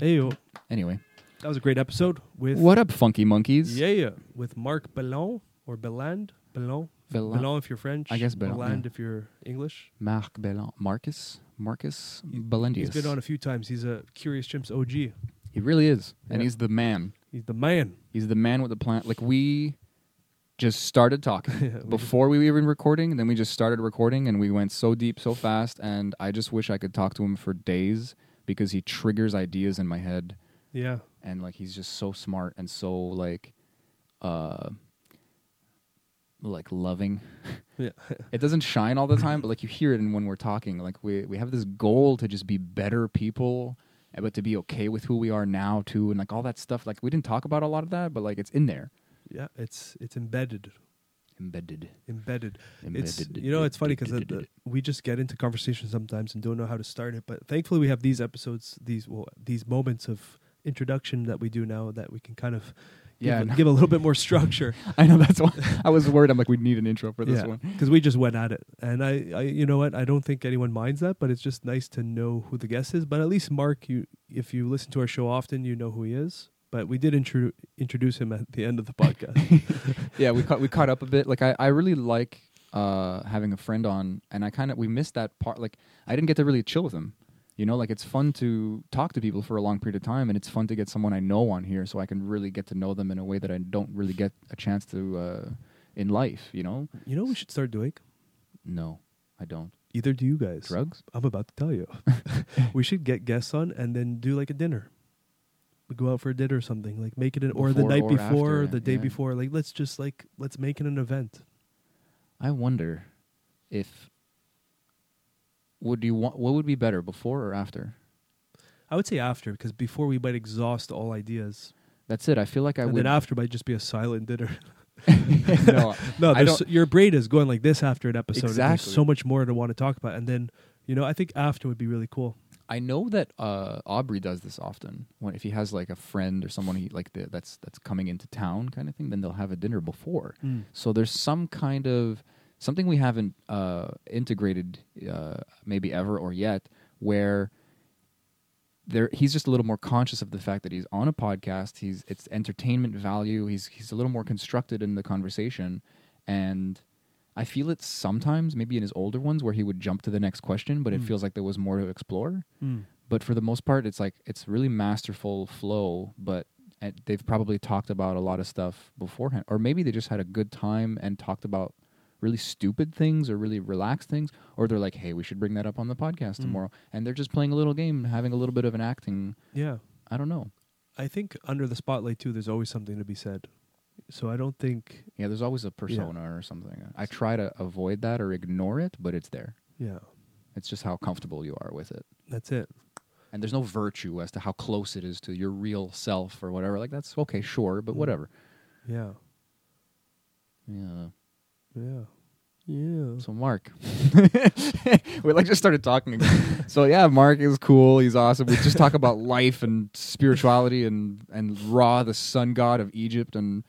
Hey, yo. Anyway, that was a great episode with what up, funky monkeys? Yeah, yeah, with Marc Bellon or Belland, Bellon, Bellon. Bellon if you're French. I guess Bellon, Belland yeah. if you're English. Marc Bellon, Marcus, Marcus He's Belendius. been on a few times. He's a Curious Chimps OG. he really is, and Yeah. he's the man. He's the man. He's the man with the plan. Like we just started talking Yeah, we before we were even recording. and Then we just started recording, and we went so deep so fast. And I just wish I could talk to him for days because he triggers ideas in my head, Yeah. and like he's just so smart and so like, uh, like loving. Yeah. it doesn't shine all the time, but like you hear it in when we're talking. Like we we have this goal to just be better people, but to be okay with who we are now too, and like all that stuff. Like we didn't talk about a lot of that, but like it's in there, Yeah. It's it's embedded. Embedded. Embedded. It's Embedded. you know it's funny because we just get into conversations sometimes and don't know how to start it. But thankfully we have these episodes, these well, these moments of introduction that we do now that we can kind of give, Yeah, a- no. give a little bit more structure. I know that's why I was worried. I'm like, we need an intro for this yeah, one. because we just went at it, and I, I, you know what, I don't think anyone minds that, but it's just nice to know who the guest is. But at least Mark, you, if you listen to our show often, you know who he is. But we did intro- introduce him at the end of the podcast. yeah, we caught we caught up a bit. Like I, I really like uh, having a friend on, and I kind of we missed that part. Like I didn't get to really chill with him. You know, like it's fun to talk to people for a long period of time, and it's fun to get someone I know on here, so I can really get to know them in a way that I don't really get a chance to uh, in life. You know? you know what we should start doing? No, I don't. Either do you guys. Drugs? I'm about to tell you. we should get guests on and then do like a dinner. We go out for a dinner or something. Like make it an or the Before night or before, after, the day yeah. before. Like let's just like let's make it an event. I wonder if would you want what would be better before or after? I would say after because before we might exhaust all ideas, That's it. I feel like I and would. then after might just be a silent dinner. no, No, there's don't- your brain is going like this after an episode. and There's Exactly. so much more to want to talk about, and then you know I think after would be really cool. I know that uh, Aubrey does this often. When if he has like a friend or someone he like the, that's that's coming into town kind of thing, then they'll have a dinner before. So there's some kind of something we haven't uh, integrated uh, maybe ever or yet where there he's just a little more conscious of the fact that he's on a podcast. He's it's entertainment value. He's he's a little more constructed in the conversation, and I feel it sometimes maybe in his older ones where he would jump to the next question, but it Mm. feels like there was more to explore. Mm. But for the most part, it's like it's really masterful flow. But and they've probably talked about a lot of stuff beforehand, or maybe they just had a good time and talked about really stupid things or really relaxed things, or they're like, "Hey, we should bring that up on the podcast Mm. tomorrow," and they're just playing a little game, having a little bit of an acting. Yeah, I don't know. I think under the spotlight too, there's always something to be said. So I don't think, Yeah, there's always a persona or something. I try to avoid that or ignore it, but it's there. yeah, It's just how comfortable you are with it. that's it. And there's no virtue as to how close it is to your real self or whatever. Like that's okay, sure, but Mm. whatever. Yeah, Yeah. yeah, yeah. So Mark, we like just started talking again. so yeah, Mark is cool. He's awesome. We just talk about life and spirituality and and Ra, the sun god of Egypt, and,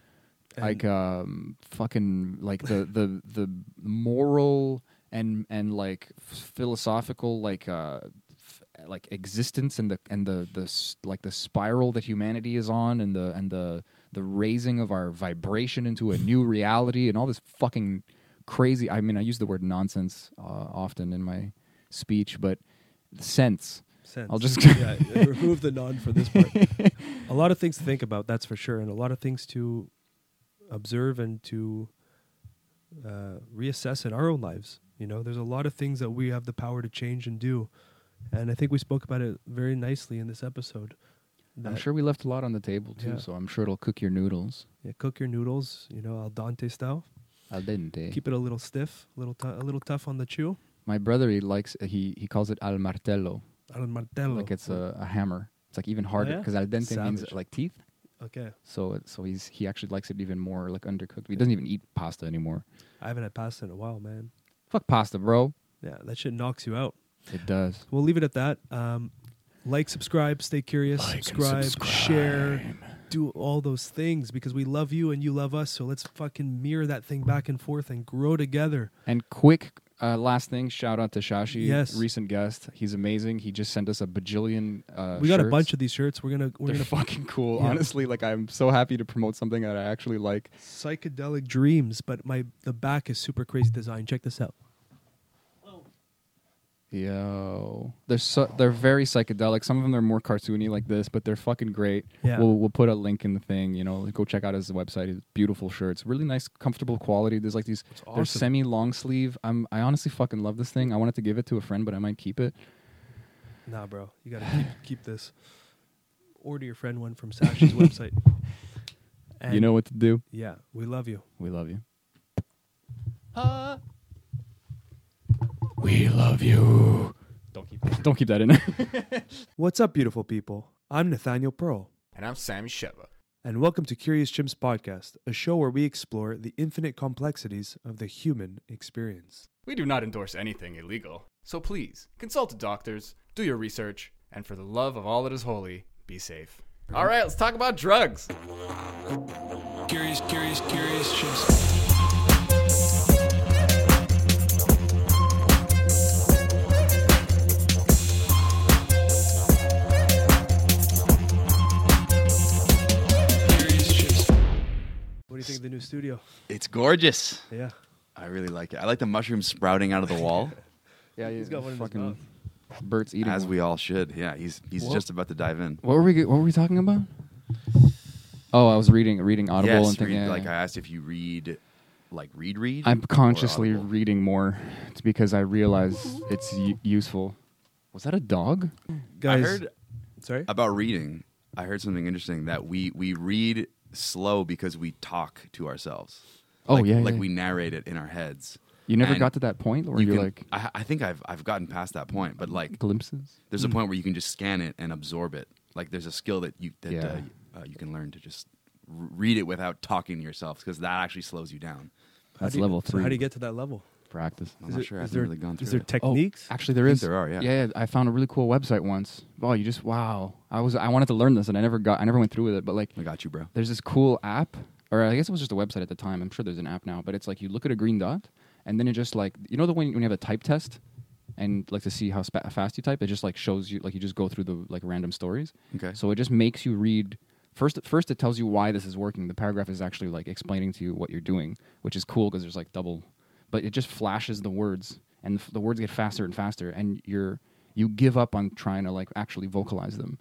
And- like um fucking like the the the moral and and like philosophical like uh f- like existence and the and the the s- like the spiral that humanity is on and the and the the raising of our vibration into a new reality and all this fucking crazy i mean i use the word nonsense uh, often in my speech but sense Sense. I'll just- yeah, remove the non for this part. a lot of things to think about, that's for sure, and a lot of things to observe and to uh, reassess in our own lives. You know, there's a lot of things that we have the power to change and do, and I think we spoke about it very nicely in this episode. i'm sure we left a lot on the table too Yeah. so i'm sure it'll cook your noodles Yeah, cook your noodles, you know, al dente style. al dente Keep it a little stiff, a little, t- a little tough on the chew. my brother he likes he he calls it al martello Al martello. like it's a, a hammer it's like even harder yeah? because al dente means like teeth okay. So it, so he's he actually likes it even more like undercooked. He doesn't even eat pasta anymore. I haven't had pasta in a while, man. Fuck pasta, bro. Yeah, that shit knocks you out. It does. We'll leave it at that. Um, like, subscribe, stay curious, Like, subscribe, share, do all those things because we love you and you love us. So let's fucking mirror that thing back and forth and grow together. And quick uh, last thing, shout out to Shashi, Yes. recent guest. He's amazing. He just sent us a bajillion. Uh, we got a bunch of these shirts. We're gonna we're They're gonna fucking cool. Yeah. Honestly, like I'm so happy to promote something that I actually like. psychedelic dreams, but my the back is super crazy design. Check this out. Yo, they're so they're very psychedelic. Some of them are more cartoony like this, but they're fucking great. Yeah. We'll we'll put a link in the thing. You know, go check out his website. His beautiful shirts, really nice, comfortable quality. There's like these. It's They're semi long sleeve. I'm I honestly fucking love this thing. I wanted to give it to a friend, but I might keep it. Nah, bro, you gotta keep keep this. Order your friend one from Sash's website. And you know what to do. Yeah, we love you. We love you. We love you. Don't keep don't keep that in there. What's up, beautiful people? I'm Nathaniel Pearl, And I'm Sammy Sheva. and welcome to Curious Chimps Podcast, a show where we explore the infinite complexities of the human experience. We do not endorse anything illegal, so please consult the doctors, do your research, and for the love of all that is holy, be safe. All right, let's talk about drugs. Curious, curious, curious chimps. You think of the new studio? It's gorgeous. Yeah, I really like it. I like the mushrooms sprouting out of the wall, yeah, he's got one in his fucking mouth. Bert's eating. as one. we all should. Yeah, he's he's Whoa. just about to dive in. What were we What were we talking about? Oh, I was reading reading Audible yes, and thinking. read- like I asked if you read, like read read. I'm consciously reading more. It's because I realize it's u- useful. Was that a dog? guys. I heard sorry. about reading. I heard something interesting that we we read slow because we talk to ourselves. Oh, Like- yeah, like yeah. we narrate it in our heads. You never And got to that point where You you are can- like I, I think I've I've gotten past that point, but like glimpses. there's a point where you can just scan it and absorb it. Like there's a skill that you that Yeah. uh, uh, you can learn to just read it without talking to yourself because that actually slows you down. How That's do you- level so three. how do you get to that level? Practice? I'm Is not there- sure. I've there- really gone through Is there it. Oh, techniques? Oh, actually, there is. there are, yeah. yeah. I found a really cool website once. Well, you just wow. I was I wanted to learn this and I never got. I never went through with it. But like, I got you, bro. there's this cool app, or I guess it was just a website at the time. I'm sure there's an app now, but it's like you look at a green dot, and then it just like you know the when when you have a type test, and like to see how spa- fast you type, it just like shows you like you just go through the like random stories. Okay. So it just makes you read. First, first it tells you why this is working. The paragraph is actually like explaining to you what you're doing, which is cool because there's like double, but it just flashes the words, and the, the words get faster and faster, and you're you give up on trying to like actually vocalize them,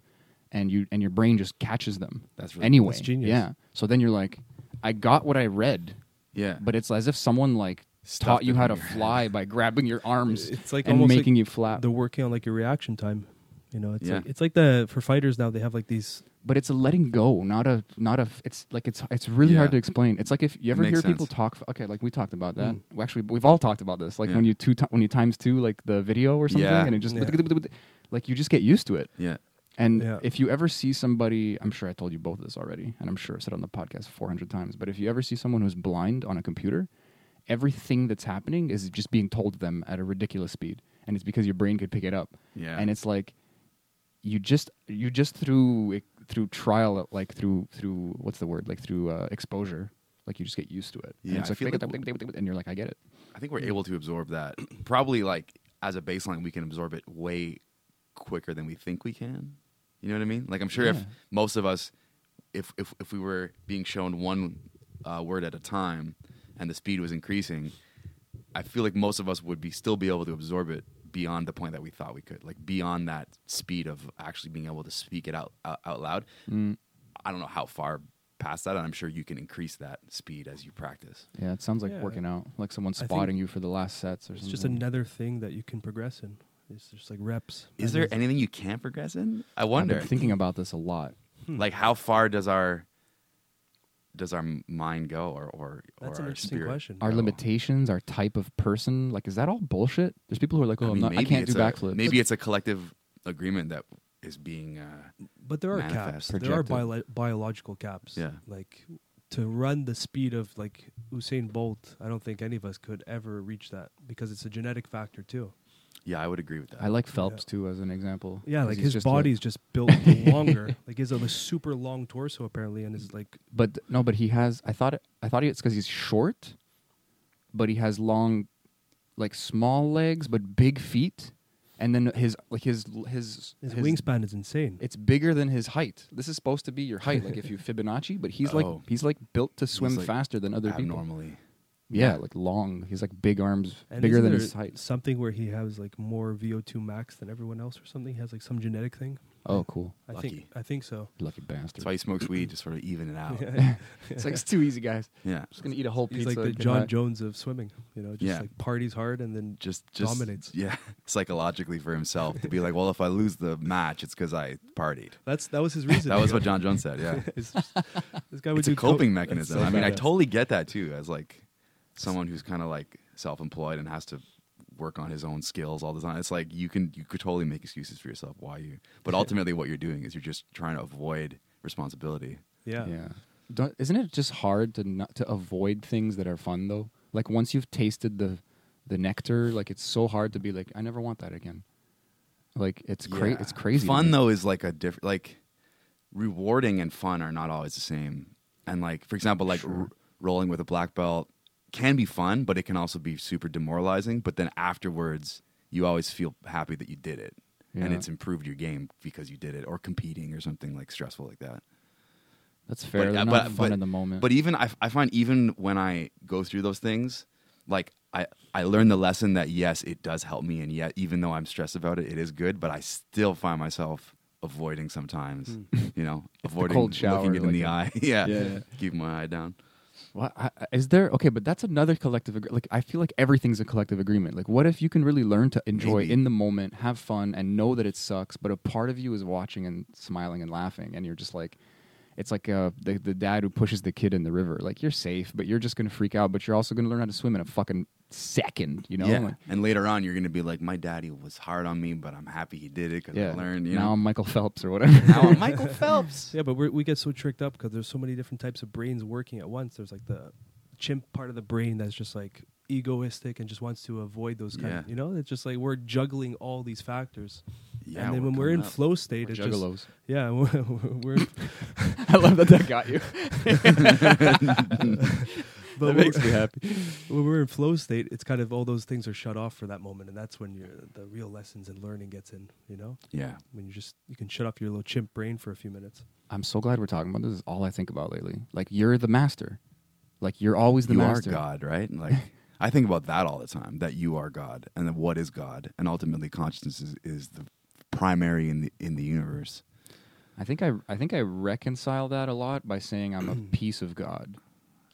and you and your brain just catches them. That's really- anyway. That's genius. Yeah. So then you're like, I got what I read, yeah. but it's as if someone like Stuffed taught you how to your head. fly by grabbing your arms It's like and almost like making you flap. They're working on like your reaction time. You know, it's Yeah. like it's like the for fighters now they have like these. but it's a letting go, not a not a. It's like it's it's really Yeah. hard to explain. It's like if you ever Makes hear people talk. Okay, like we talked about that. Mm. Well, actually, we've all talked about this. Like Yeah. when you two ti- when you times two like the video or something, Yeah. and it just Yeah. like you just get used to it. yeah. And Yeah. if you ever see somebody, I'm sure I told you both this already, and I'm sure I said on the podcast 400 times, but if you ever see someone who's blind on a computer, everything that's happening is just being told to them at a ridiculous speed, and it's because your brain could pick it up. Yeah. And it's like you just you just through through trial, like through through what's the word, like through uh, exposure, like you just get used to it. Yeah, and it's I feel and, and you're like, I get it. I think we're able to absorb that. Probably like as a baseline, we can absorb it way quicker than we think we can. You know what I mean? Like I'm sure if most of us, if if if we were being shown one uh, word at a time, and the speed was increasing, I feel like most of us would be still be able to absorb it beyond the point that we thought we could. Like beyond that speed of actually being able to speak it out out, out loud. Mm, I don't know how far past that, and I'm sure you can increase that speed as you practice. yeah, it sounds like Yeah. working out, like someone spotting you for the last sets or It's something. just another thing that you can progress in. It's just like reps. Is there anything you can't progress in? I I've wonder. been thinking about this a lot. like how far does our does our mind go or or, That's or an our interesting spirit question. our go? limitations, our type of person. Like, is that all bullshit? There's people who are like, oh, I I, mean, am not, I maybe can't do it's a- backflips. Maybe it's a collective agreement that is being uh, But there are manifest, caps. There are bio- biological caps. Yeah. Like to run the speed of like Usain Bolt, I don't think any of us could ever reach that because it's a genetic factor too. Yeah I would agree with that I like Phelps too as an example. Yeah, 'cause like he's his just body's just built longer. Like he has a super long torso apparently, and is like but no, but he has. I thought it. I thought it's because he's short, but he has long like small legs but big feet, and then his like his his His, wingspan is insane. It's bigger than his height. This is supposed to be your height, like if you Fibonacci, but he's like Oh. he's like built to swim like, faster than other people. abnormally. Yeah, Yeah. like long. He's like big arms, And bigger isn't than there his height. Something where he has like more VO2 max than everyone else, or something. He has like some genetic thing. Oh, cool. I Lucky. think. I think so. Lucky bastard. That's why he smokes weed to sort of even it out. Yeah. it's like it's too easy, guys. Yeah. I'm just gonna eat a whole He's pizza. like the and Jon high. Jones of swimming. You know, just Yeah. like parties hard and then Just, just Dominates. Yeah, psychologically for himself to be like, well, if I lose the match, it's because I partied. that's that was his reason. That was what Jon Jones said. Yeah, It's just- this guy would it's a do co- coping That's mechanism. so I mean, I badass. totally get that too, as like someone who's kind of like self-employed and has to work on his own skills all the time. It's like you can you could totally make excuses for yourself why you, but ultimately what you're doing is you're just trying to avoid responsibility. Yeah. Yeah. Don't, isn't it just hard to not to avoid things that are fun though? Like once you've tasted the the nectar, like it's so hard to be like, I never want that again. Like it's cra- Yeah. it's crazy. Fun though is like a different like rewarding and fun are not always the same. And like for example, like Sure. r- rolling with a black belt can be fun, but it can also be super demoralizing. But then afterwards, you always feel happy that you did it, and it's improved your game because you did it, or competing or something like stressful like that. That's fair. But, uh, not but- fun but- in the moment. But even I, I find even when I go through those things, like I I learn the lesson that yes, it does help me, and yet even though I'm stressed about it, it is good. But I still find myself avoiding sometimes. You know, avoiding looking it in the a- eye. yeah, Yeah, yeah. keeping my eye down. What I, I- is there? Okay, but that's another collective. Ag- like I feel like everything's a collective agreement. Like, what if you can really learn to enjoy Maybe. in the moment, have fun, and know that it sucks, but a part of you is watching and smiling and laughing, and you're just like, it's like uh, the the dad who pushes the kid in the river. Like you're safe, but you're just gonna freak out. But you're also gonna learn how to swim in a fucking second. You know? yeah, Like, and later on, you're gonna be like, my daddy was hard on me, but I'm happy he did it because yeah. I learned. You now know, I'm Michael Phelps or whatever. now I'm Michael Phelps. Yeah, but we're, we get so tricked up because there's so many different types of brains working at once. There's like the chimp part of the brain that's just like egoistic and just wants to avoid those kind of, you know, it's just like we're juggling all these factors. Yeah, and then when we're in up. flow state, We're it's just, juggalos. yeah, we're, we're I love that that got you. But that makes me happy. when we're in flow state, it's kind of all those things are shut off for that moment, and that's when you're, the real lessons and learning gets in. You know, yeah, when you just you can shut off your little chimp brain for a few minutes. I'm so glad we're talking about this. This is all I think about lately. Like you're the master. Like you're always the you master. are God, right? Like I think about that all the time. That you are God, and then what is God, and ultimately consciousness is, is the primary in the in the universe. I think I I think I reconcile that a lot by saying I'm a piece of God.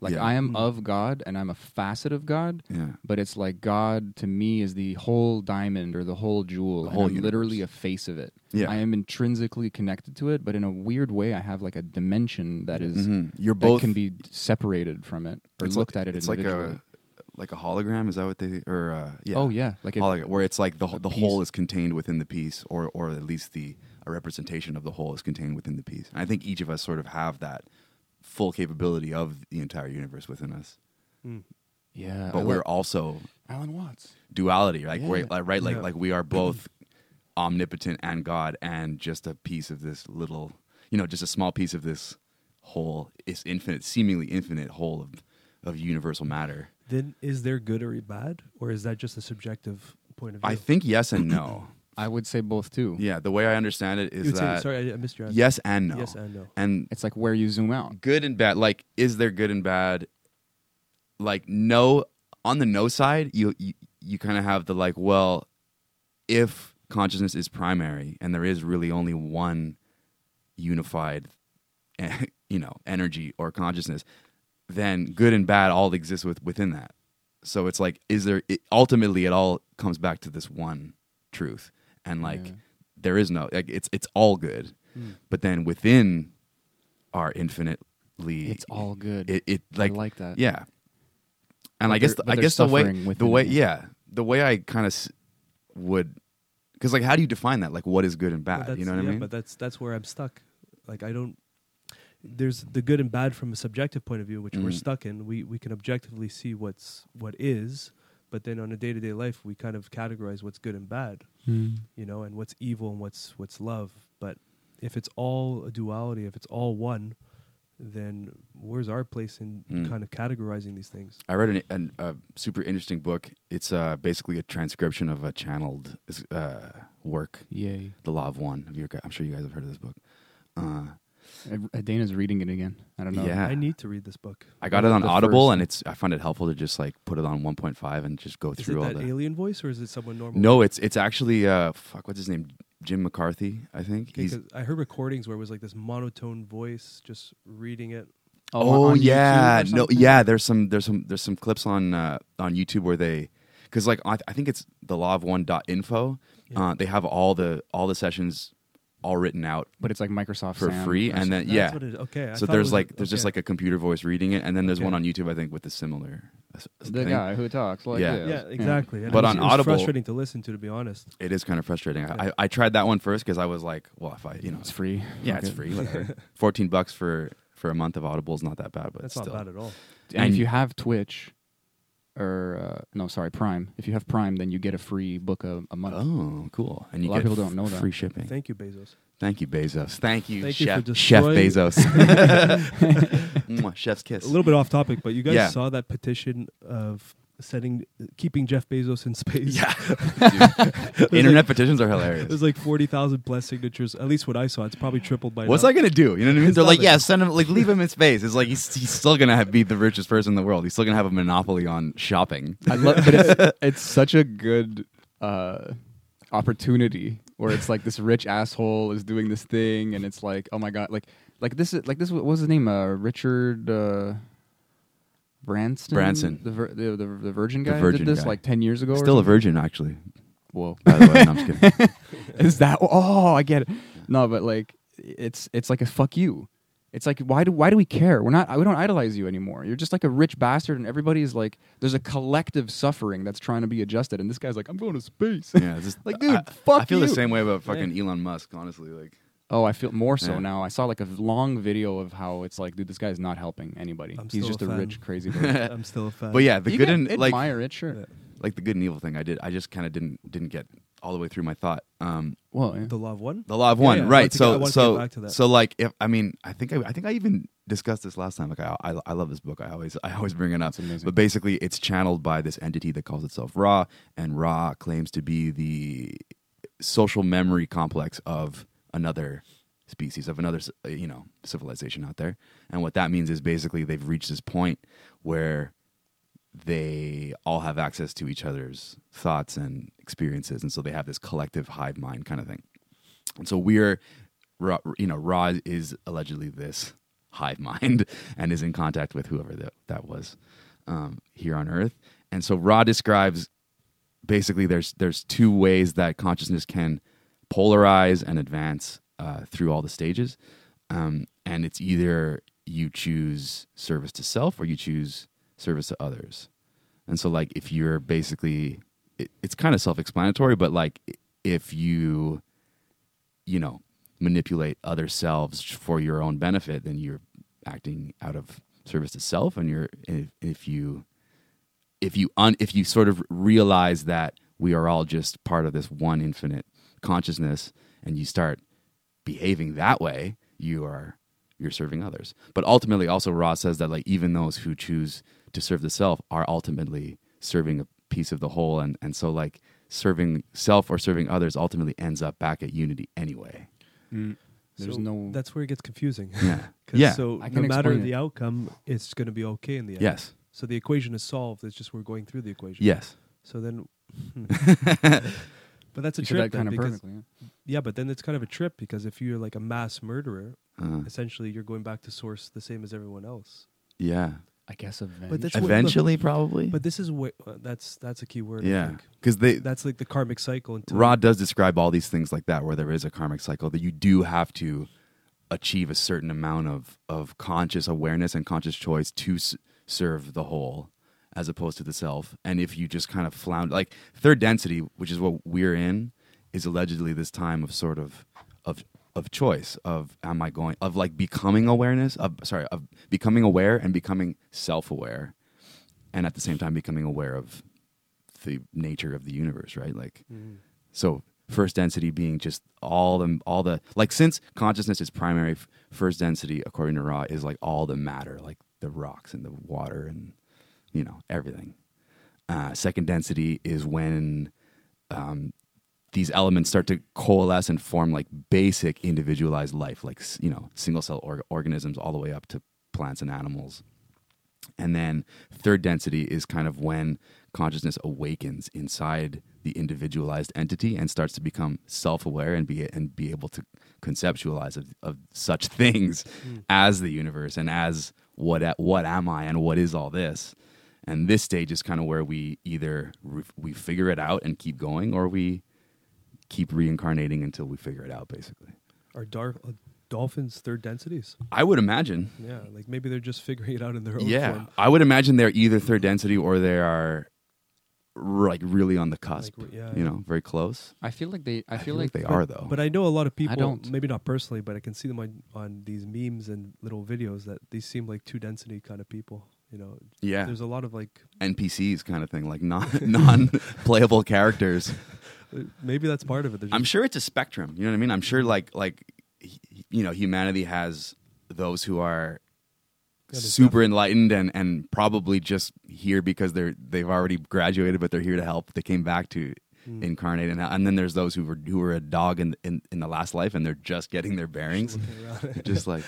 Like Yeah. I am Mm. of God and I'm a facet of God, Yeah, but it's like God to me is the whole diamond or the whole jewel. The and whole I'm literally a face of it. Yeah. I am intrinsically connected to it, but in a weird way I have like a dimension that is- Mhm. you're that both can be separated from it or it's looked like, at it It's like a like a hologram. Is that what they or uh, yeah? Oh yeah, like it, Hologram, where it's like the the piece. whole is contained within the piece, or or at least the a representation of the whole is contained within the piece. And I think each of us sort of have that full capability of the entire universe within us. Hmm. yeah. But I we're like also Alan Watts. duality, like Yeah. we're like right, like Yeah. like we are both omnipotent and God, and just a piece of this little, you know, just a small piece of this whole, is infinite, seemingly infinite whole of of universal matter. Then is there good or bad, or is that just a subjective point of view? I think yes and no. I would say both too. yeah, the way I understand it is You is say- that sorry, I, I missed your answer. yes and no. Yes and no. And It's like where you zoom out. good and bad like is there good and bad like no on the no side you you, you kind of have the like well if consciousness is primary and there is really only one unified eh, you know energy or consciousness then good and bad all exist with, within that so it's like is there it, ultimately it all comes back to this one truth and like Yeah. there is no like it's it's all good Hmm. but then within our infinitely It's all good. it, it like, like I like that. yeah and But i guess the, i guess the way the way it. yeah the way i kind of s- would because like how do you define that like what is good and bad that's- you know what yeah, i mean But that's that's where I'm stuck. Like I don't. There's the good and bad from a subjective point of view, which we're Mhm. stuck in. We we can objectively see what's what is, but then on a day to day life, we kind of categorize what's good and bad, you know, and what's evil and what's what's love. But if it's all a duality, if it's all one, then where's our place in Mm. kind of categorizing these things? I read an, an, a super interesting book. It's uh, basically a transcription of a channeled uh, work, Yay. The Law of One. Have you, I'm sure you guys have heard of this book. Uh, Dana's reading it again. I don't know. Yeah. I need to read this book. I got it on The Audible, first- and it's I find it helpful to just like put it on 1.5 and just go Is it through all that the. alien voice or is it someone normal? No, it's it's actually uh, fuck. What's his name? Jim McCarty, I think. Okay, He's 'cause I heard recordings where it was like this monotone voice just reading it. Oh, on YouTube yeah, or no, something? yeah. There's some there's some there's some clips on uh, on YouTube where they because like I, I think it's the law of one dot info. Yeah. Uh, they have all the all the sessions all written out But it's like Microsoft for Sam free, and then That's yeah. what it, okay. I So thought it there's was like there's just like a computer voice reading it, and then there's Okay. one on YouTube I think with the similar. the thing. guy who talks like Yeah. this. yeah, exactly. And But it was- on it was Audible- frustrating to listen to, to be honest. It is kind of frustrating. Yeah. I, I I tried that one first because I was like, well, if I you know It's free. yeah, Fuck it's free. Whatever. Fourteen bucks for for a month of Audible is not that bad, but That's still. not bad at all. And, And- if you have Twitch, or uh, no, sorry, Prime. If you have Prime, then you get a free book a, a month. Oh, cool! And you A lot of get people don't know that. free shipping. Thank you, Bezos. Thank you, Bezos. Thank you, Thank Chef, for Chef Bezos. Mwah, Chef's kiss. A little bit off topic, but you guys Yeah. saw that petition of setting keeping Jeff Bezos in space. Yeah. Dude, Internet petitions are It hilarious. was like forty thousand plus signatures. At least what I saw. It's probably tripled by What's now. that gonna do? You know what I mean? It's They're like, nothing. yeah, send him, like, leave him in space. It's like he's, he's still gonna have, be the richest person in the world. He's still gonna have a monopoly on shopping. I love, but it's, it's such a good uh, opportunity where it's like this rich asshole is doing this thing, and it's like, oh my god, like, like this is like this. What was his name? Uh, Richard uh, Branson. Branson. the, vir- the the the Virgin guy. Virgin did this guy. like ten years ago. or Still a virgin, actually. Whoa. By the way, no, I'm just kidding. is that oh i get it no but like it's it's like a fuck you it's like why do why do we care we're not we don't idolize you anymore you're just like a rich bastard and everybody's like there's a collective suffering that's trying to be adjusted and this guy's like i'm going to space Yeah, it's just, Like, dude, I, fuck I feel you. the same way about fucking Elon Musk. Honestly, like, oh i feel more so Yeah. now i saw like a long video of how it's like dude this guy's not helping anybody I'm he's still just a a, fan. rich crazy person I'm still a fan. but yeah, the you good can and like, admire it sure Yeah. like the good and evil thing. I did. I just kind of didn't didn't get all the way through my thought. Um, well yeah. the law of one. The law of Yeah, one, yeah, I right? wanted to get- I So, wanted to so, back to that. so, like, if I mean, I think I, I think I even discussed this last time. Like, I, I, I love this book. I always, I always bring it up. It's amazing. But basically, it's channeled by this entity that calls itself Ra, and Ra claims to be the social memory complex of another species, of another, uh, you know, civilization out there. And what that means is basically they've reached this point where they all have access to each other's thoughts and experiences, and so they have this collective hive mind kind of thing. And so we're, you know, Ra is allegedly this hive mind and is in contact with whoever that, that was um, here on Earth. And so Ra describes basically there's there's two ways that consciousness can polarize and advance uh, through all the stages, um, and it's either you choose service to self or you choose service to others. And so, like, if you're basically, it, it's kind of self-explanatory, but like, if you, you know, manipulate other selves for your own benefit, then you're acting out of service to self, and you're if, if you if you un, if you sort of realize that we are all just part of this one infinite consciousness and you start behaving that way you are you're serving others but ultimately also ross says that like even those who choose to serve the self are ultimately serving a piece of the whole and and so like serving self or serving others ultimately ends up back at unity anyway Mm. there's So no That's where it gets confusing. yeah 'Cause yeah So I no matter the it. outcome, it's going to be okay in the end. yes So the equation is solved. It's just we're going through the equation. yes So then, but that's a you trip that kind of because perfectly yeah. yeah, but then it's kind of a trip because if you're like a mass murderer, uh, essentially you're going back to source the same as everyone else. yeah i guess eventually But that's what- eventually probably But this is what uh, that's that's a key word. Yeah because they that's like the karmic cycle. Until Ra does describe all these things like that, where there is a karmic cycle that you do have to achieve a certain amount of of conscious awareness and conscious choice to s- serve the whole, as opposed to the self. And if you just kind of flounder, like third density, which is what we're in, is allegedly this time of sort of of of choice of am I going of like becoming awareness of sorry of becoming aware and becoming self aware, and at the same time becoming aware of the nature of the universe, right? Like Mhm. so first density being just all the all the like since consciousness is primary first density according to Ra is like all the matter like the rocks and the water and you know everything. Uh, second density is when um, these elements start to coalesce and form like basic individualized life, like you know single cell or- organisms, all the way up to plants and animals. And then third density is kind of when consciousness awakens inside the individualized entity and starts to become self-aware and be and be able to conceptualize of, of such things as the universe and as what what am I and what is all this. And this stage is kind of where we either re- we figure it out and keep going, or we keep reincarnating until we figure it out. Basically, Are dar- uh, dolphins third densities? I would imagine. Yeah, like maybe they're just figuring it out in their own Yeah, form. I would imagine they're either third density or they are like really on the cusp. Like, yeah, you yeah. know, very close. I feel like they. I, feel, like, like, they are though. But I know a lot of people. I don't. Maybe not personally, but I can see them on on these memes and little videos that these seem like two density kind of people. You know, yeah, there's a lot of like NPCs kind of thing, like non non playable characters. maybe that's part of it. I'm sure it's a spectrum. You know what I mean? I'm sure like like you know humanity has those who are Yeah, super enlightened and and probably just here because they're they've already graduated but they're here to help. They came back to Mm. incarnate and and then there's those who were who were a dog in in, in the last life and they're just getting their bearings, just like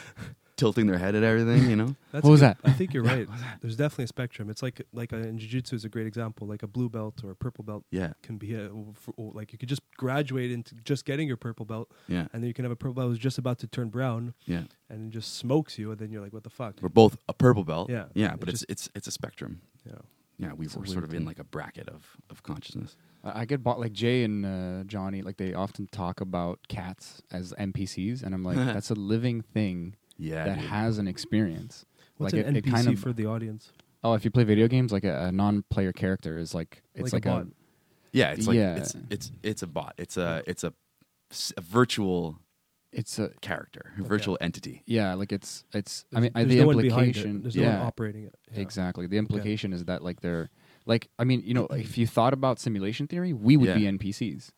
tilting their head at everything. You know? That's What was good. that? I think you're right. There's definitely a spectrum. It's like like uh, in jiu-jitsu is a great example. Like a blue belt or a purple belt Yeah, can be a, for, like you could just graduate into just getting your purple belt, yeah, and then you can have a purple belt who's just about to turn brown yeah. and it just smokes you, and then you're like, what the fuck? We're both a purple belt. Yeah. yeah, but just- it's it's it's a spectrum. Yeah. Yeah, we It's were sort of in like a bracket of of consciousness. I I get bought like Jay and uh, Johnny. Like they often talk about cats as NPCs, and I'm like, that's a living thing Yeah, that dude. has an experience. What's like an it, NPC it kind of. for the audience? oh, if you play video games, like a, a non-player character is like it's Like like, a bot. Yeah, it's like Yeah. it's it's it's a bot. It's a it's a, a virtual it's a character, a virtual entity. yeah, like it's it's. I There's- mean, I, there's the no one it. implication. There's no yeah, one operating it. Yeah. Exactly. The implication is that like they're like I mean, you know, if you thought about simulation theory, we would be NPCs.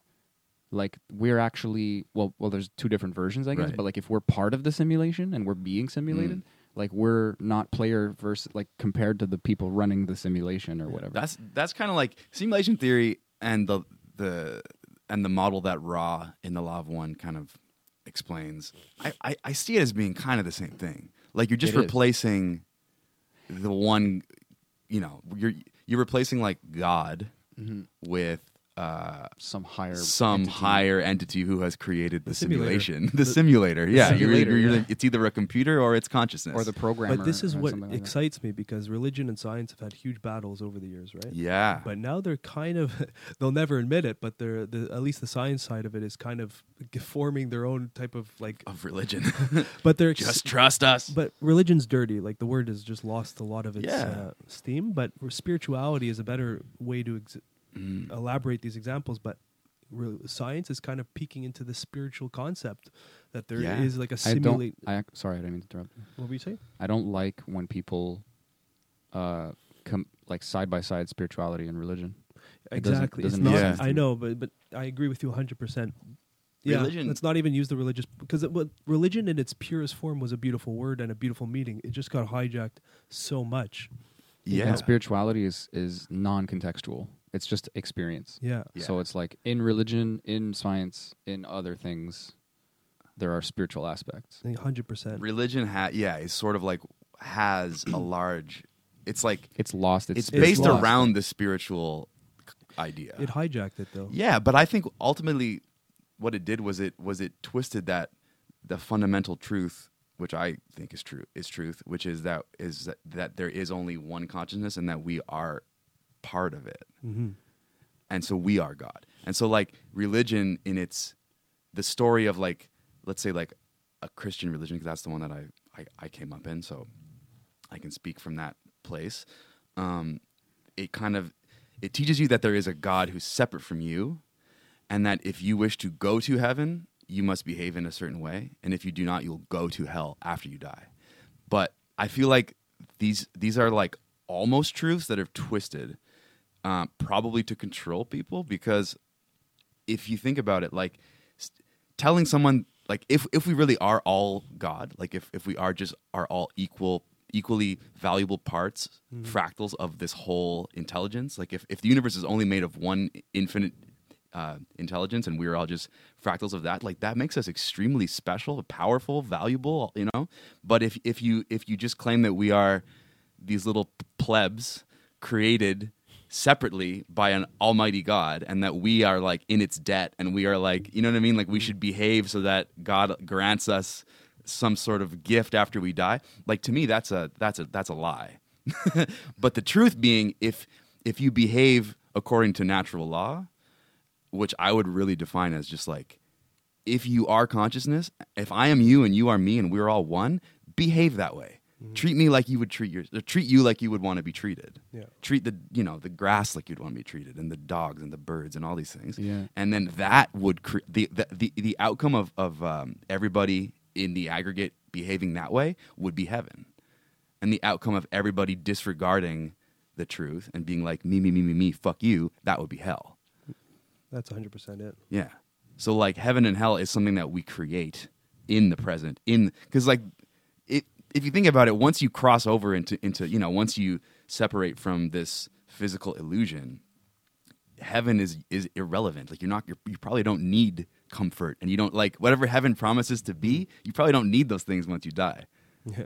Like we're actually well well there's two different versions I guess, Right. but like if we're part of the simulation and we're being simulated, Mm. like we're not player versus like compared to the people running the simulation or whatever. That's that's kind of like simulation theory and the the and the model that Ra in the Law of One kind of explains. I, I, I see it as being kind of the same thing. Like you're just It is. replacing the one, you know, you're you're replacing like God Mhm. with uh, some higher some entity. higher entity who has created the, The simulation. The, The- simulator, yeah. You're- you're- yeah. It's either a computer or it's consciousness. or the programmer. But this is or what something like that. excites me because religion and science have had huge battles over the years, right? yeah. But now they're kind of they'll never admit it, but they're the at least the science side of it is kind of g- forming their own type of like of religion. but they're ex- just trust us. but religion's dirty. Like the word has just lost a lot of its Yeah. uh, steam. But spirituality is a better way to ex- Mm. elaborate these examples. But re- science is kind of peeking into the spiritual concept that there is Yeah. like a I don't simulate. I ac- sorry, I didn't mean to interrupt. What were you saying? I don't like when people uh come like side by side spirituality and religion. It doesn't- Exactly. doesn't it's not, sense I know, but but I agree with you 100. percent Yeah, Religion- let's not even use the religious because it, what, religion in its purest form was a beautiful word and a beautiful meaning. It just got hijacked so much. yeah. And spirituality is is non contextual. It's just experience. Yeah, Yeah. So it's like in religion, in science, in other things, there are spiritual aspects. 100. percent religion ha- yeah is sort of like has a large it's like It's lost. It's, it's, it's based lost. around the spiritual idea It hijacked it though. yeah but i think ultimately what it did was it was it twisted that the fundamental truth which i think is true is truth which is that is that, that there is only one consciousness and that we are part of it hmm and so we are God. And so like religion in its the story of like let's say like a Christian religion because that's the one that I, I I came up in, so I can speak from that place. Um, it kind of it teaches you that there is a God who's separate from you, and that if you wish to go to heaven, you must behave in a certain way, and if you do not, you'll go to hell after you die. But I feel like these these are like almost truths that are twisted, uh, probably to control people because if you think about it, like s- telling someone like if if we really are all God, like if if we are just are all equal equally valuable parts, fractals of this whole intelligence, like if if the universe is only made of one infinite uh, intelligence and we're all just fractals of that like that makes us extremely special powerful valuable you know? But if if you if you just claim that we are these little plebs created separately by an almighty god and that we are like in its debt and we are like you know what i mean? Like we should behave so that god grants us some sort of gift after we die. Like to me that's a that's a that's a lie. But the truth being if if you behave according to natural law which I would really define as just like if you are consciousness, if I am you and you are me and we're all one, behave that way. Treat me like you would treat your or treat you like you would want to be treated. Yeah. Treat the you know the grass like you'd want to be treated, and the dogs and the birds and all these things. Yeah. And then that would cre- the, the the the outcome of of um, everybody in the aggregate behaving that way would be heaven, and the outcome of everybody disregarding the truth and being like me me me me me fuck you that would be hell. That's 100% it. Yeah. So like heaven and hell is something that we create in the present. In because like it, if you think about it, once you cross over into into you know once you separate from this physical illusion, heaven is is irrelevant. Like you're not you're, you probably don't need comfort and you don't like whatever heaven promises to be. Mm-hmm. You probably don't need those things once you die. Yeah.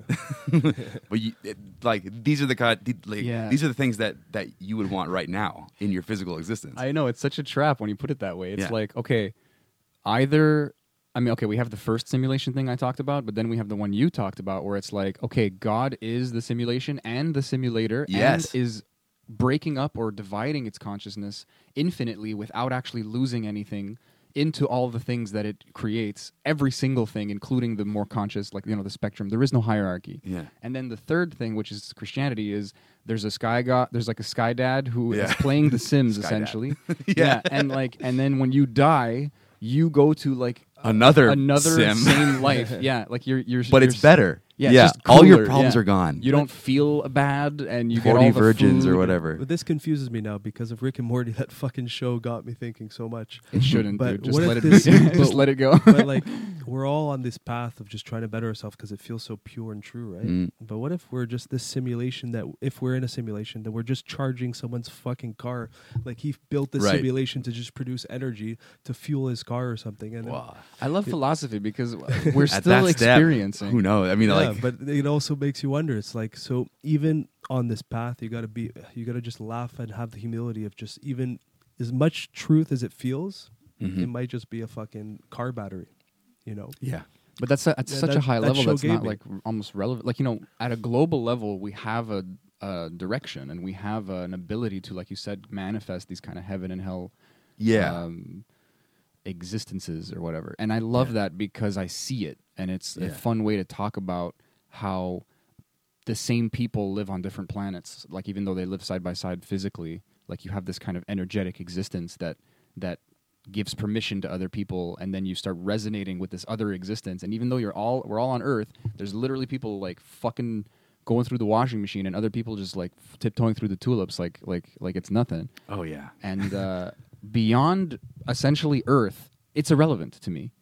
But you, it, like these are the kind like Yeah. these are the things that that you would want right now in your physical existence. I know it's such a trap when you put it that way. It's Yeah. like okay, either I mean, okay, we have the first simulation thing I talked about, but then we have the one you talked about where it's like, okay, God is the simulation and the simulator Yes. and is breaking up or dividing its consciousness infinitely without actually losing anything into all the things that it creates, every single thing, including the more conscious, like you know, the spectrum. There is no hierarchy. Yeah. And then the third thing, which is Christianity, is there's a sky god, there's like a sky dad who is Yeah. playing The Sims essentially. Yeah. and like, and then when you die, you go to like Another another sim. same life. Yeah, like you're you're. but you're it's better. Yeah, yeah. just all your problems yeah. are gone. You don't feel bad, and you get Forty all the virgins food. or whatever. But this confuses me now because of Rick and Morty. That fucking show got me thinking so much. It shouldn't, But dude. Just let it this- be. just let it go. but like we're all on this path of just trying to better ourselves because it feels so pure and true, right? Mm. But what if we're just this simulation that if we're in a simulation that we're just charging someone's fucking car, like he built this Right. simulation to just produce energy to fuel his car or something, and Wow. I love philosophy because we're still that step, experiencing. Who knows? I mean, yeah, like, but it also makes you wonder. It's like so even on this path, you got to be, you got to just laugh and have the humility of just even as much truth as it feels, Mhm. it might just be a fucking car battery, you know. yeah, But that's a, at Yeah, such a high that level that's not me. like almost relevant. Like you know, at a global level, we have a, a direction and we have an ability to, like you said, manifest these kind of heaven and hell yeah, um, existences or whatever. And I love Yeah. that because I see it, and it's a fun way to talk about how the same people live on different planets. Like even though they live side by side physically, like you have this kind of energetic existence that that gives permission to other people and then you start resonating with this other existence and even though you're all we're all on earth there's literally people like fucking going through the washing machine and other people just like tiptoeing through the tulips like like like it's nothing oh yeah, and uh, beyond essentially Earth, it's irrelevant to me.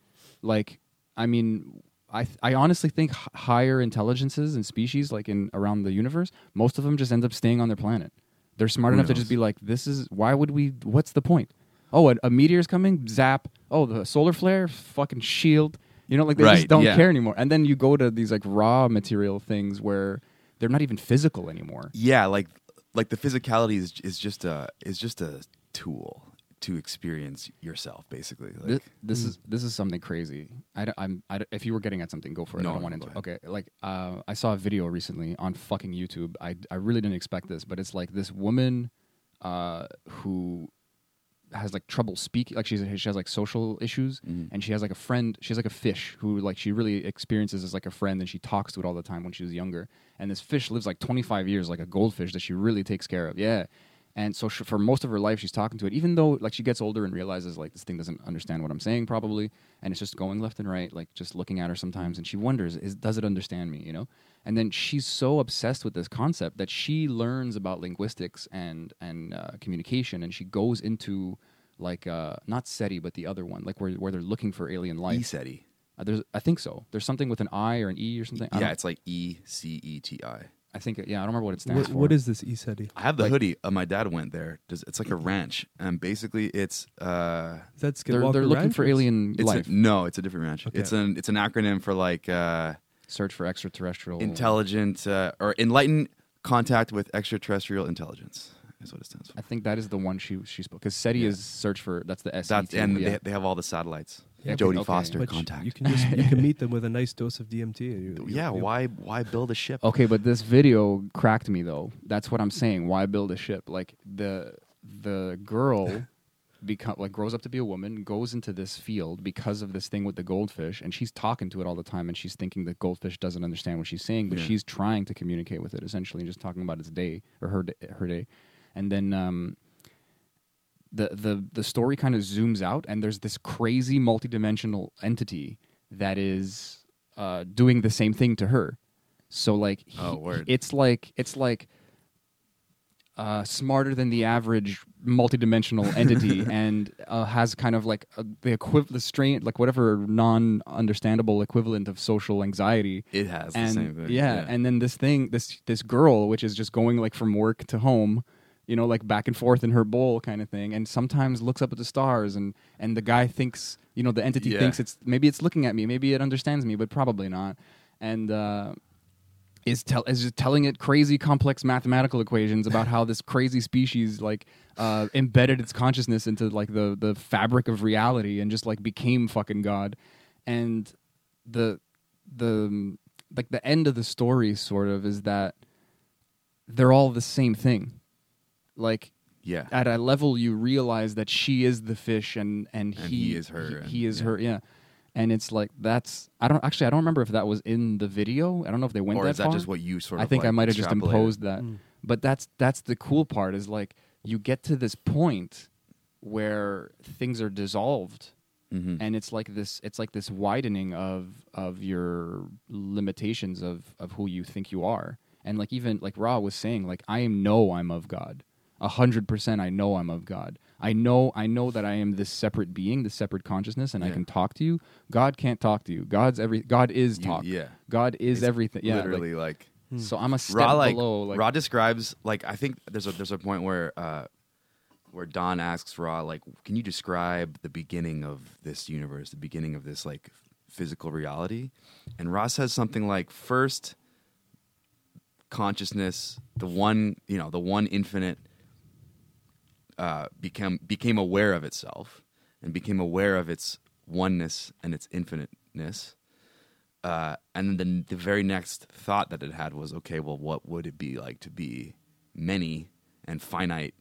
Like, I mean, I th- I honestly think h- higher intelligences and species, like in around the universe, most of them just end up staying on their planet. They're smart Who enough to just be like, "This is why would we? What's the point? Oh, a, a meteor's coming, zap. Oh, the solar flare, fucking shield. You know, like they just don't yeah. care anymore. And then you go to these like raw material things where they're not even physical anymore. yeah. Like, like the physicality is is just a is just a tool to experience yourself, basically. Like, This, this is this is something crazy. I don't- I'm I don't- if you were getting at something, go for it. No, I don't want go to. Okay, like uh, I saw a video recently on fucking YouTube. I I really didn't expect this, but it's like this woman uh, who has like trouble speaking. Like she's she has like social issues, Mhm. and she has like a friend. She has like a fish who like she really experiences as like a friend, and she talks to it all the time when she was younger. And this fish lives like 25 years, like a goldfish that she really takes care of. Yeah. And so sh for most of her life, she's talking to it, even though like she gets older and realizes like this thing doesn't understand what I'm saying probably, and it's just going left and right, like just looking at her sometimes, and she wonders, is does it understand me, you know? And then she's so obsessed with this concept that she learns about linguistics and and uh, communication, and she goes into like uh, not SETI, but the other one, like where where they're looking for alien life. ECETI. Uh, there's, I think so. There's something with an I or an E or something. Yeah, it's like E C E T I. I think yeah, I don't remember what it stands What, for. what is this E ECETI? I have the Like- hoodie. Uh, my dad went there. Does- It's like a ranch, and basically it's uh, Is that They're, Skinwalker they're looking Ranch for or alien it's a- life. no, it's a different ranch. Okay. It's an it's an acronym for like uh, Search for extraterrestrial intelligent uh, or enlightened contact with extraterrestrial intelligence. Is what it stands for. I think that is the one she she spoke because SETI Yeah. is search for that's the S. That's and they, they have all the satellites. Yeah, Jodie okay. Foster But contact. You can just you can meet them with a nice dose of DMT. you- you- yeah, you- why why build a ship? Okay, but this video cracked me though. That's what I'm saying. Why build a ship? Like the the girl become like grows up to be a woman, goes into this field because of this thing with the goldfish, and she's talking to it all the time, and she's thinking the goldfish doesn't understand what she's saying, but Yeah. she's trying to communicate with it essentially, and just talking about its day or her day, her day, and then um, the the the story kind of zooms out, and there's this crazy multidimensional entity that is uh, doing the same thing to her. So like, he- Oh, word. it's like it's like uh, smarter than the average multidimensional entity, and uh, has kind of like uh, the equivalent, the strain, like whatever non-understandable equivalent of social anxiety. It has the and same thing. yeah, and then this thing, this this girl, which is just going like from work to home, you know, like back and forth in her bowl kind of thing, and sometimes looks up at the stars, and and the guy thinks, you know, the entity Yeah. thinks it's maybe it's looking at me, maybe it understands me, but probably not, and. uh is tell is just telling it crazy complex mathematical equations about how this crazy species like uh, embedded its consciousness into like the the fabric of reality and just like became fucking god, and the the like the end of the story sort of is that they're all the same thing, like yeah. at a level you realize that she is the fish and and, And he, he is her, he, and- he is yeah. her yeah and it's like that's i don't actually i don't remember if that was in the video i don't know if they went or that is that far just what you sort of? i think i might have just imposed that Mm. but that's that's the cool part is like you get to this point where things are dissolved Mhm. and it's like this it's like this widening of of your limitations of of who you think you are and like even like ra was saying like i know i'm of god a hundred percent i know i'm of god. I know i know that i am this separate being this separate consciousness and i can talk to you. God can't talk to you. God's every god is You- talk. yeah. god is It's everything. Yeah literally like, so i'm a step Ra like below like Ra describes like I think there's a there's a point where uh where Don asks Ra like can you describe the beginning of this universe the beginning of this like physical reality? And Ra says something like first consciousness the one you know the one infinite uh became became aware of itself and became aware of its oneness and its infiniteness uh, and then the very next thought that it had was, okay, well, what would it be like to be many and finite?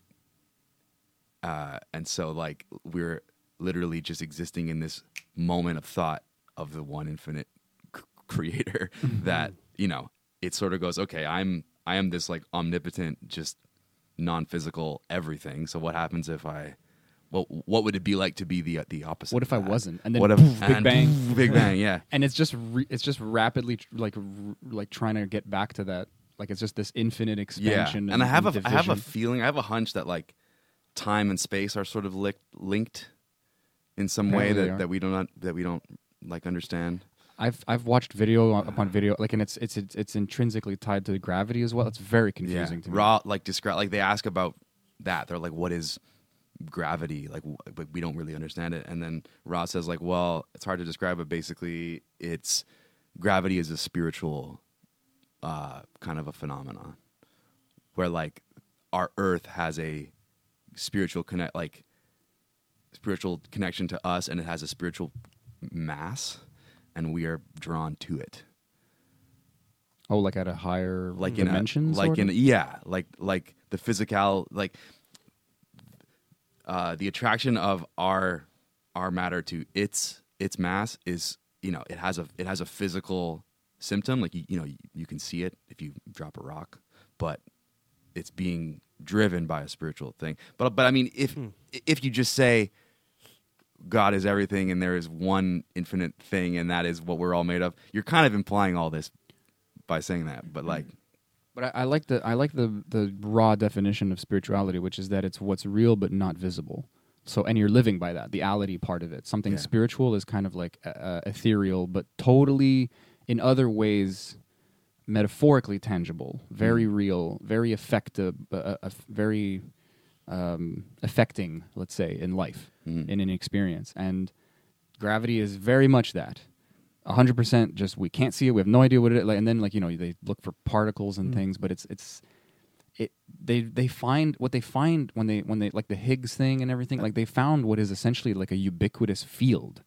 Uh, and so, like, we're literally just existing in this moment of thought of the one infinite c- creator that you know it sort of goes, okay, I'm I am this like omnipotent, just non-physical everything. So what happens if I what what would it be like to be the the opposite? What if I wasn't? And then what if poof, Big Bang. poof, Big Bang, yeah. and it's just re- it's just rapidly tr- like r- like trying to get back to that like it's just this infinite expansion Yeah, and I have a and I have a feeling, I have a hunch that like time and space are sort of li- linked in some way Apparently they that, that we don't that we don't like understand. I've I've watched video upon video like and it's it's it's, it's intrinsically tied to gravity as well it's very confusing yeah, to me ra like describe like they ask about that. They're like, what is gravity? Like, w- but we don't really understand it. And then Ra says like, well, it's hard to describe, but basically, it's gravity is a spiritual uh, kind of a phenomenon where like our Earth has a spiritual connect like spiritual connection to us, and it has a spiritual mass, and we are drawn to it. Oh like at a higher like dimension in a, like sort in of? yeah like like the physical like uh the attraction of our our matter to its its mass is you know it has a it has a physical symptom. Like you, you know you, you can see it if you drop a rock but it's being driven by a spiritual thing. But but i mean if if you just say god is everything and there is one infinite thing and that is what we're all made of you're kind of implying all this by saying that but like But I, I like the I like the the Ra definition of spirituality, which is that it's what's real but not visible. So and you're living by that, the ality part of it. Something Yeah. spiritual is kind of like uh, uh, ethereal, but totally in other ways metaphorically tangible, very real, very effective, uh, uh, uh, very um, affecting, let's say, in life, Mhm. in an experience. And gravity is very much that. Hundred percent. Just we can't see it. We have no idea what it is. Like, and then like you know they look for particles and Mm. things, but it's it's it they they find what they find when they when they like the Higgs thing and everything. Like they found what is essentially like a ubiquitous field.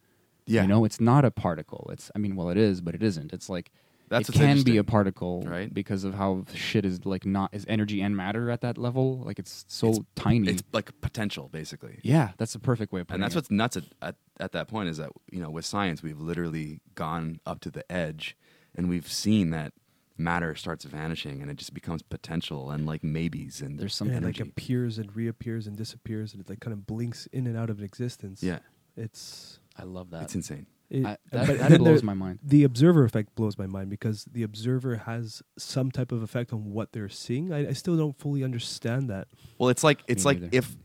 Yeah. You know, it's not a particle. It's I mean, well, it is, but it isn't. It's like That's it can be a particle, right? Because of how shit is like not is energy and matter at that level. Like it's so It's- tiny. It's like potential, basically. yeah, that's the perfect way of putting it. and that's it. what's nuts at, at, at that point is that you know with science we've literally gone up to the edge and we've seen that matter starts vanishing and it just becomes potential and like maybes and There's some yeah, like appears and reappears and disappears, and it like kind of blinks in and out of existence. yeah it's I love that. it's insane it, I, but that, that blows there- my mind. the observer effect blows my mind because the observer has some type of effect on what they're seeing. I, I still don't fully understand that. well it's like it's Me like neither. if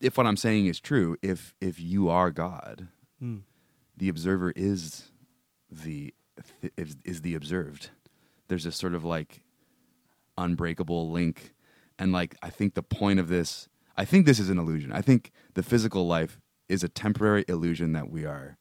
if what i'm saying is true if if you are god Mm. the observer is the is, is the observed there's this sort of like unbreakable link and like i think the point of this i think this is an illusion i think the physical life is a temporary illusion that we are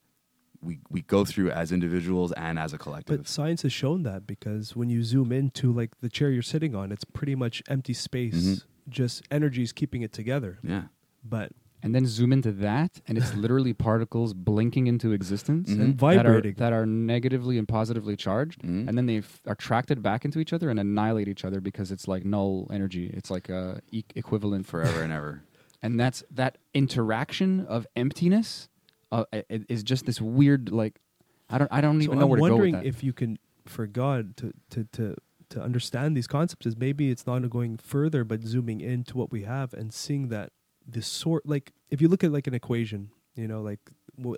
we we go through as individuals and as a collective But science has shown that because when you zoom into like the chair you're sitting on, it's pretty much empty space. Mhm. Just energy is keeping it together. yeah But And then zoom into that, and it's literally particles blinking into existence Mhm. and that are, vibrating. that are negatively and positively charged, Mhm. and then they f- are attracted back into each other and annihilate each other because it's like null energy. It's like a e- equivalent forever and ever and that's that interaction of emptiness uh, i- i- just this weird like I don't I don't so even know I'm where to go with wondering if you can, for God to to to to understand these concepts, is maybe it's not going further, but zooming into what we have and seeing that this sort like if you look at like an equation, you know, like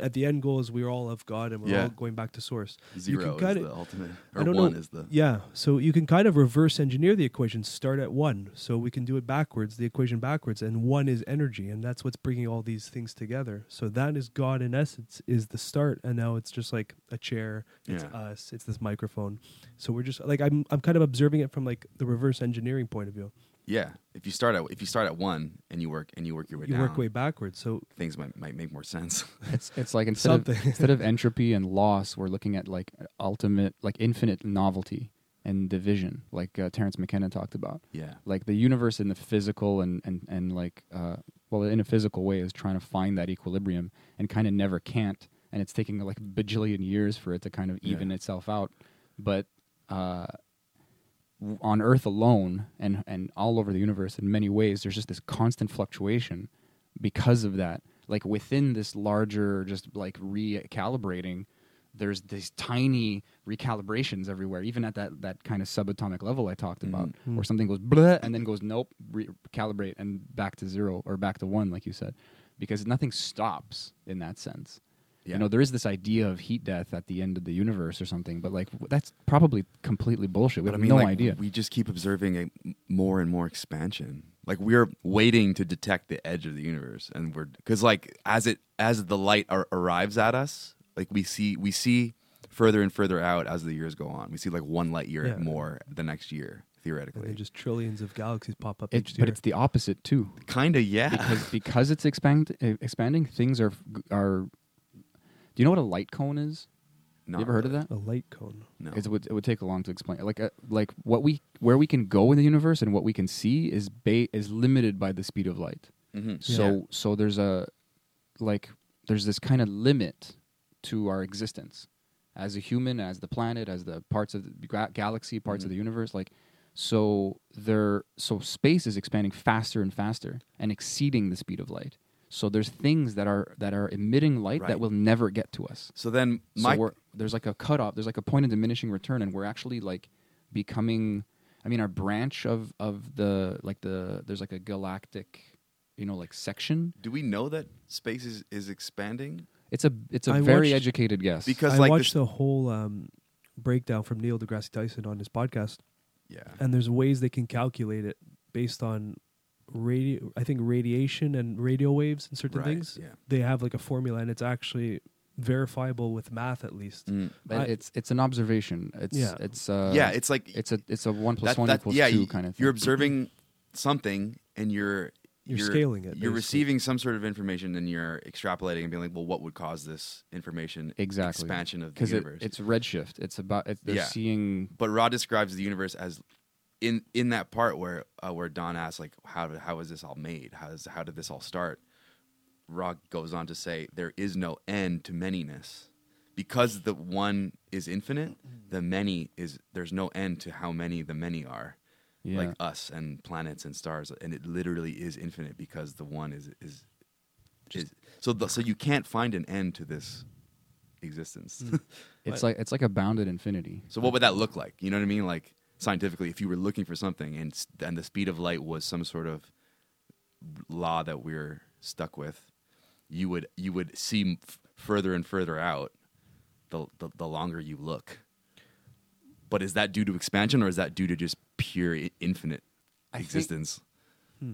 at the end goal is we're all of God and we're Yeah. all going back to source. zero is kinda- the ultimate or one know. is the Yeah, so you can kind of reverse engineer the equation. Start at one, so we can do it backwards, the equation backwards, and one is energy, and that's what's bringing all these things together. So that is God in essence, is the start, and now it's just like a chair, it's Yeah. us, it's this microphone. So we're just like I'm, I'm kind of observing it from like the reverse engineering point of view. Yeah if you start at if you start at one and you work and you work your way You down work way backwards, so things might might make more sense it's it's like instead of instead of entropy and loss, we're looking at like ultimate like infinite novelty and division, like uh, Terence McKenna talked about. yeah Like the universe in the physical and and and like uh, well in a physical way is trying to find that equilibrium and kind of never can't, and it's taking like a bajillion years for it to kind of even Yeah. itself out. But uh, w- on Earth alone and and all over the universe in many ways, there's just this constant fluctuation because of that. Like within this larger, just like recalibrating, there's these tiny recalibrations everywhere, even at that that kind of subatomic level I talked about, Mhm. where something goes blah and then goes nope, recalibrate and back to zero or back to one, like you said, because nothing stops in that sense. Yeah You know, there is this idea of heat death at the end of the universe or something, but like w- that's probably completely bullshit. We But I have mean, no like, idea. We just keep observing a m- more and more expansion. Like we're waiting to detect the edge of the universe, and we're because like as it as the light ar- arrives at us, like we see we see further and further out as the years go on. We see like one light year Yeah. more the next year and theoretically. then just trillions of galaxies pop up It, each but it's the opposite too, Kind of, yeah. because because it's expand uh, expanding. Things are are. Do you know what a light cone is? Not you ever heard of that? a light cone. No. It's- It would it would take a long to explain. Like uh, like what we where we can go in the universe and what we can see is ba- is limited by the speed of light. Mhm. So so there's a like there's this kind of limit to our existence as a human, as the planet, as the parts of the ga- galaxy, parts of Mhm. the universe. Like so there so space is expanding faster and faster and exceeding the speed of light. So there's things that are that are emitting light Right. that will never get to us. So then So my we're, there's like a cutoff. There's like a point of diminishing return, and we're actually like becoming. I mean, our branch of of the like the there's like a galactic, you know, like section. do we know that space is, is expanding? It's a it's a I very watched- educated guess. Because I like watched this, the whole um, breakdown from Neil deGrasse Tyson on his podcast, yeah. and there's ways they can calculate it based on radio. I think radiation and radio waves and certain Right, things. yeah. They have like a formula, and it's actually verifiable with math at least. Mm. But I- it's it's an observation. It's Yeah. it's uh, yeah, it's like it's a it's a one plus that- one that- equals yeah, two you- kind of thing. You're observing something and you're You're scaling it, You're basically. receiving some sort of information and you're extrapolating and being like, well, what would cause this information exactly expansion of the because it, universe? it's redshift. It's about it, they're Yeah. seeing but Ra describes the universe as in in that part where uh, where Don asks like how how is this all made? How is how did this all start? Ra goes on to say there is no end to manyness. Because the one is infinite, the many is there's no end to how many the many are. yeah. Like us and planets and stars and it literally is infinite because the one is is, is so the, so you can't find an end to this existence. it's like it's like a bounded infinity. So what would that look like? You know what I mean? Like scientifically, if you were looking for something and and the speed of light was some sort of law that we're stuck with, you would you would see f- further and further out the, the the longer you look. But is that due to expansion or is that due to just pure i- infinite I think- existence? Hmm.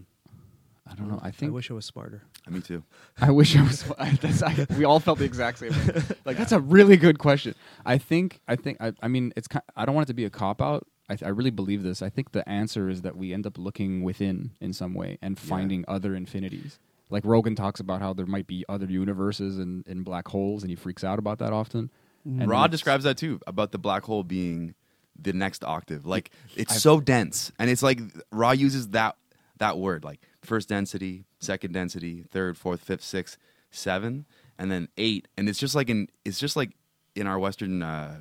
I don't hmm. know. I think I wish I was smarter. Me too. I wish I was. I, that's, I, we all felt the exact same. way. Like that's a really good question. I think. I think. I, I mean, it's. ki- I don't want it to be a cop out. I, I really believe this. I think the answer is that we end up looking within in some way and finding other infinities. Like Rogan talks about how there might be other universes and in black holes, and he freaks out about that often. And Ra describes that too about the black hole being the next octave. Like it's I've- so dense, and it's like Ra uses that that word like first density, second density, third, fourth, fifth, sixth, seven, and then eight, and it's just like in it's just like in our Western uh,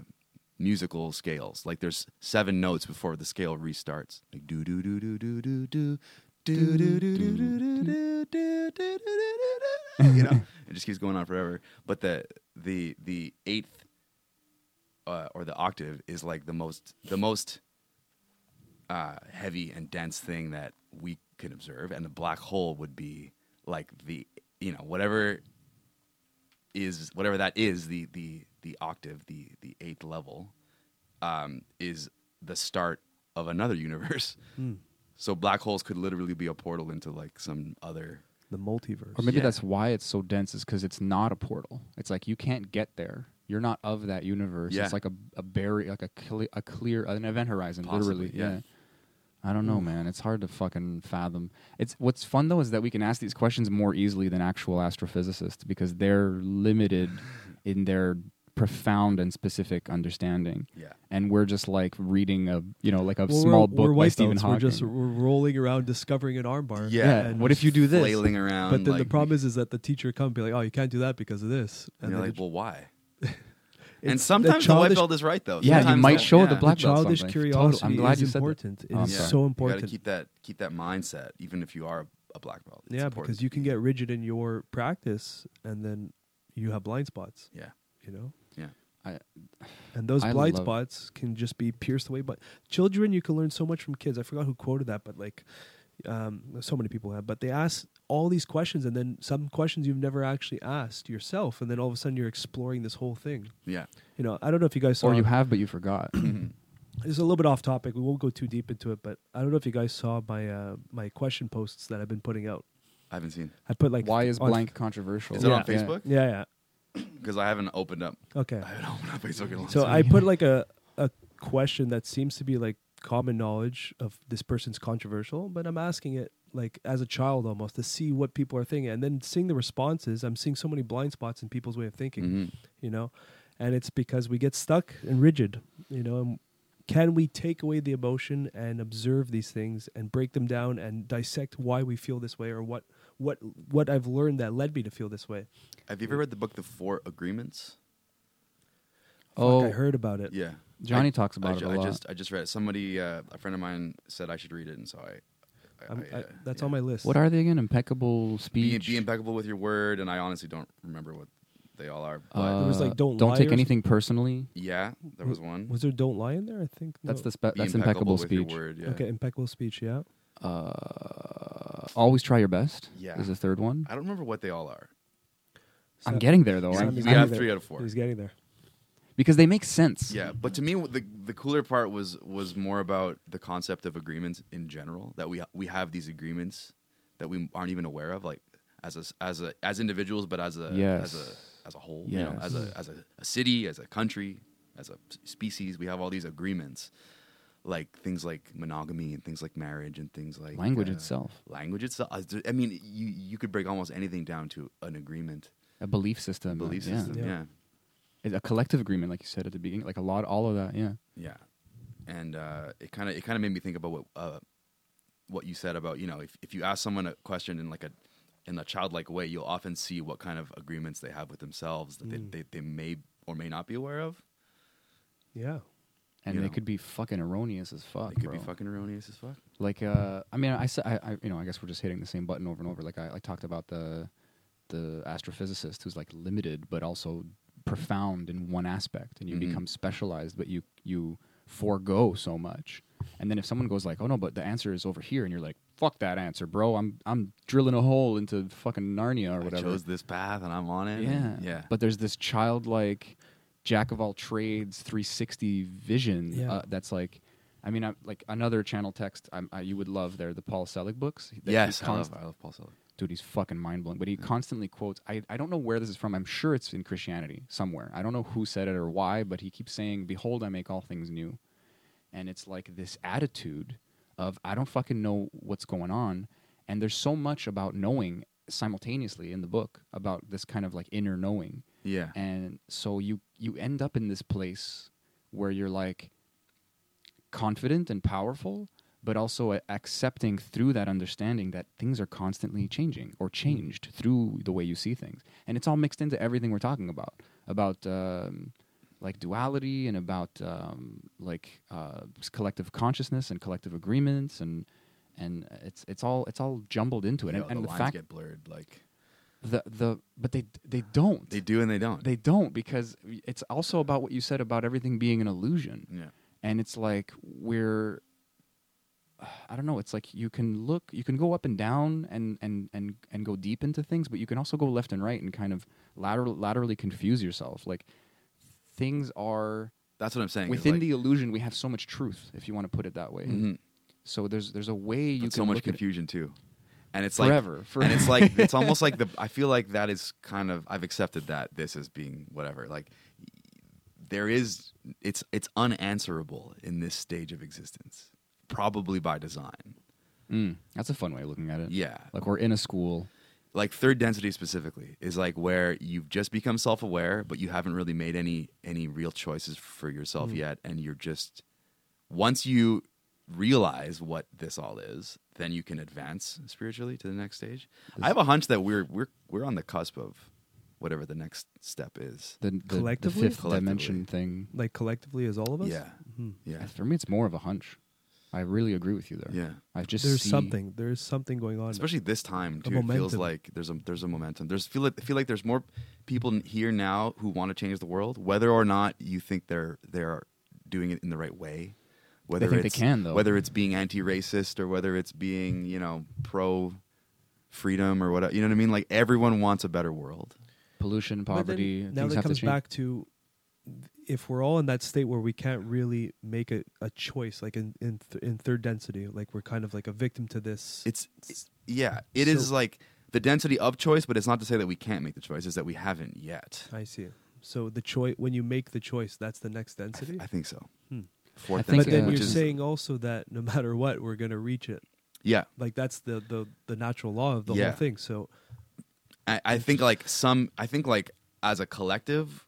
musical scales. Like there's seven notes before the scale restarts. Like do do do do do do do. Do, do, do, do, do, do, do, do, do, do, do, you know, it just keeps going on forever. But the the the eighth uh, or the octave is like the most the most uh, heavy and dense thing that we can observe, and the black hole would be like the you know whatever is whatever that is the the the octave the the eighth level um, is the start of another universe. So black holes could literally be a portal into like some other. The multiverse. Or maybe Yeah. that's why it's so dense is because it's not a portal. It's like you can't get there. You're not of that universe. Yeah. It's like a a barrier, like a cle- a clear an event horizon, Possibly, literally. yeah. I don't know, man. It's hard to fucking fathom. It's what's fun though is that we can ask these questions more easily than actual astrophysicists because they're limited in their profound and specific understanding. Yeah. And we're just like reading a you know like a Well, small we're, book we're by Stephen. Hawking. We're just we're rolling around discovering an armbar. Yeah. And what if you do this? Flailing around. But then the problem is, is that the teacher come and be like, "Oh, you can't do that because of this." And you're like, well, why? And sometimes the, childish- white belt is right though. Yeah, you might the- show the black the belt childish something. curiosity Totally. I'm glad is you said that. important. Oh, I'm It is sorry. so You important. got to keep that keep that mindset, even if you are a black belt. It's yeah, important because you can get rigid in your practice, and then you have blind spots. Yeah, You know, yeah. I, and those I blind love- spots can just be pierced away. But children, you can learn so much from kids. I forgot who quoted that, but like, um, so many people have. But they ask all these questions, and then some questions you've never actually asked yourself, and then all of a sudden you're exploring this whole thing. Yeah. You know, I don't know if you guys saw. or you have but you forgot. It's a little bit off topic. We won't go too deep into it, but I don't know if you guys saw my uh, my question posts that I've been putting out. I haven't seen I put like Why is on- blank controversial? Is it on Facebook? Yeah. Facebook? Yeah, because I haven't opened up. Okay. I haven't opened up Facebook in a long So time. I put like a a question that seems to be like common knowledge of this person's controversial, but I'm asking it like as a child almost to see what people are thinking, and then seeing the responses. I'm seeing so many blind spots in people's way of thinking. Mhm. You know, and it's because we get stuck and rigid. You know, and can we take away the emotion and observe these things and break them down and dissect why we feel this way or what what what I've learned that led me to feel this way? Have you ever read the book The Four Agreements? Oh, Fuck, I heard about it. Yeah, Johnny I- talks about I, it ju- a I lot. just I just read it. Somebody, uh, a friend of mine, said I should read it, and so I. I, I'm, I, I, uh, that's yeah. on my list. What are they again? Impeccable speech. be impeccable with your word, and I honestly don't remember what they all are. But uh, There was, like, don't don't lie take or anything personally. yeah, there was one. Was there "Don't Lie" in there? I think That's No. the spe- that's impeccable, impeccable with your speech. word. Yeah. Okay, impeccable speech. Yeah. Uh, always try your best. Yeah. is the third one. I don't remember what they all are. I'm Sam- getting there though. Sam I'm- is We I'm- have getting three out of four. He's getting there. because they make sense. Yeah, but to me, the the cooler part was was more about the concept of agreements in general. That we we have these agreements, that we aren't even aware of, like as a s- as a as individuals, but as a Yes. as a as a whole. You know, as a as a, a city, as a country, as a species, we have all these agreements, like things like monogamy and things like marriage and things like Language uh, itself, Language itself. I mean, you you could break almost anything down to an agreement, a belief system, a belief uh, system. Yeah. yeah. It's a collective agreement, like you said at the beginning, like a lot, all of that. Yeah, Yeah, and uh, it kind of it kind of made me think about what uh, what you said about you know if if you ask someone a question in like a in a childlike way, you'll often see what kind of agreements they have with themselves that Mm. they, they they may or may not be aware of. Yeah. And You they know. could be fucking erroneous as fuck. they could bro. be fucking erroneous as fuck. like uh i mean i I, I you know i guess we're just hitting the same button over and over like i, I talked about the the astrophysicist who's like limited but also profound in one aspect and you Mhm. become specialized but you you forego so much and then if someone goes like oh no but the answer is over here and you're like fuck that answer bro i'm i'm drilling a hole into fucking narnia or I whatever chose this path and I'm on it. yeah yeah. but there's this childlike jack of all trades 360 vision Yeah. uh, that's like I mean, I, like another channel text I'm, I, you would love there, the Paul Selig books. that he yes, I love I love Paul Selig. dude, he's fucking mind blowing. But he constantly quotes. I, I don't know where this is from. I'm sure it's in Christianity somewhere. I don't know who said it or why, but he keeps saying, "Behold, I make all things new," and it's like this attitude of I don't fucking know what's going on, and there's so much about knowing simultaneously in the book about this kind of like inner knowing Yeah, and so you you end up in this place where you're like confident and powerful but also accepting through that understanding that things are constantly changing or changed through the way you see things and it's all mixed into everything we're talking about about um, like duality and about um, like uh, collective consciousness and collective agreements and and it's it's all it's all jumbled into it You and, know, and the the lines fact get blurred. Like the the but they they don't they do and they don't. they don't because it's also about what you said about everything being an illusion. yeah, And it's like we're I don't know, it's like you can look you can go up and down and and and and go deep into things, but you can also go left and right and kind of lateral, laterally confuse yourself. Like things are that's what I'm saying. is, within like, the illusion we have so much truth if you want to put it that way. mhm. So there's there's a way you But can so much look at it confusion too, and it's forever. like forever. and it's like it's almost like the I feel like that is kind of I've accepted that this is being whatever like there is it's it's unanswerable in this stage of existence probably by design Mm, that's a fun way of looking at it. yeah Like we're in a school. like third density specifically is like where you've just become self-aware but you haven't really made any any real choices for yourself Hmm. yet and you're just once you realize what this all is then you can advance spiritually to the next stage i have a hunch that we're we're we're on the cusp of whatever the next step is The, the, the fifth Collectively. dimension thing. Like collectively as all of us? yeah Mhm. yeah For me, it's more of a hunch. I really agree with you there. yeah I just There's see- something. There's something going on. especially this time A too. It feels like there's a there's a momentum. There's feel like I feel like there's more people here now who want to change the world, whether or not you think they're they're doing it in the right way. Whether think they it's, can, though. Whether it's being anti-racist or whether it's being you know pro freedom or whatever. You know what I mean? Like everyone wants a better world. pollution, poverty. now things that have comes to change. back to if we're all in that state where we can't really make a, a choice, like in in, th- in third density, like we're kind of like a victim to this. It's yeah, it is So- like the density of choice, but it's not to say that we can't make the choice. It's that we haven't yet. I see. So the choice when you make the choice, that's the next I, density. I think so. Hmm. Fourth I think, but then uh, you're saying also that no matter what, we're going to reach it. yeah, Like that's the the the natural law of the Yeah. whole thing. So I, I think like some I think like as a collective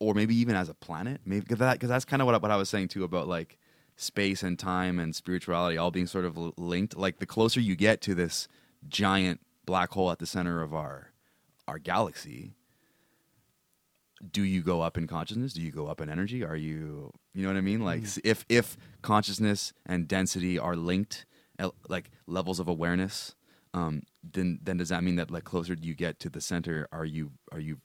or maybe even as a planet maybe because that, 'cause that's kind of what, I- what I was saying too about like space and time and spirituality all being sort of linked like the closer you get to this giant black hole at the center of our our galaxy do you go up in consciousness? Do you go up in energy? Are you you know what i mean? Like s- if if consciousness and density are linked like levels of awareness um then then does that mean that like closer you get to the center are you are you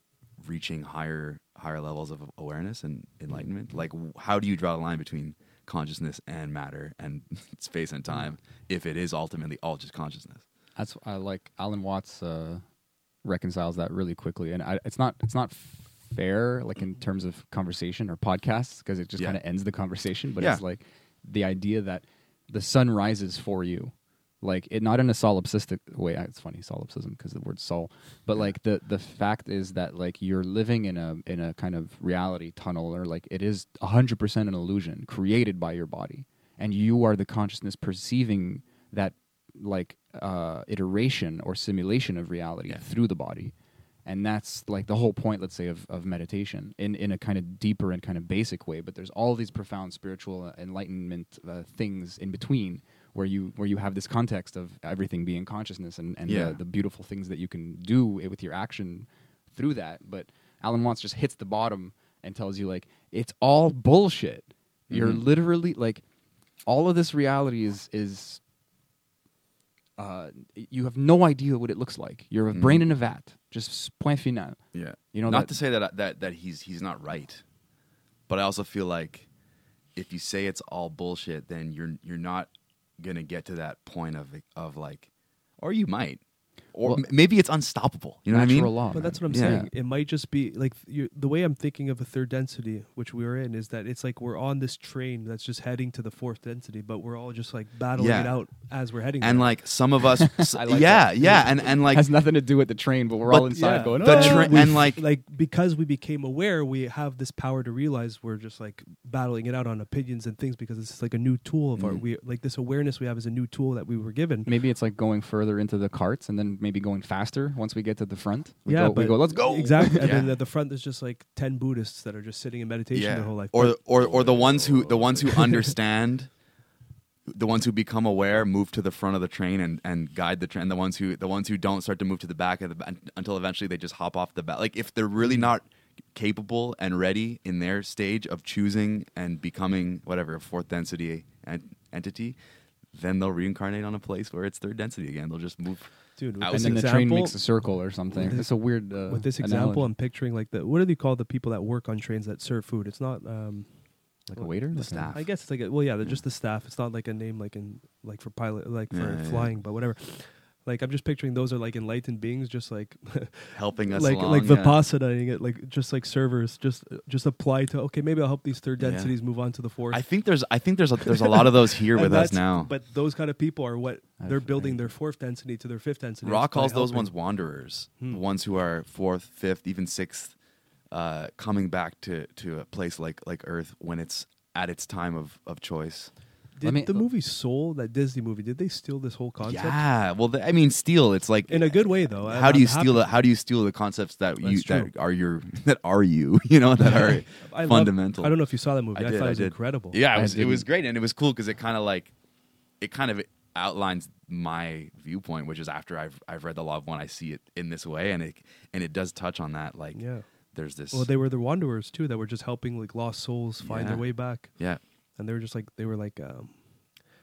reaching higher higher levels of awareness and enlightenment? Like how do you draw the line between consciousness and matter and space and time if it is ultimately all just consciousness? That's I like Alan Watts uh, reconciles that really quickly, and I, it's not it's not fair like in terms of conversation or podcasts because it just Yeah. kind of ends the conversation. But Yeah. it's like the idea that the sun rises for you, like it not in a solipsistic way. It's funny solipsism because the word soul, but like the the fact is that like you're living in a in a kind of reality tunnel, or like it is hundred percent an illusion created by your body, and you are the consciousness perceiving that like uh, iteration or simulation of reality Yeah. through the body and that's like the whole point let's say of, of meditation in, in a kind of deeper and kind of basic way but there's all these profound spiritual enlightenment uh, things in between where you where you have this context of everything being consciousness and, and Yeah. the, the beautiful things that you can do with your action through that but alan watts just hits the bottom and tells you like it's all bullshit you're Mhm. literally like all of this reality is is uh, you have no idea what it looks like. You're a Mhm. brain in a vat. Just point final. Yeah. You know, not that- to say that that that he's he's not right, but I also feel like if you say it's all bullshit, then you're you're not gonna get to that point of of like, or you might, or Well- m- maybe it's unstoppable. You know what I Natural mean? law. But man. that's what I'm Yeah. saying. It might just be like you the way I'm thinking of a third density, which we are in, is that it's like we're on this train that's just heading to the fourth density, but we're all just like battling Yeah. it out as we're heading. And there. like some of us, like yeah, that. yeah, and and like has nothing to do with the train, but we're But- all inside yeah. going. the "Oh." tra- we and like like because we became aware, we have this power to realize we're just like battling it out on opinions and things because it's like a new tool of our Mm. we like this awareness we have is a new tool that we were given. Maybe it's like going further into the carts and then maybe going faster once we get to the front. We yeah, go, we go, let's go. exactly. And Yeah. then at the front, there's just like ten Buddhists that are just sitting in meditation their whole life. Or or or the ones who the ones who understand, the ones who become aware move to the front of the train and, and guide the train. The ones who the ones who don't start to move to the back of the until eventually they just hop off the back. Like if they're really mm-hmm. not capable and ready in their stage of choosing and becoming whatever a fourth density en- entity, then they'll reincarnate on a place where it's third density again. They'll just move. Dude, with And and this then the example, train makes a circle or something. with It's a weird. Uh, with this example, analogy. I'm picturing like the what do they call the people that work on trains that serve food? It's not. um like a waiter. the Like staff. I guess it's like a, well, yeah, they're just the staff. It's not like a name like in like for pilot, like for Yeah, yeah, yeah. flying, but whatever. Like I'm just picturing those are like enlightened beings, just like Helping us like along, like yeah. vipassanaing it, like just like servers, just just apply to okay, maybe I'll help these third Yeah. densities move on to the fourth. I think there's I think there's a, there's a lot of those here with us now. But those kind of people are what they're building their fourth density to their fifth density. By calls those ones wanderers, Hmm. the ones who are fourth, fifth, even sixth, uh, coming back to, to a place like like Earth when it's at its time of, of choice. Did me- the movie Soul, that Disney movie, did they steal this whole concept? Yeah, well, the, I mean, steal. It's like In a good way, though. How I'm- do you steal? The, how do you steal the concepts that you That's that are your that are you? You know that are I fundamental. I don't know if you saw that movie. I I, did, thought it was incredible. Yeah, it was, it was great, and it was cool because it kind of like it kind of outlines my viewpoint, which is after I've I've read the Law of One, I see it in this way, and it and it does touch on that. Like, Yeah. there's this. Well, they were the wanderers too that were just helping like lost souls find their way back, yeah, and they were just like they were like um,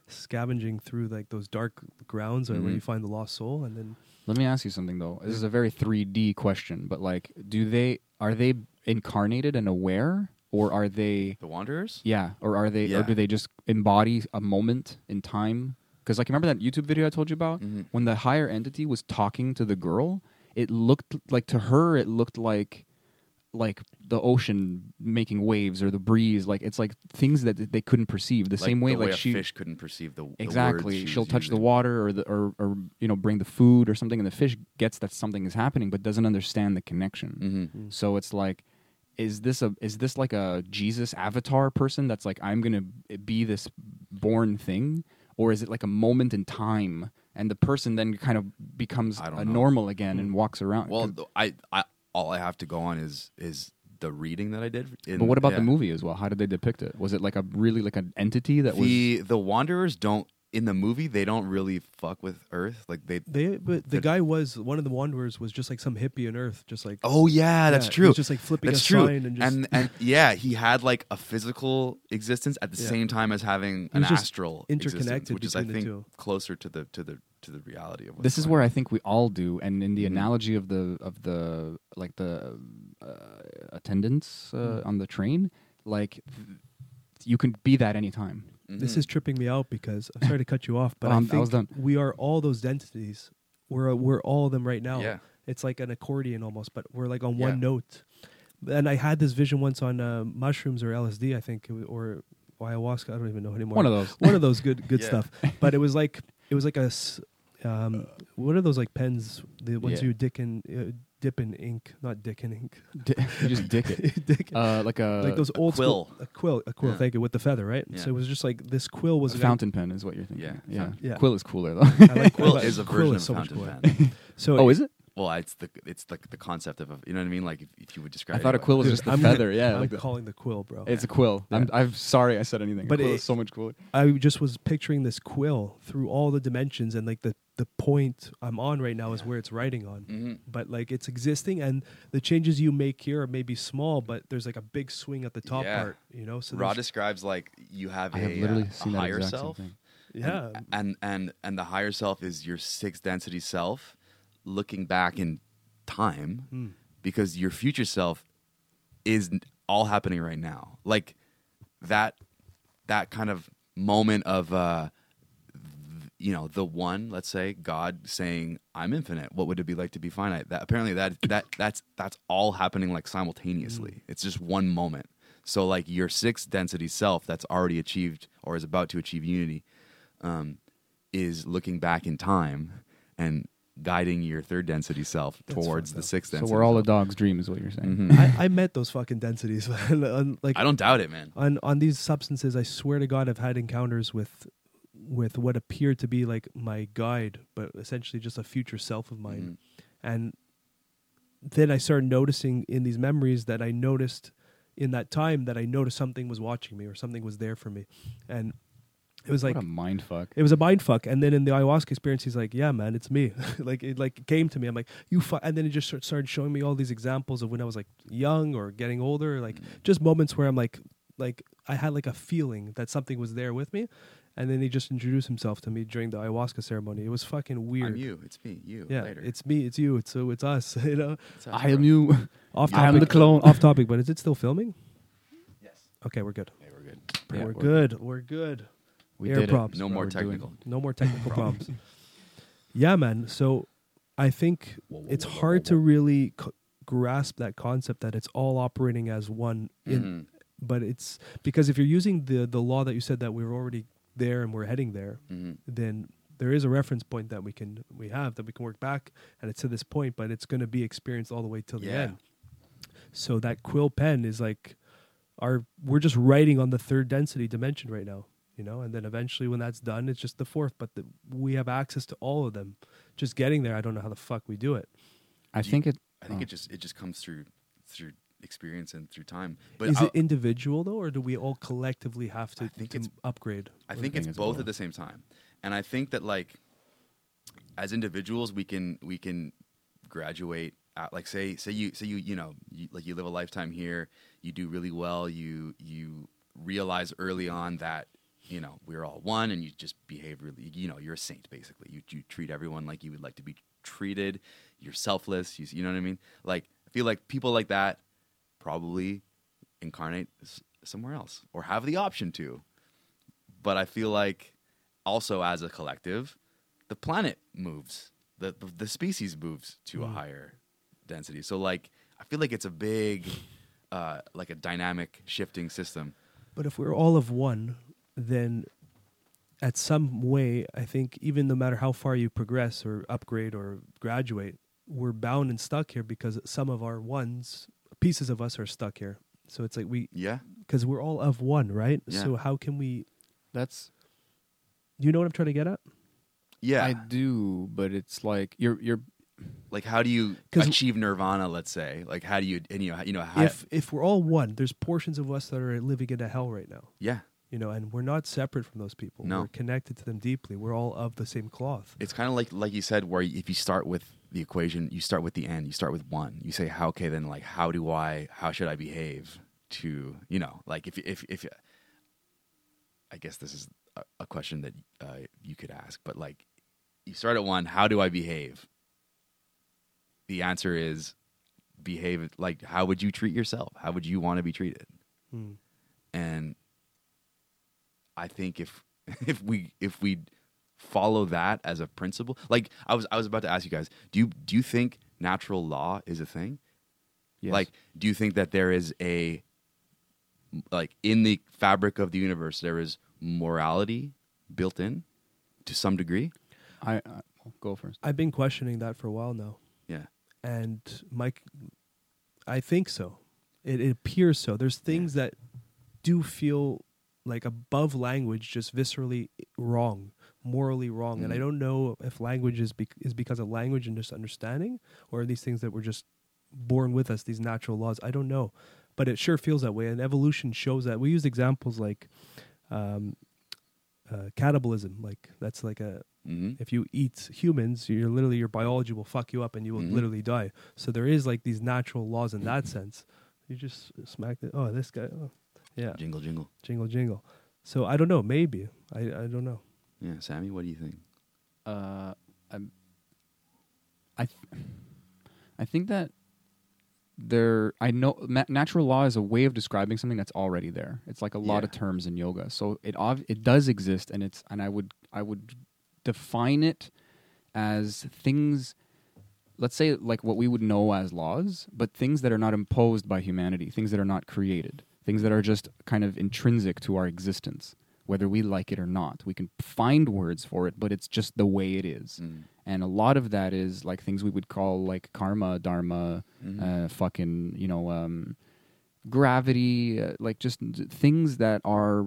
scavenging through like those dark grounds where Mhm. you find the lost soul, and then Let me ask you something though. This is a very 3D question, but like, do they are they incarnated and aware, or are they? the Wanderers. Yeah, or are they? Or Yeah. do they just embody a moment in time? Because like, remember that YouTube video I told you about Mhm. when the higher entity was talking to the girl? It looked like to her, it looked like like the ocean making waves or the breeze. Like it's like things that they couldn't perceive. The same way, the like a she fish couldn't perceive the the exactly words she she'll was touch the water or the or, or you know bring the food or something and the fish gets that something is happening but doesn't understand the connection Mhm. so it's like is this a is this like a jesus avatar person that's like i'm gonna be this born thing or is it like a moment in time and the person then kind of becomes a know. normal again and walks around well I, I all I have to go on is is the reading that I did. In, but what about the movie as well how did they depict it was it like a really like an entity that was the the Wanderers don't in the movie they don't really fuck with Earth. Like they. they but the The- guy was one of the wanderers was just like some hippie on Earth, just like Oh yeah, that's Yeah, he true. was just, like, flipping that's a true. sign and just- and and yeah, he had like a physical existence at the Yeah. same time as having an astral interconnected existence, which is I think two. closer to the to the to the reality of. What's this is where. I think we all do, and in the Mhm. analogy of the of the like the uh, attendants uh, Mm. on the train, like th- you can be that anytime. this Mhm. is tripping me out because I'm sorry to cut you off, but Oh, I think I was done. we are all those densities. We're we're all of them right now. Yeah. It's like an accordion almost, but we're like on Yeah. one note. And I had this vision once on uh, mushrooms or LSD, I think, or ayahuasca. I don't even know anymore. One of those. One of those good good Yeah. stuff. But it was like it was like a s- um, what are those like pens? The ones Yeah. you dick in, uh, dip in ink, not dick in ink. Di- you just dick it. dick, Uh, like a like those old quill. school, a quill, a quill. Yeah. Thank you with the feather, right? Yeah. So it was just like this quill was a an- fountain pen is what you're thinking. Yeah, yeah. fountain- Yeah. Quill is cooler though. I like Quill but is a quill version is of so much fountain cooler. pen. So oh, is it? Well, it's the it's the the concept of a, you know what I mean. Like if, if you would describe. I thought a quill was just the I'm- feather. Yeah, I'm like the, calling the quill, bro. it's a quill. I'm, I'm sorry I said anything. But But quill it- is so much cooler. I just was picturing this quill through all the dimensions, and like the the point I'm on right now is where it's writing on. Mhm. But like it's existing, and the changes you make here are maybe small, but there's like a big swing at the top Yeah. part. You know, so Ra there's- describes like you have I a, have literally uh, seen a that higher exact self. thing. yeah, and, and and and the higher self is your sixth density self looking back in time Hmm. because your future self is all happening right now. Like that that kind of moment of uh th- you know the one let's say god saying i'm infinite. What would it be like to be finite? That apparently that that that's that's all happening like simultaneously. It's just one moment. So like your sixth density self that's already achieved or is about to achieve unity um, is looking back in time and guiding your third density self That's towards fucked the up. sixth So density we're all a self. dog's dream, is what you're saying. Mhm. I, I met those fucking densities. man. On, like I don't doubt it, man. on on these substances, I swear to God, I've had encounters with with what appeared to be like my guide, but essentially just a future self of mine. Mhm. And then I started noticing in these memories that I noticed in that time that I noticed something was watching me or something was there for me, and it was like what a mind fuck. it was a mind fuck. And then in the ayahuasca experience, he's like, "Yeah, man, it's me." like it like came to me. I'm like, "You," fu-. and then it just started showing me all these examples of when I was like young or getting older, like mm. just moments where I'm like, like I had like a feeling that something was there with me. And then he just introduced himself to me during the ayahuasca ceremony. It was fucking weird. I'm you. It's me. You. Yeah, Later. it's me, it's you, it's so it's us. You know, us, I am you. off I am topic. the clone. Off topic, but is it still filming? Yes. Okay, we're good. Okay, we're good. Yeah, we're, we're good. We're good. We Air did it. props. No That's more what we're doing. technical. No more technical problems. Yeah, man. So I think Whoa, whoa, it's whoa, hard to really c- grasp that concept that it's all operating as one. In, Mhm. But it's because if you're using the the law that you said that we're already there and we're heading there, Mhm. then there is a reference point that we can we have that we can work back, and it's to this point, but it's going to be experienced all the way till the end. So that quill pen is like our we're just writing on the third density dimension right now, you know, and then eventually when that's done, it's just the fourth. But the, we have access to all of them. Just getting there, I don't know how the fuck we do it. I You- think it. I think oh. it just it just comes through through experience and through time. But Is I'll- it individual though, or do we all collectively have to, I think to it's- upgrade? I I think think it's it's both both. at the same time, and I think that like as individuals, we can we can graduate. At, like say say you say you you know you, like you live a lifetime here, you do really well. You you realize early on that you know we're all one, and you just behave really. You know you're a saint basically. You you treat everyone like you would like to be treated. You're selfless. You you know what I mean? Like I feel like people like that probably incarnate s- somewhere else or have the option to but I feel like also as a collective, the planet moves, the the, the species moves to a Mm. higher density. So like I feel like it's a big, uh, like a dynamic shifting system. But if we're all of one, then at some way, I think even no matter how far you progress or upgrade or graduate, we're bound and stuck here because some of our ones, pieces of us are stuck here. So it's like we, Yeah, because we're all of one, right? Yeah. So how can we, That's you know what I'm trying to get at? yeah. I do, but it's like you're you're like how do you achieve nirvana? Let's say, like how do you and you know how- you know how, If if we're all one, there's portions of us that are living in a hell right now, yeah. You know, and we're not separate from those people. No. We're connected to them deeply. We're all of the same cloth. It's kind of like like you said, where if you start with the equation, you start with the end. You start with one. You say, how okay, then like how do I? How should I behave to you know like if if if I guess this is a, a question that uh, you could ask, but like you start at one. How do I behave? The answer is behave like how would you treat yourself? How would you want to be treated? Hmm. and I think if if we if we follow that as a principle, like I was I was about to ask you guys, do you do you think natural law is a thing? yes. Like, do you think that there is a like in the fabric of the universe there is morality built in to some degree? I, I well, go first. I've been questioning that for a while now, Yeah. and Mike, I think so. It, it appears so. There's things that do feel like above language, just viscerally wrong, morally wrong, and I Mhm. don't know if language is bec- is because of language and just understanding, or are these things that were just born with us, these natural laws. I don't know, but it sure feels that way, and evolution shows that. We use examples like. Um, uh, cannibalism, like that's like a hmm if you eat humans, you're literally your biology will fuck you up and you will Mhm. literally die. So there is like these natural laws in that sense. You just smack it. Oh, this guy. Oh, yeah, Jingle, jingle. jingle jingle. So I don't know. Maybe I I don't know. Yeah, Sammy, what do you think? Uh, I'm- I, th- I think that there. I know ma- natural law is a way of describing something that's already there. It's like a lot of terms in yoga, so it ov- it does exist, and it's and I would I would define it as things. Let's say like what we would know as laws, but things that are not imposed by humanity, things that are not created, things that are just kind of intrinsic to our existence, whether we like it or not. We can find words for it, but it's just the way it is Mm. and a lot of that is like things we would call like karma dharma Mhm. uh, fucking you know um, gravity uh, like just things that are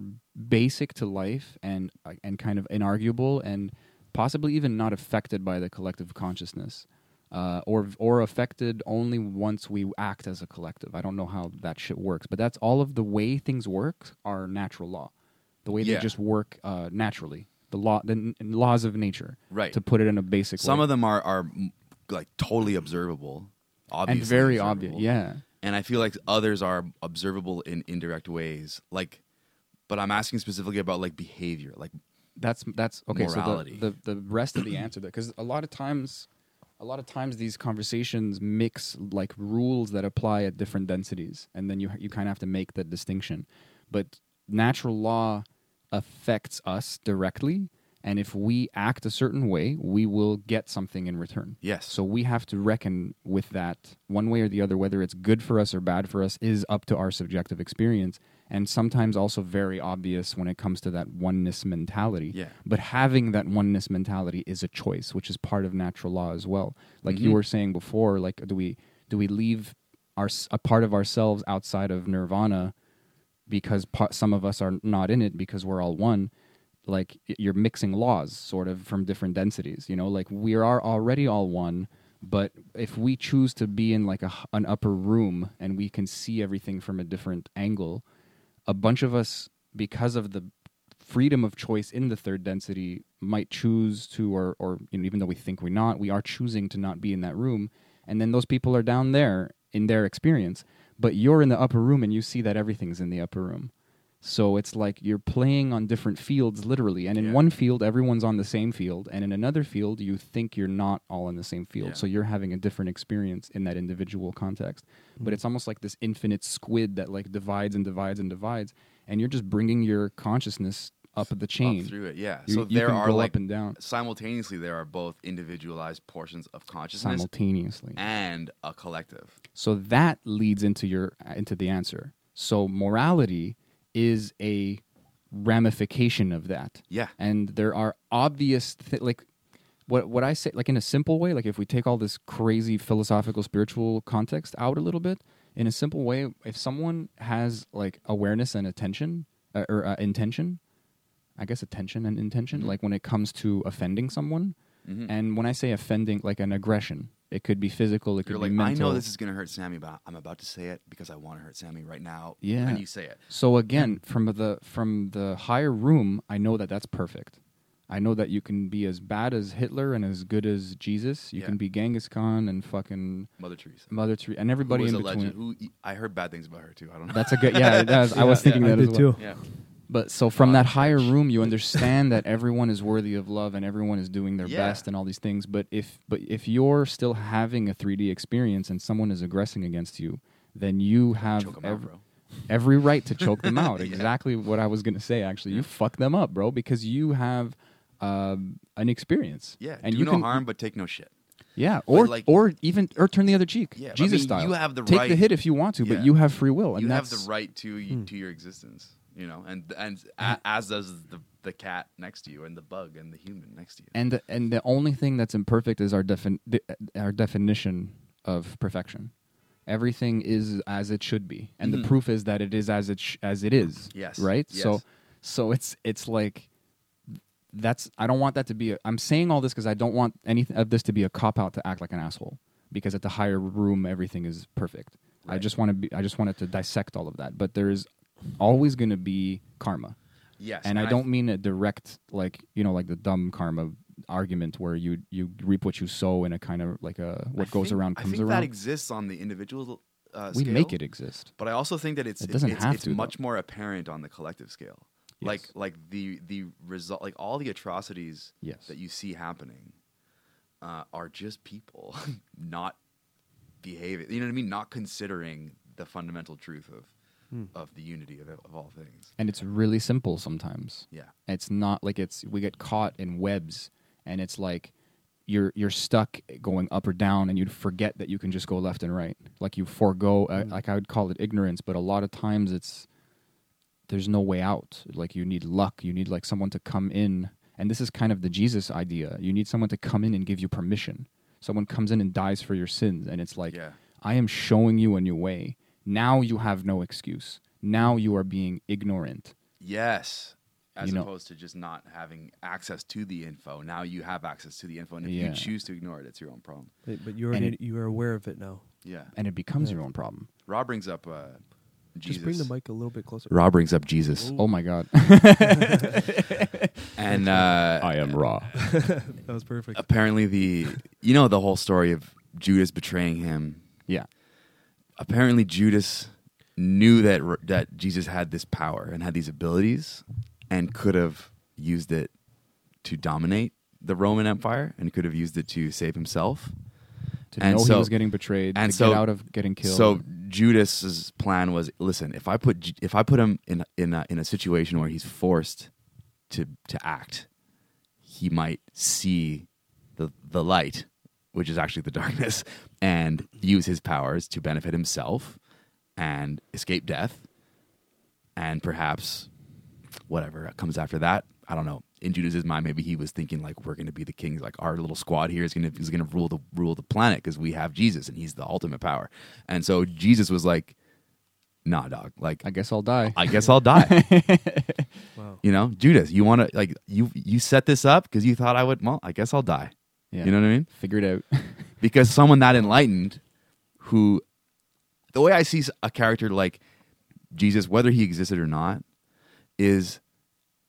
basic to life and uh, and kind of inarguable and possibly even not affected by the collective consciousness uh, or or affected only once we act as a collective. I don't know how that shit works, but that's all of the way things work are natural law, the way Yeah. they just work uh, naturally. The law, the n- laws of nature, Right. To put it in a basic Some way. of them are are mm, like totally observable, obviously and very observable. obvious. Yeah, And I feel like others are observable in indirect ways. Like, but I'm asking specifically about like behavior. Like, that's that's okay. Morality. So the, the the rest of the answer there, because a lot of times, a lot of times these conversations mix like rules that apply at different densities, and then you you kind of have to make the distinction. But natural law affects us directly, and if we act a certain way, we will get something in return. yes, So we have to reckon with that one way or the other, whether it's good for us or bad for us, is up to our subjective experience, and sometimes also very obvious when it comes to that oneness mentality. Yeah. But having that oneness mentality is a choice, which is part of natural law as well. Like you Mhm. were saying before, like do we do we leave our a part of ourselves outside of nirvana because pa- some of us are not in it because we're all one? like you're mixing laws sort of from different densities you know like we are already all one but if we choose to be in like a, an upper room and we can see everything from a different angle a bunch of us because of the freedom of choice in the third density might choose to or or you know even though we think we're not we are choosing to not be in that room. And then those people are down there in their experience but you're in the upper room and you see that everything's in the upper room so it's like you're playing on different fields literally and in Yeah. one field everyone's on the same field and in another field you think you're not all in the same field Yeah. so you're having a different experience in that individual context but mm-hmm. it's almost like this infinite squid that like divides and divides and divides and you're just bringing your consciousness up the chain up through it. Yeah. You- so you there are like up and down simultaneously there are both individualized portions of consciousness simultaneously and a collective. So that leads into your into the answer. So morality is a ramification of that. Yeah. And there are obvious th- like what what I say like in a simple way, like if we take all this crazy philosophical spiritual context out a little bit, in a simple way, if someone has like awareness and attention uh, or uh, intention, I guess attention and intention, Mhm. like when it comes to offending someone, Mhm. and when I say offending, like an aggression, it could be physical, it could You're be like, I mental. know this is gonna hurt Sammy, but I'm about to say it because I want to hurt Sammy right now. Yeah. And you say it. So again, from the from the higher room, I know that that's perfect. I know that you can be as bad as Hitler and as good as Jesus. You Yeah. can be Genghis Khan and fucking Mother Teresa. Mother Teresa and everybody who was in a between. legend. Who I heard bad things about her too. I don't know. That's a good yeah. That was, I was Yeah, thinking I that as did well. too. yeah. But so from that higher room, you understand that everyone is worthy of love and everyone is doing their Yeah. best and all these things. But if but if you're still having a 3D experience and someone is aggressing against you, then you have Choke 'em out, bro. every right to choke them out. Exactly what I was going to say. Actually, you fuck them up, bro, because you have um, an experience. Yeah. and do you no can harm, but take no shit. Yeah, or like- or even or turn the other cheek. Yeah, but I Jesus mean, style. you have the take the hit if you want to, Yeah. but you have free will, and you have that's the right to Hmm. to your existence. You know, and and a, as does the the cat next to you and the bug and the human next to you. and the, and the only thing that's imperfect is our defin- the, our definition of perfection. Everything is as it should be, and Mhm. the proof is that it is as it sh- as it is. Yes, Right. So yes. so it's it's like that's I don't want that to be. A, I'm saying all this because I don't want any of this to be a cop out to act like an asshole. Because at the higher room, everything is perfect. I just want to be. I just wanted to dissect all of that. But there is always going to be karma yes, and I don't mean a direct like you know like the dumb karma argument where you you reap what you sow in a kind of like a what I goes think- around I comes think around. that exists on the individual. Uh, we scale, make it exist. but I also think that it's It it's, doesn't it's, have it's to, though. much more apparent on the collective scale. Like like the the result, like all the atrocities Yes. that you see happening uh, are just people not behaving. You know what I mean? Not considering the fundamental truth of Hmm. of the unity of, of all things. And it's really simple sometimes. Yeah. It's not like it's we get caught in webs and it's like you're you're stuck going up or down and you'd forget that you can just go left and right. Like you forego uh, like I would call it ignorance, but a lot of times it's there's no way out. Like you need luck, you need like someone to come in and this is kind of the Jesus idea. You need someone to come in and give you permission. Someone comes in and dies for your sins and it's like yeah. I am showing you a new way. Now you have no excuse. Now you are being ignorant. Yes. As You know- opposed to just not having access to the info. Now you have access to the info, and if Yeah. you choose to ignore it, it's your own problem. But but you're it- you are aware of it now. Yeah. And it becomes Yeah. your own problem. Rob brings up uh, Jesus. Just bring the mic a little bit closer. Rob brings up Jesus, Oh my God. and uh, I am Ra. that was perfect. apparently the you know the whole story of Judas betraying him. Yeah. Apparently Judas knew that that Jesus had this power and had these abilities, and could have used it to dominate the Roman Empire, and could have used it to save himself. To And know so- he was getting betrayed, and to so- get out of getting killed. So Judas's plan was: listen, if I put if I put him in in a, in a situation where he's forced to to act, he might see the the light, which is actually the darkness, and use his powers to benefit himself and escape death, and perhaps whatever comes after that. I don't know. In Judas's mind, maybe he was thinking like we're going to be the kings. Like our little squad here is going to is going to rule the rule the planet because we have Jesus and he's the ultimate power. And so Jesus was like, "Nah, dog. Like I guess I'll die. I guess I'll die." Wow. you know, Judas, you want to like you you set this up because you thought I would. Well, I guess I'll die. yeah. You know what I mean? Figure it out. because someone that enlightened who the way i see a character like jesus whether he existed or not is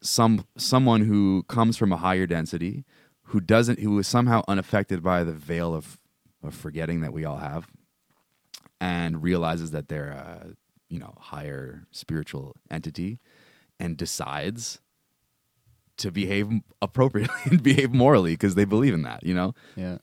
some someone who comes from a higher density who doesn't who is somehow unaffected by the veil of of forgetting that we all have and realizes that they're a you know higher spiritual entity and decides to behave appropriately and behave morally because they believe in that you know yeah.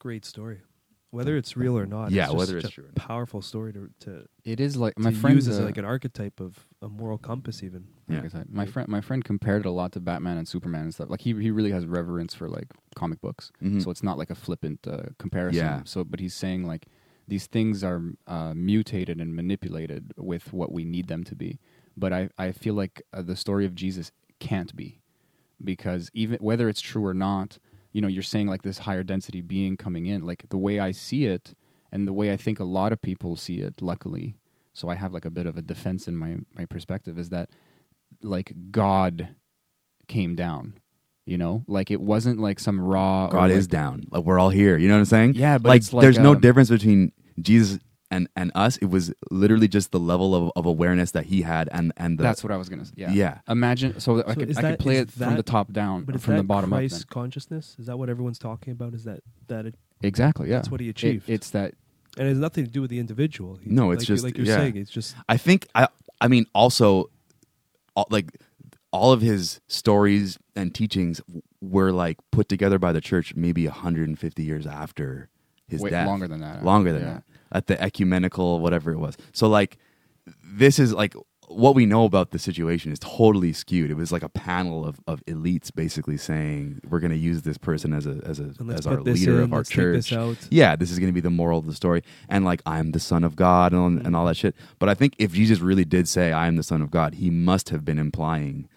It's a great story. Whether it's real or not, Yeah, it's whether such it's a true or not. powerful story to to, It is like my friend use as like an archetype of a moral compass, even. Yeah. My friend, my friend compared it a lot to Batman and Superman and stuff. Like he, he really has reverence for like comic books, Mhm. so it's not like a flippant uh, comparison. Yeah. So, but he's saying like these things are uh, mutated and manipulated with what we need them to be. But I, I feel like uh, the story of Jesus can't be, because even whether it's true or not, you know, you're saying like this higher density being coming in. Like the way I see it, and the way I think a lot of people see it. Luckily, so I have like a bit of a defense in my my perspective is that like God came down. You know, like it wasn't like some raw. God is down. Like we're all here. You know what I'm saying? Yeah, but like, like, there's no um, difference between Jesus and and us. It was literally just the level of, of awareness that he had, and and the, That's what I was gonna say. Yeah. Yeah. Imagine so, that I could I that- could play is it from the top down, But or from that the bottom Christ's up. consciousness? Is that what everyone's talking about? Is that that it, Exactly. Yeah. That's what he It- achieved. it's that. and it has nothing to do with the individual? He- No, it's like just- like you're yeah. saying. It's just I think I I mean also, all, like all of his stories and teachings were like put together by the church maybe 150 years after his Wait, death. longer than that. longer than Yeah. that at the ecumenical whatever it was so like this is like what we know about the situation is totally skewed it was like a panel of, of elites basically saying we're going to use this person as a as a as our leader in, of our church this out. yeah this is going to be the moral of the story and like i'm the son of god and, and all that shit but i think if jesus really did say i am the son of god he must have been implying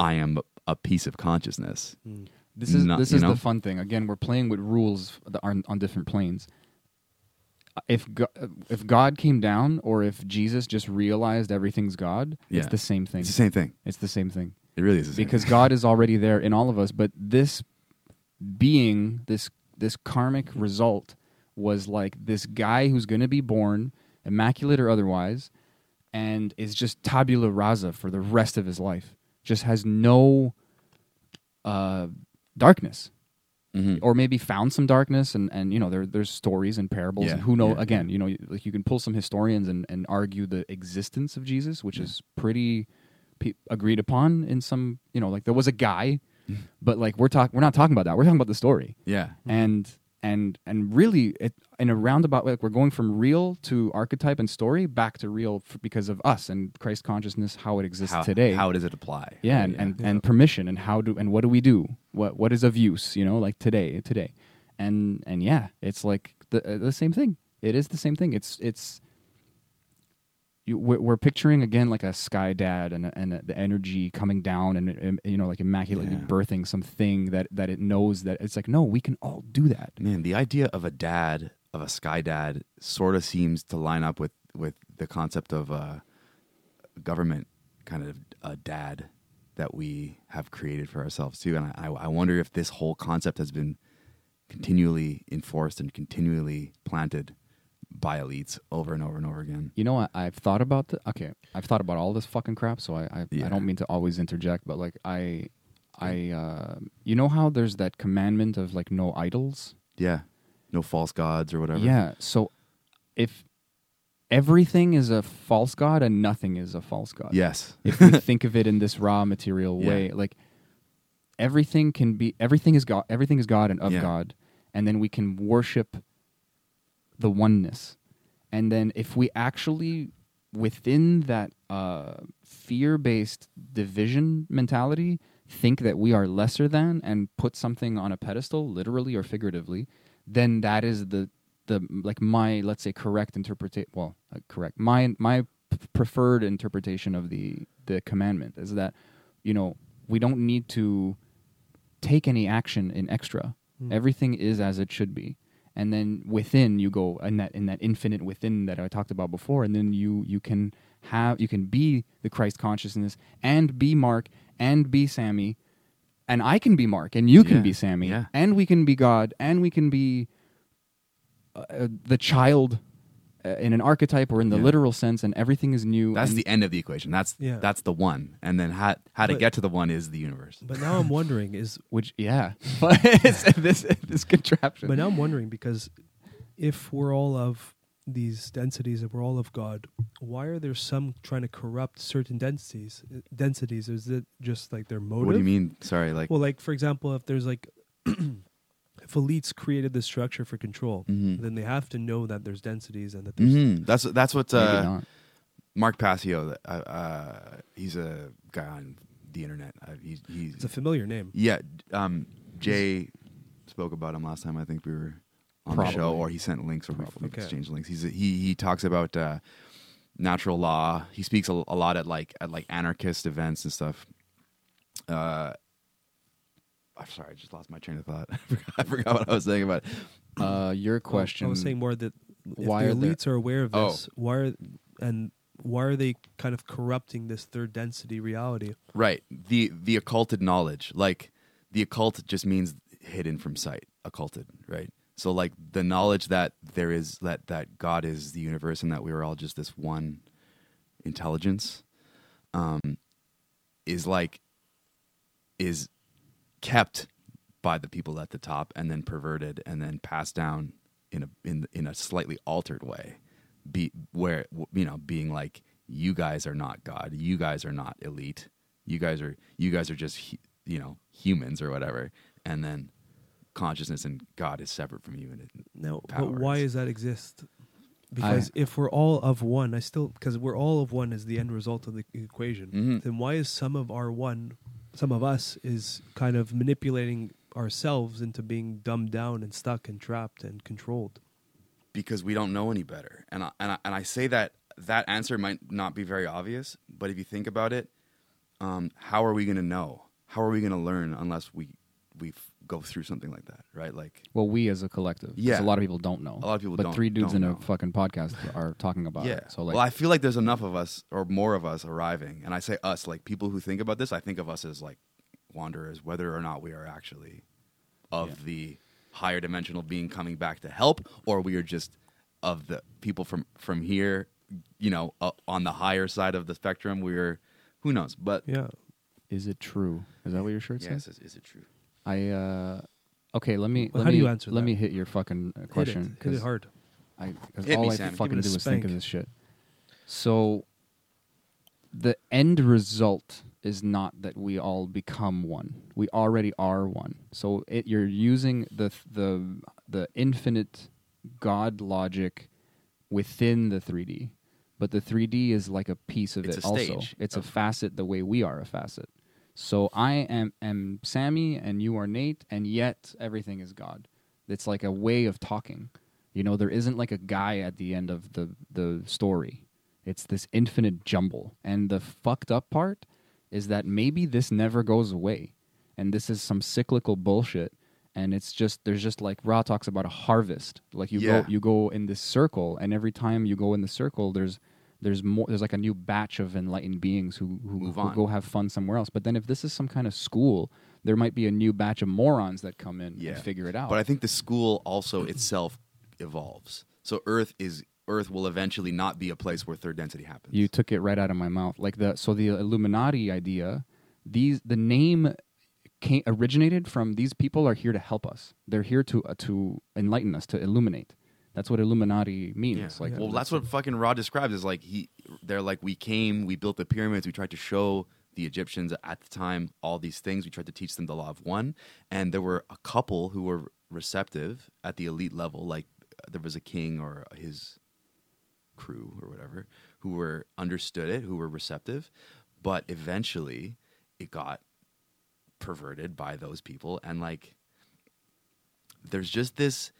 I am a piece of consciousness. Mm. This is Not- this is know? the fun thing. Again, we're playing with rules that are on different planes. If God, if God came down, or if Jesus just realized everything's God, Yeah. it's the same thing. It's the same thing. It's the same thing It really is the same because thing. God is already there in all of us. But this being, this this karmic result, was like this guy who's going to be born, immaculate or otherwise, and is just tabula rasa for the rest of his life. Just has no uh, darkness Mhm. or maybe found some darkness and, and you know there there's stories and parables Yeah, and who know yeah, again you know like you can pull some historians and, and argue the existence of Jesus which is pretty pe- agreed upon in some you know like there was a guy but like we're talking we're not talking about that. We're talking about the story. Yeah. and and and really it in a roundabout way like we're going from real to archetype and story back to real f- because of us and Christ consciousness how it exists How, today. how does it apply? yeah, and, and, and permission and how do and what do we do? What what is of use you know like today today? And and yeah it's like the uh, the same thing. It is the same thing. It's it's you, we're, we're picturing again like a sky dad and and the energy coming down and, and you know like immaculately Yeah. birthing something that that it knows that it's like no we can all do that Man, the idea of a dad, of a sky dad, sort of seems to line up with with the concept of a government kind of a dad that we have created for ourselves too. And I, I wonder if this whole concept has been continually enforced and continually planted by elites over and over and over again. You know, I, I've thought about the okay. I've thought about all this fucking crap, so I I, Yeah. I don't mean to always interject, but like I I uh, you know how there's that commandment of like no idols. Yeah, no false gods or whatever. Yeah. So if everything is a false god and nothing is a false god, Yes. if we think of it in this raw material Yeah. way, like everything can be everything is God, everything is God and of Yeah. God, and then we can worship the oneness. And then if we actually within that uh, fear-based division mentality think that we are lesser than and put something on a pedestal literally or figuratively then that is the the like my let's say correct interpretation well uh, correct. My my p- preferred interpretation of the the commandment is that you know we don't need to take any action in extra. Everything is as it should be and then within you go in that in that infinite within that I talked about before and then you you can have you can be the Christ consciousness and be Mark and be Sammy and I can be Mark and you can Yeah, be Sammy yeah. and we can be God and we can be uh, uh, the child uh, in an archetype or in the Yeah. literal sense and everything is new That's and- the end of the equation. That's Yeah. that's the one. And then how how to But- get to the one is the universe. But now I'm wondering is which yeah but this this contraption but now I'm wondering because if we're all of these densities and we're all of God, why are there some trying to corrupt certain densities? uh, Densities is it just like their motive? What do you mean? Sorry, like Well, like for example, if there's like if elites created this structure for control, Mhm. then they have to know that there's densities and that there's Mhm. that's that's what uh. Mark Passio. Uh, uh, he's a guy on the internet. Uh, he's, he's it's a familiar name. yeah. Um, Jay spoke about him last time. I think we were on the show, or he sent links, or we Okay. exchanged links. He's he he talks about uh, natural law. He speaks a, a lot at like at like anarchist events and stuff. Uh, I'm sorry, I just lost my train of thought. I forgot, I forgot what I was saying about. it. Uh, your question. I was saying more that if Why the elites are aware of Oh. this, why are and why are they kind of corrupting this third density reality? Right. The the occulted knowledge. Like the occult just means hidden from sight. Occulted, right? So like the knowledge that there is that that God is the universe and that we are all just this one intelligence um is like is kept by the people at the top and then perverted and then passed down in a in in a slightly altered way be where you know being like you guys are not god you guys are not elite you guys are you guys are just you know humans or whatever and then consciousness and god is separate from you and it, No, but why powers. does that exist? Because if we're all of one, I still because we're all of one is the end result of the equation. Mhm. Then why is some of our one, some of us is kind of manipulating ourselves into being dumbed down and stuck and trapped and controlled? because we don't know any better. And I, and I, and I say that that answer might not be very obvious, but if you think about it, um, how are we going to know? How are we going to learn unless we we go through something like that, right? Like, Well, we as a collective, Yeah. A lot of people don't know. A lot of people but don't- three dudes don't in a fucking podcast are talking about yeah. it. So like, well, I feel like there's enough of us or more of us arriving, and I say us, like people who think about this. I think of us as like wanderers, whether or not we are actually of Yeah. the higher dimensional being coming back to help, or we are just of the people from from here, you know, uh, on the higher side of the spectrum. We're who knows, but Yeah. is it true? Is that what your shirt yes, says? is, is it true? I uh, okay. Let me. Well, let how do me, you answer Let that? me hit your fucking uh, question. Hit it. Hit it 'cause hard. I, cause all me, I Sammy. fucking do it is think of this shit. So, the end result is not that we all become one. We already are one. So it, you're using the the the infinite God logic within the 3D, but the 3D is like a piece of It's it. a also, stage it's a facet the way we are a facet. So I am am Sammy and you are Nate, and yet everything is God. It's like a way of talking. You know, there isn't like a guy at the end of the the story. It's this infinite jumble. And the fucked up part is that maybe this never goes away. And this is some cyclical bullshit. And it's just there's just like Ra talks about a harvest. Like you Yeah. go you go in this circle and every time you go in the circle there's there's more there's like a new batch of enlightened beings who who, Move who on. go have fun somewhere else. But then if this is some kind of school, there might be a new batch of morons that come in Yeah. and figure it out. But I think the school also itself evolves. So Earth is Earth will eventually not be a place where third density happens. You took it right out of my mouth. Like the so the Illuminati idea, these the name came, originated from these people are here to help us. They're here to uh, to enlighten us, to illuminate. That's what Illuminati means. Yeah. Like well, that's what fucking Ra describes is like he. They're like we came, we built the pyramids, we tried to show the Egyptians at the time all these things. We tried to teach them the law of one, and there were a couple who were receptive at the elite level. Like uh, there was a king or his crew or whatever who were understood it, who were receptive, but eventually it got perverted by those people, and like there's just this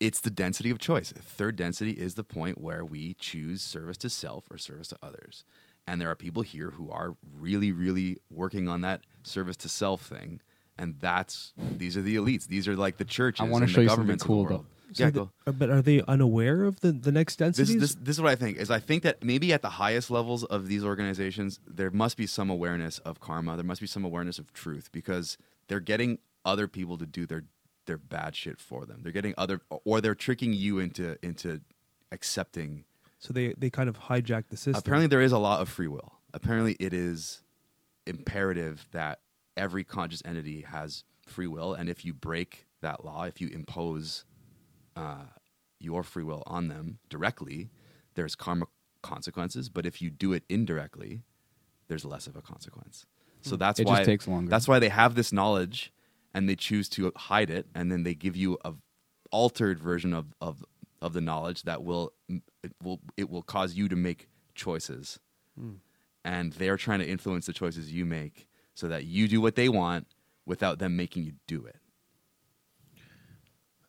it's the density of choice. Third density is the point where we choose service to self or service to others. And there are people here who are really, really working on that service to self thing. And that's these are the elites. These are like the churches. I wanna and show the you something cool, though. Yeah, So go. the- uh, but are they unaware of the, the next This, densities? this, this is what I think is I think that maybe at the highest levels of these organizations there must be some awareness of karma. There must be some awareness of truth because they're getting other people to do their their bad shit for them. They're getting other or they're tricking you into into accepting so they, they kind of hijack the system. Apparently, there is a lot of free will. Apparently, it is imperative that every conscious entity has free will, and if you break that law, if you impose uh, your free will on them directly, there's karma consequences. But if you do it indirectly, there's less of a consequence. So that's It why just takes longer. That's why they have this knowledge, and they choose to hide it, and then they give you a altered version of of of the knowledge that will it will it will cause you to make choices hmm. and they're trying to influence the choices you make so that you do what they want without them making you do it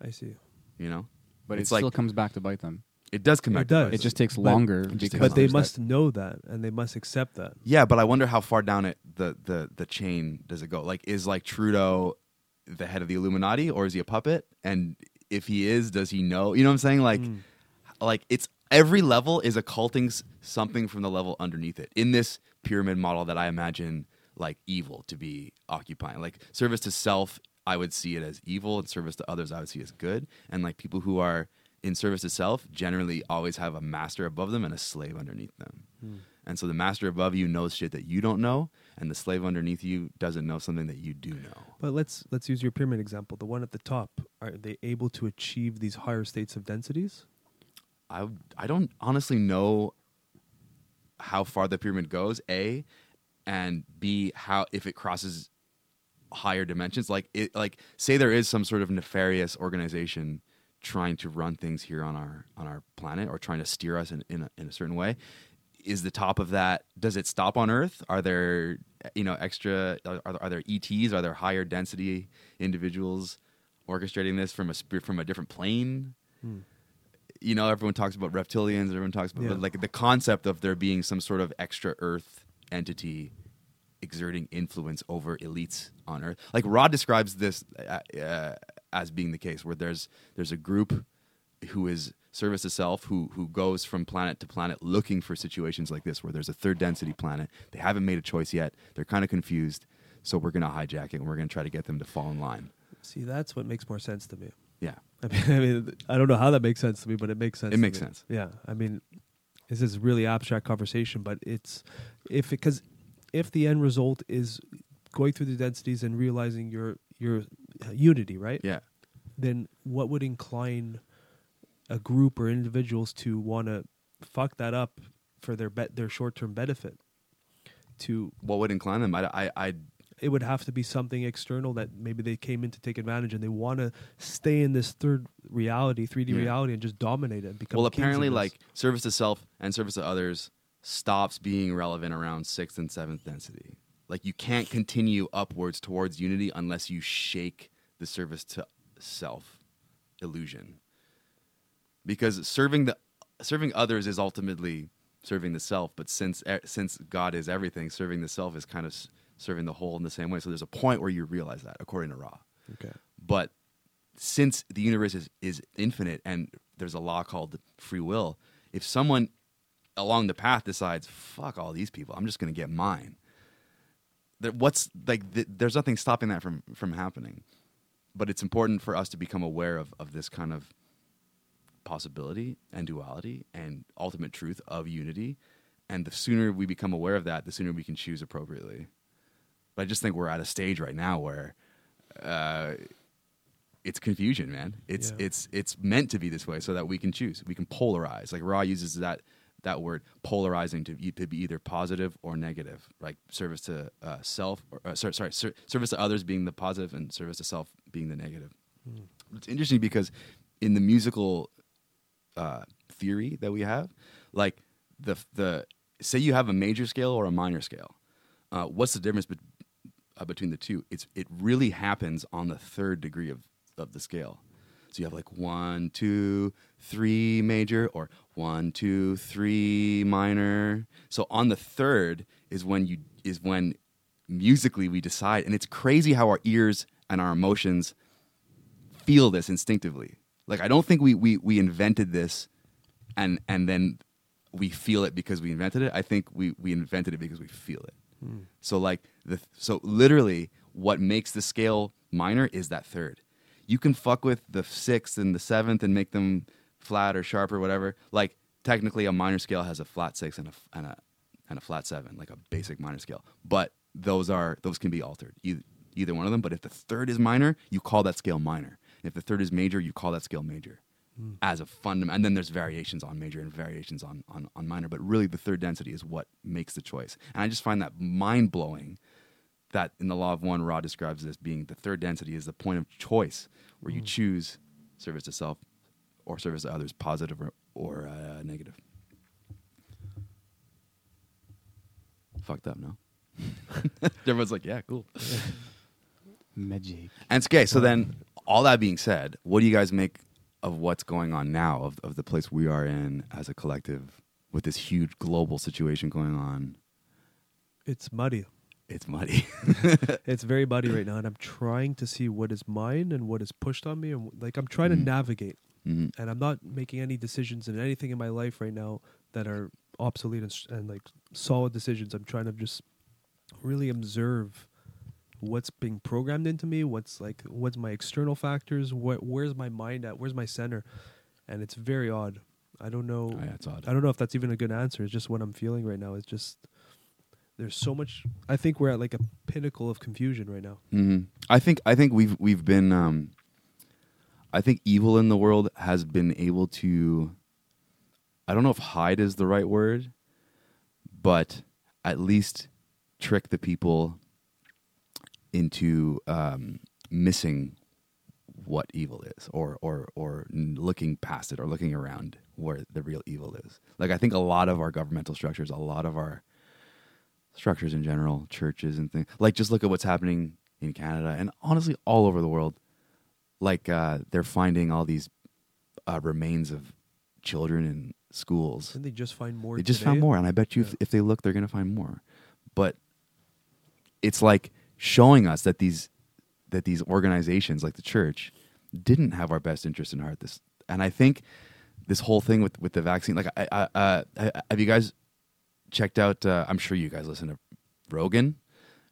I see. you know but it's it like still comes back to bite them. it does come It back to does. bite It just takes But- longer. just because But they there's that- must know that and they must accept that. yeah but i wonder how far down it the the the chain does it go like is like trudeau the head of the illuminati or is he a puppet? And if he is does he know? You know what i'm saying? Like hmm. like it's every level is occulting something from the level underneath it. In this pyramid model that i imagine like evil to be occupying like service to self i would see it as evil and service to others i would see as good. And like people who are in service to self generally always have a master above them and a slave underneath them. Hmm. And so the master above you knows shit that you don't know and the slave underneath you doesn't know something that you do know But let's let's use your pyramid example. The one at the top, are they able to achieve these higher states of densities? I I don't honestly know how far the pyramid goes. A and B how if it crosses higher dimensions. Like it like say there is some sort of nefarious organization trying to run things here on our on our planet or trying to steer us in in a, in a certain way. Is the top of that? Does it stop on Earth? Are there you know extra? Are, are there ETs? Are there higher density individuals orchestrating this from a from a different plane? you know, everyone talks about reptilians, everyone talks about Yeah. like the concept of there being some sort of extra Earth entity exerting influence over elites on Earth. Like Ra describes this uh, uh, as being the case, where there's there's a group who is service itself who who goes from planet to planet looking for situations like this where there's a third density planet they haven't made a choice yet they're kind of confused so we're going to hijack it and we're going to try to get them to fall in line See, that's what makes more sense to me. yeah I mean, I mean, I don't know how that makes sense to me, but it makes sense. It makes me. sense. Yeah, I mean, this is really abstract conversation, but it's if because if the end result is going through the densities and realizing your your uh, unity, right? yeah Then what would incline a group or individuals to want to fuck that up for their bet their short term benefit? To what would incline them i i, I it would have to be something external that maybe they came in to take advantage and they want to stay in this third reality 3d Yeah. reality and just dominate it and become well apparently like service to self and service to others stops being relevant around sixth and seventh density like you can't continue upwards towards unity unless you shake the service to self illusion because serving the serving others is ultimately serving the self but since e- since god is everything serving the self is kind of serving the whole in the same way. So there's a point where you realize that according to ra. Okay. But since the universe is, is infinite and there's a law called free will, if someone along the path decides, fuck all these people, I'm just going to get mine, that what's like, th- there's nothing stopping that from, from happening. But it's important for us to become aware of, of this kind of possibility and duality and ultimate truth of unity. And the sooner we become aware of that, the sooner we can choose appropriately. But I just think we're at a stage right now where uh, it's confusion, man. It's Yeah. it's it's meant to be this way so that we can choose. We can polarize. Like Ra uses that that word polarizing to, to be either positive or negative. Like service to uh, self, or uh, sorry, sorry, ser- service to others being the positive and service to self being the negative. It's interesting because in the musical uh, theory that we have, like the the say you have a major scale or a minor scale, uh, what's the difference bet uh, between the two? It's it really happens on the third degree of of the scale. So you have like one, two, three major, or one, two, three minor. So on the third is when you is when musically we decide, and it's crazy how our ears and our emotions feel this instinctively. Like I don't think we we we invented this, and and then we feel it because we invented it. I think we we invented it because we feel it. Hmm. So like the so literally what makes the scale minor is that third. You can fuck with the sixth and the seventh and make them flat or sharp or whatever. Like technically a minor scale has a flat six and a and a and a flat seven, like a basic minor scale. But those are those can be altered. Either, either one of them. But if the third is minor, you call that scale minor. If the third is major, you call that scale major as a fundamental. And then there's variations on major and variations on, on, on minor. But really, the third density is what makes the choice. And I just find that mind blowing that in the law of one, Ra describes this being the third density is the point of choice where you choose service to self or service to others, positive or, or uh, negative. Fucked up, no? Everyone's like, yeah, cool. Magic. And it's okay. So then, all that being said, what do you guys make of what's going on now, of, of the place we are in as a collective with this huge global situation going on? it's muddy It's muddy. it's very muddy right now and i'm trying to see what is mine and what is pushed on me and like i'm trying to Mhm. navigate Mhm. and i'm not making any decisions in anything in my life right now that are obsolete and, and like solid decisions i'm trying to just really observe what's being programmed into me what's like what's my external factors what where's my mind at where's my center and it's very odd i don't know Oh, yeah, odd. i don't know if that's even a good answer it's just what i'm feeling right now it's just there's so much i think we're at like a pinnacle of confusion right now hmm I think I think we've we've been. Um, I think evil in the world has been able to. I don't know if hide is the right word, but at least trick the people into um, missing what evil is, or or or looking past it, or looking around where the real evil is. Like I think a lot of our governmental structures, a lot of our structures in general, churches and things. Like just look at what's happening in Canada and honestly all over the world. Like uh, they're finding all these uh, remains of children in schools. didn't they just find more They just today? found more, and I bet you if, if they look, they're going to find more. But it's like showing us that these that these organizations like the church didn't have our best interest in heart. This and I think this whole thing with with the vaccine. Like, I, I, uh, have you guys checked out? Uh, I'm sure you guys listen to Rogan.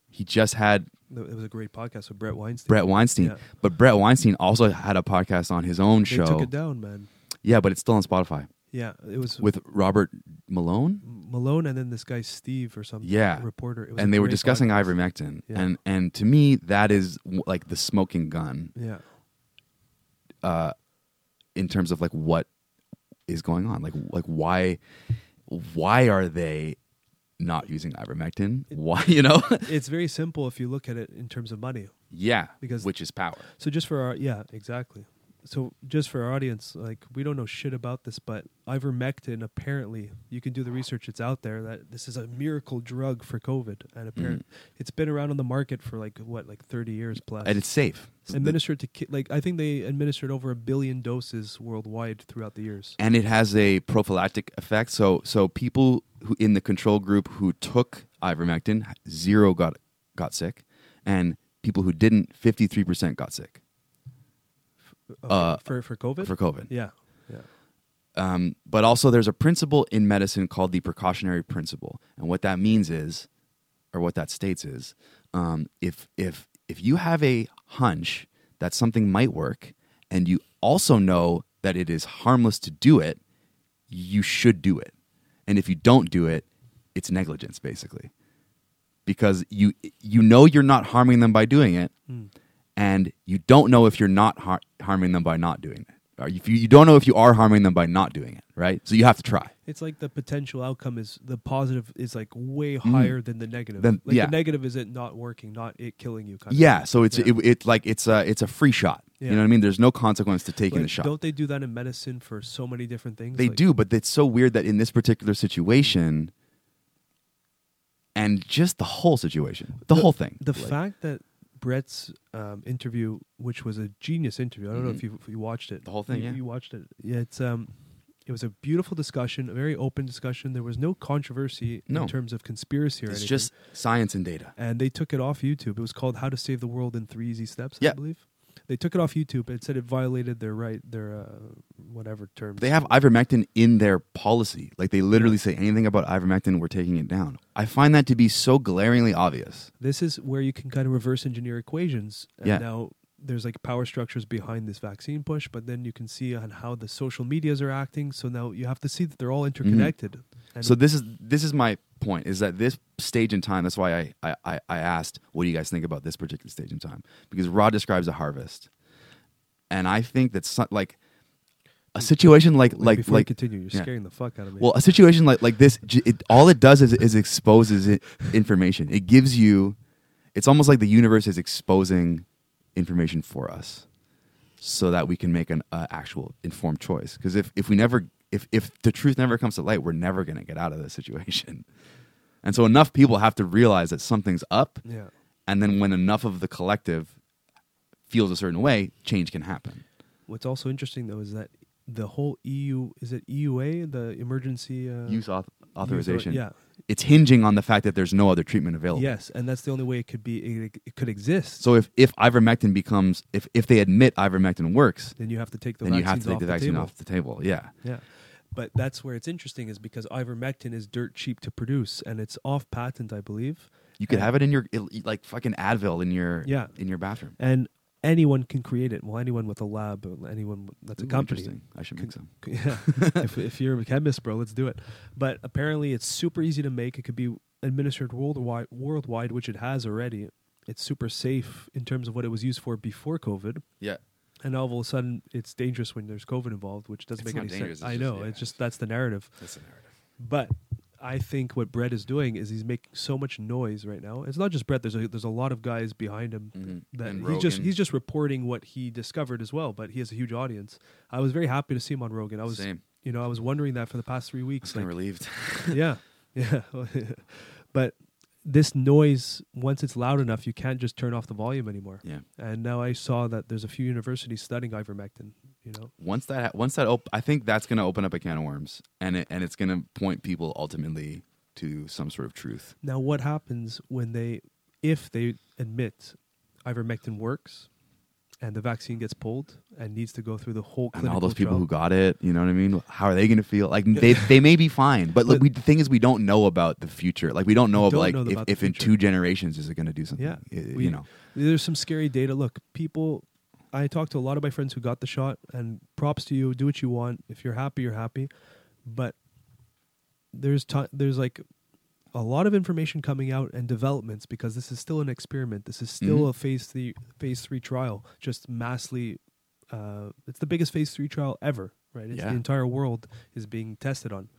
He just had It was a great podcast with Brett Weinstein. Brett Weinstein, Yeah. but Brett Weinstein also had a podcast on his own They show. took it down, man. Yeah, but it's still on Spotify Yeah, it was with Robert Malone. Malone and then this guy Steve or something. Yeah. reporter. It was and they were discussing podcast. ivermectin, Yeah. and and to me that is like the smoking gun Yeah, uh, in terms of like what is going on, like like why why are they not using ivermectin? Why you know? it's very simple if you look at it in terms of money. yeah, Because- which is power. So just for our yeah, exactly. So just for our audience, like we don't know shit about this, but ivermectin apparently you can do the research. It's out there that this is a miracle drug for COVID, and apparently it's been around on the market for like what, like thirty years plus. Mm-hmm. And it's safe. administered to ki- like I think they administered over a billion doses worldwide throughout the years. and it has a prophylactic effect. So so people who in the control group who took ivermectin, zero got got sick, and people who didn't, fifty three percent got sick Okay, Uh, for for COVID. for COVID. yeah, yeah. Um, but also, there's a principle in medicine called the precautionary principle, and what that means is, or what that states is, um, if if if you have a hunch that something might work, and you also know that it is harmless to do it, you should do it. And if you don't do it, it's negligence, basically, because you you know you're not harming them by doing it, Hmm. And you don't know if you're not har- harming them by not doing it. Or if you, you don't know if you are harming them by not doing it, right? So you have to try. It's like the potential outcome is the positive is like way higher than the negative. Mm. Then- like yeah. the negative is it not working, not it killing you. Kind Yeah, of. so it's Yeah. it, it like it's a it's a free shot. You Yeah. know what I mean? There's no consequence to taking Like, the shot. Don't they do that in medicine for so many different things? They Like, do, but it's so weird that in this particular situation, and just the whole situation, the, whole thing, The Like, fact that Brett's um, interview, which was a genius interview, I don't know Mhm. if you if you watched it. The whole thing, You, yeah. you watched it. Yeah, it's um, it was a beautiful discussion, a very open discussion. There was no controversy No. in terms of conspiracy or it's anything. It's just science and data. and they took it off YouTube. It was called "How to Save the World in Three Easy Steps," I believe. They took it off YouTube. It said it violated their right, their uh, whatever terms. They have ivermectin in their policy. Like they literally say anything about ivermectin, we're taking it down. I find that to be so glaringly obvious. This is where you can kind of reverse engineer equations. And Yeah. now there's like power structures behind this vaccine push, but then you can see on how the social medias are acting. So now you have to see that they're all mm-hmm. interconnected. And So this is this is my point is that this stage in time. That's why I, I, I, asked, what do you guys think about this particular stage in time? Because Ra describes a harvest, and I think that's so- like a situation like like before like continue, you're yeah. scaring the fuck out of me. well, a situation like like this. It, all it does is, is exposes it, information. It gives you. It's almost like the universe is exposing information for us, so that we can make an uh, actual informed choice. Because if if we never if if the truth never comes to light, we're never going to get out of this situation. And so enough people have to realize that something's up, yeah. and then when enough of the collective feels a certain way, change can happen. What's also interesting though is that the whole EU is it EUA the emergency uh, Use auth- use authorization. yeah. It's hinging on the fact that there's no other treatment available. Yes, and that's the only way it could be. It, it could exist. So if, if ivermectin becomes if, if they admit ivermectin works, then you have to take the then you have to take the the vaccine table. off the table. Yeah. Yeah. But that's where it's interesting is because ivermectin is dirt cheap to produce and it's off patent, I believe. You could And- have it in your like fucking Advil in your Yeah. in your bathroom. And anyone can create it. Well, anyone with a lab, or anyone that's a company. interesting. I should make some. Yeah. if, if you're a chemist, bro, let's do it. But apparently, it's super easy to make. It could be administered worldwide, worldwide, which it has already. It's super safe in terms of what it was used for before COVID. Yeah. And all of a sudden, it's dangerous when there's COVID involved, which doesn't It's make any sense. I just- know. yeah. It's just that's the narrative. That's the narrative. But I think what Brett is doing is he's making so much noise right now. It's not just Brett. There's a there's a lot of guys behind him Mhm. that And he's just he's just reporting what he discovered as well. But he has a huge audience. I was very happy to see him on Rogan. I was Same. you know I was wondering that for the past three I'm weeks. of like- relieved. yeah, yeah. but this noise, once it's loud enough, you can't just turn off the volume anymore. yeah. And now I saw that there's a few universities studying ivermectin. You know, Once that once that op- I think that's going to open up a can of worms, and it, and it's going to point people ultimately to some sort of truth. Now, what happens when they if they admit ivermectin works and the vaccine gets pulled and needs to go through the whole and all those people who got it, you know what I mean? How are they going to feel? Like they they may be fine, but, like, we, the thing is, we don't know about the future. Like we don't know We don't like know if, if in two generations is it going to do something? Yeah, I- we- you know. there's some scary data. Look, people. I talked to a lot of my friends who got the shot, and props to you. Do what you want. If you're happy, you're happy. But there's ti there's like a lot of information coming out and developments because this is still an experiment. This is still Mhm. a phase three phase three trial. Just massively, uh, it's the biggest phase three trial ever. Right? It's Yeah. the entire world is being tested on.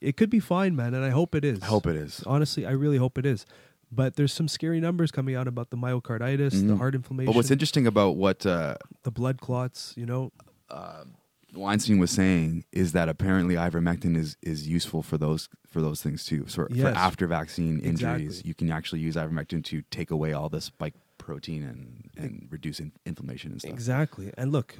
It could be fine, man, and I hope it is. I hope it is. Honestly, I really hope it is. But there's some scary numbers coming out about the myocarditis, the Mhm. heart inflammation, But what's interesting about what uh, the blood clots. You know, Weinstein was saying is that apparently ivermectin is is useful for those for those things too. So for after vaccine injuries, Exactly. you can actually use ivermectin to take away all this spike protein and and reduce in, inflammation and stuff. exactly. And look,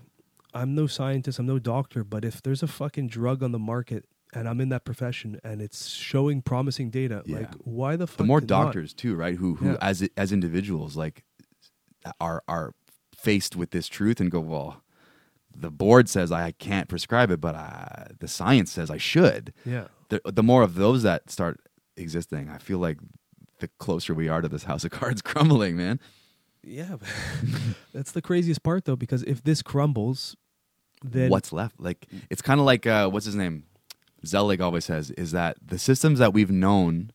I'm no scientist, I'm no doctor, but if there's a fucking drug on the market and I'm in that profession and it's showing promising data, Yeah. like why the fuck? The more did not? doctors too, right? Who who Yeah. as as individuals like are are faced with this truth and go, well, the board says I can't prescribe it, but I, the science says I should. Yeah. the, the more of those that start existing, I feel like the closer we are to this house of cards crumbling, man. Yeah, that's the craziest part though, because if this crumbles, then what's left? Like it's kind of like uh, what's his name? Selig always says is that the systems that we've known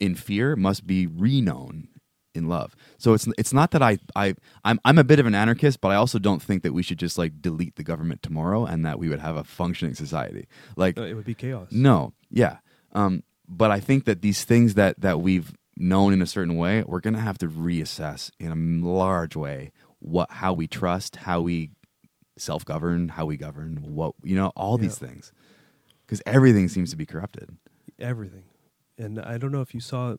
in fear must be reknown in love. So it's it's not that I I I'm I'm a bit of an anarchist, but I also don't think that we should just like delete the government tomorrow and that we would have a functioning society. Like it would be chaos. No, yeah. Um, but I think that these things that that we've known in a certain way, we're gonna have to reassess in a large way what how we trust, how we self govern, how we govern, what you know, all these things, because everything seems to be corrupted. everything. And I don't know if you saw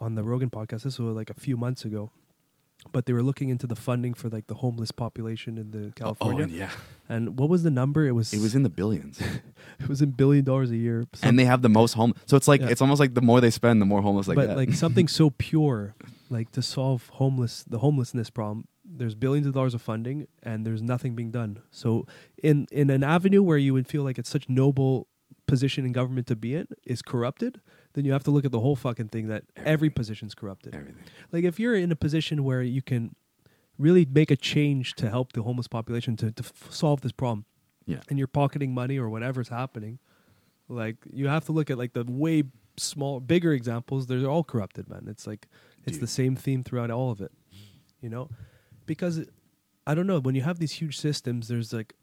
on the Rogan podcast. This was like a few months ago, but they were looking into the funding for like the homeless population in the oh, oh, California. Oh, and yeah, And what was the number? It was it was in the billions, it was in billion dollars a year. And they have the most home. So it's like Yeah. it's almost like the more they spend, the more homeless they but get. like something so pure, like to solve homeless the homelessness problem. There's billions of dollars of funding, and there's nothing being done. So in in an avenue where you would feel like it's such noble position in government to be in is corrupted, then you have to look at the whole fucking thing that every position's corrupted. everything. Like if you're in a position where you can really make a change to help the homeless population to, to f- solve this problem, Yeah. and you're pocketing money or whatever's happening, like you have to look at like the way small, bigger examples. They're all corrupted, man. It's like it's Dude. the same theme throughout all of it, you know, because I don't know when you have these huge systems. There's like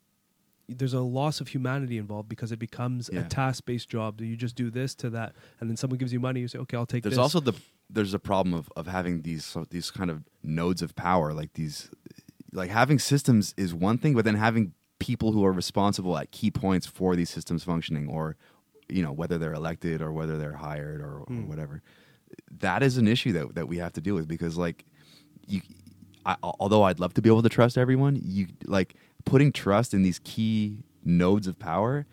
there's a loss of humanity involved because it becomes Yeah. a task based job. You just do this to that, and then someone gives you money. You say, okay, I'll take. This. There's this. also the there's a problem of, of having these so these kind of nodes of power, like these like having systems is one thing, but then having people who are responsible at key points for these systems functioning, or you know whether they're elected or whether they're hired or, or Hmm. whatever, that is an issue that that we have to deal with because like you. I, although I'd love to be able to trust everyone, you like putting trust in these key nodes of power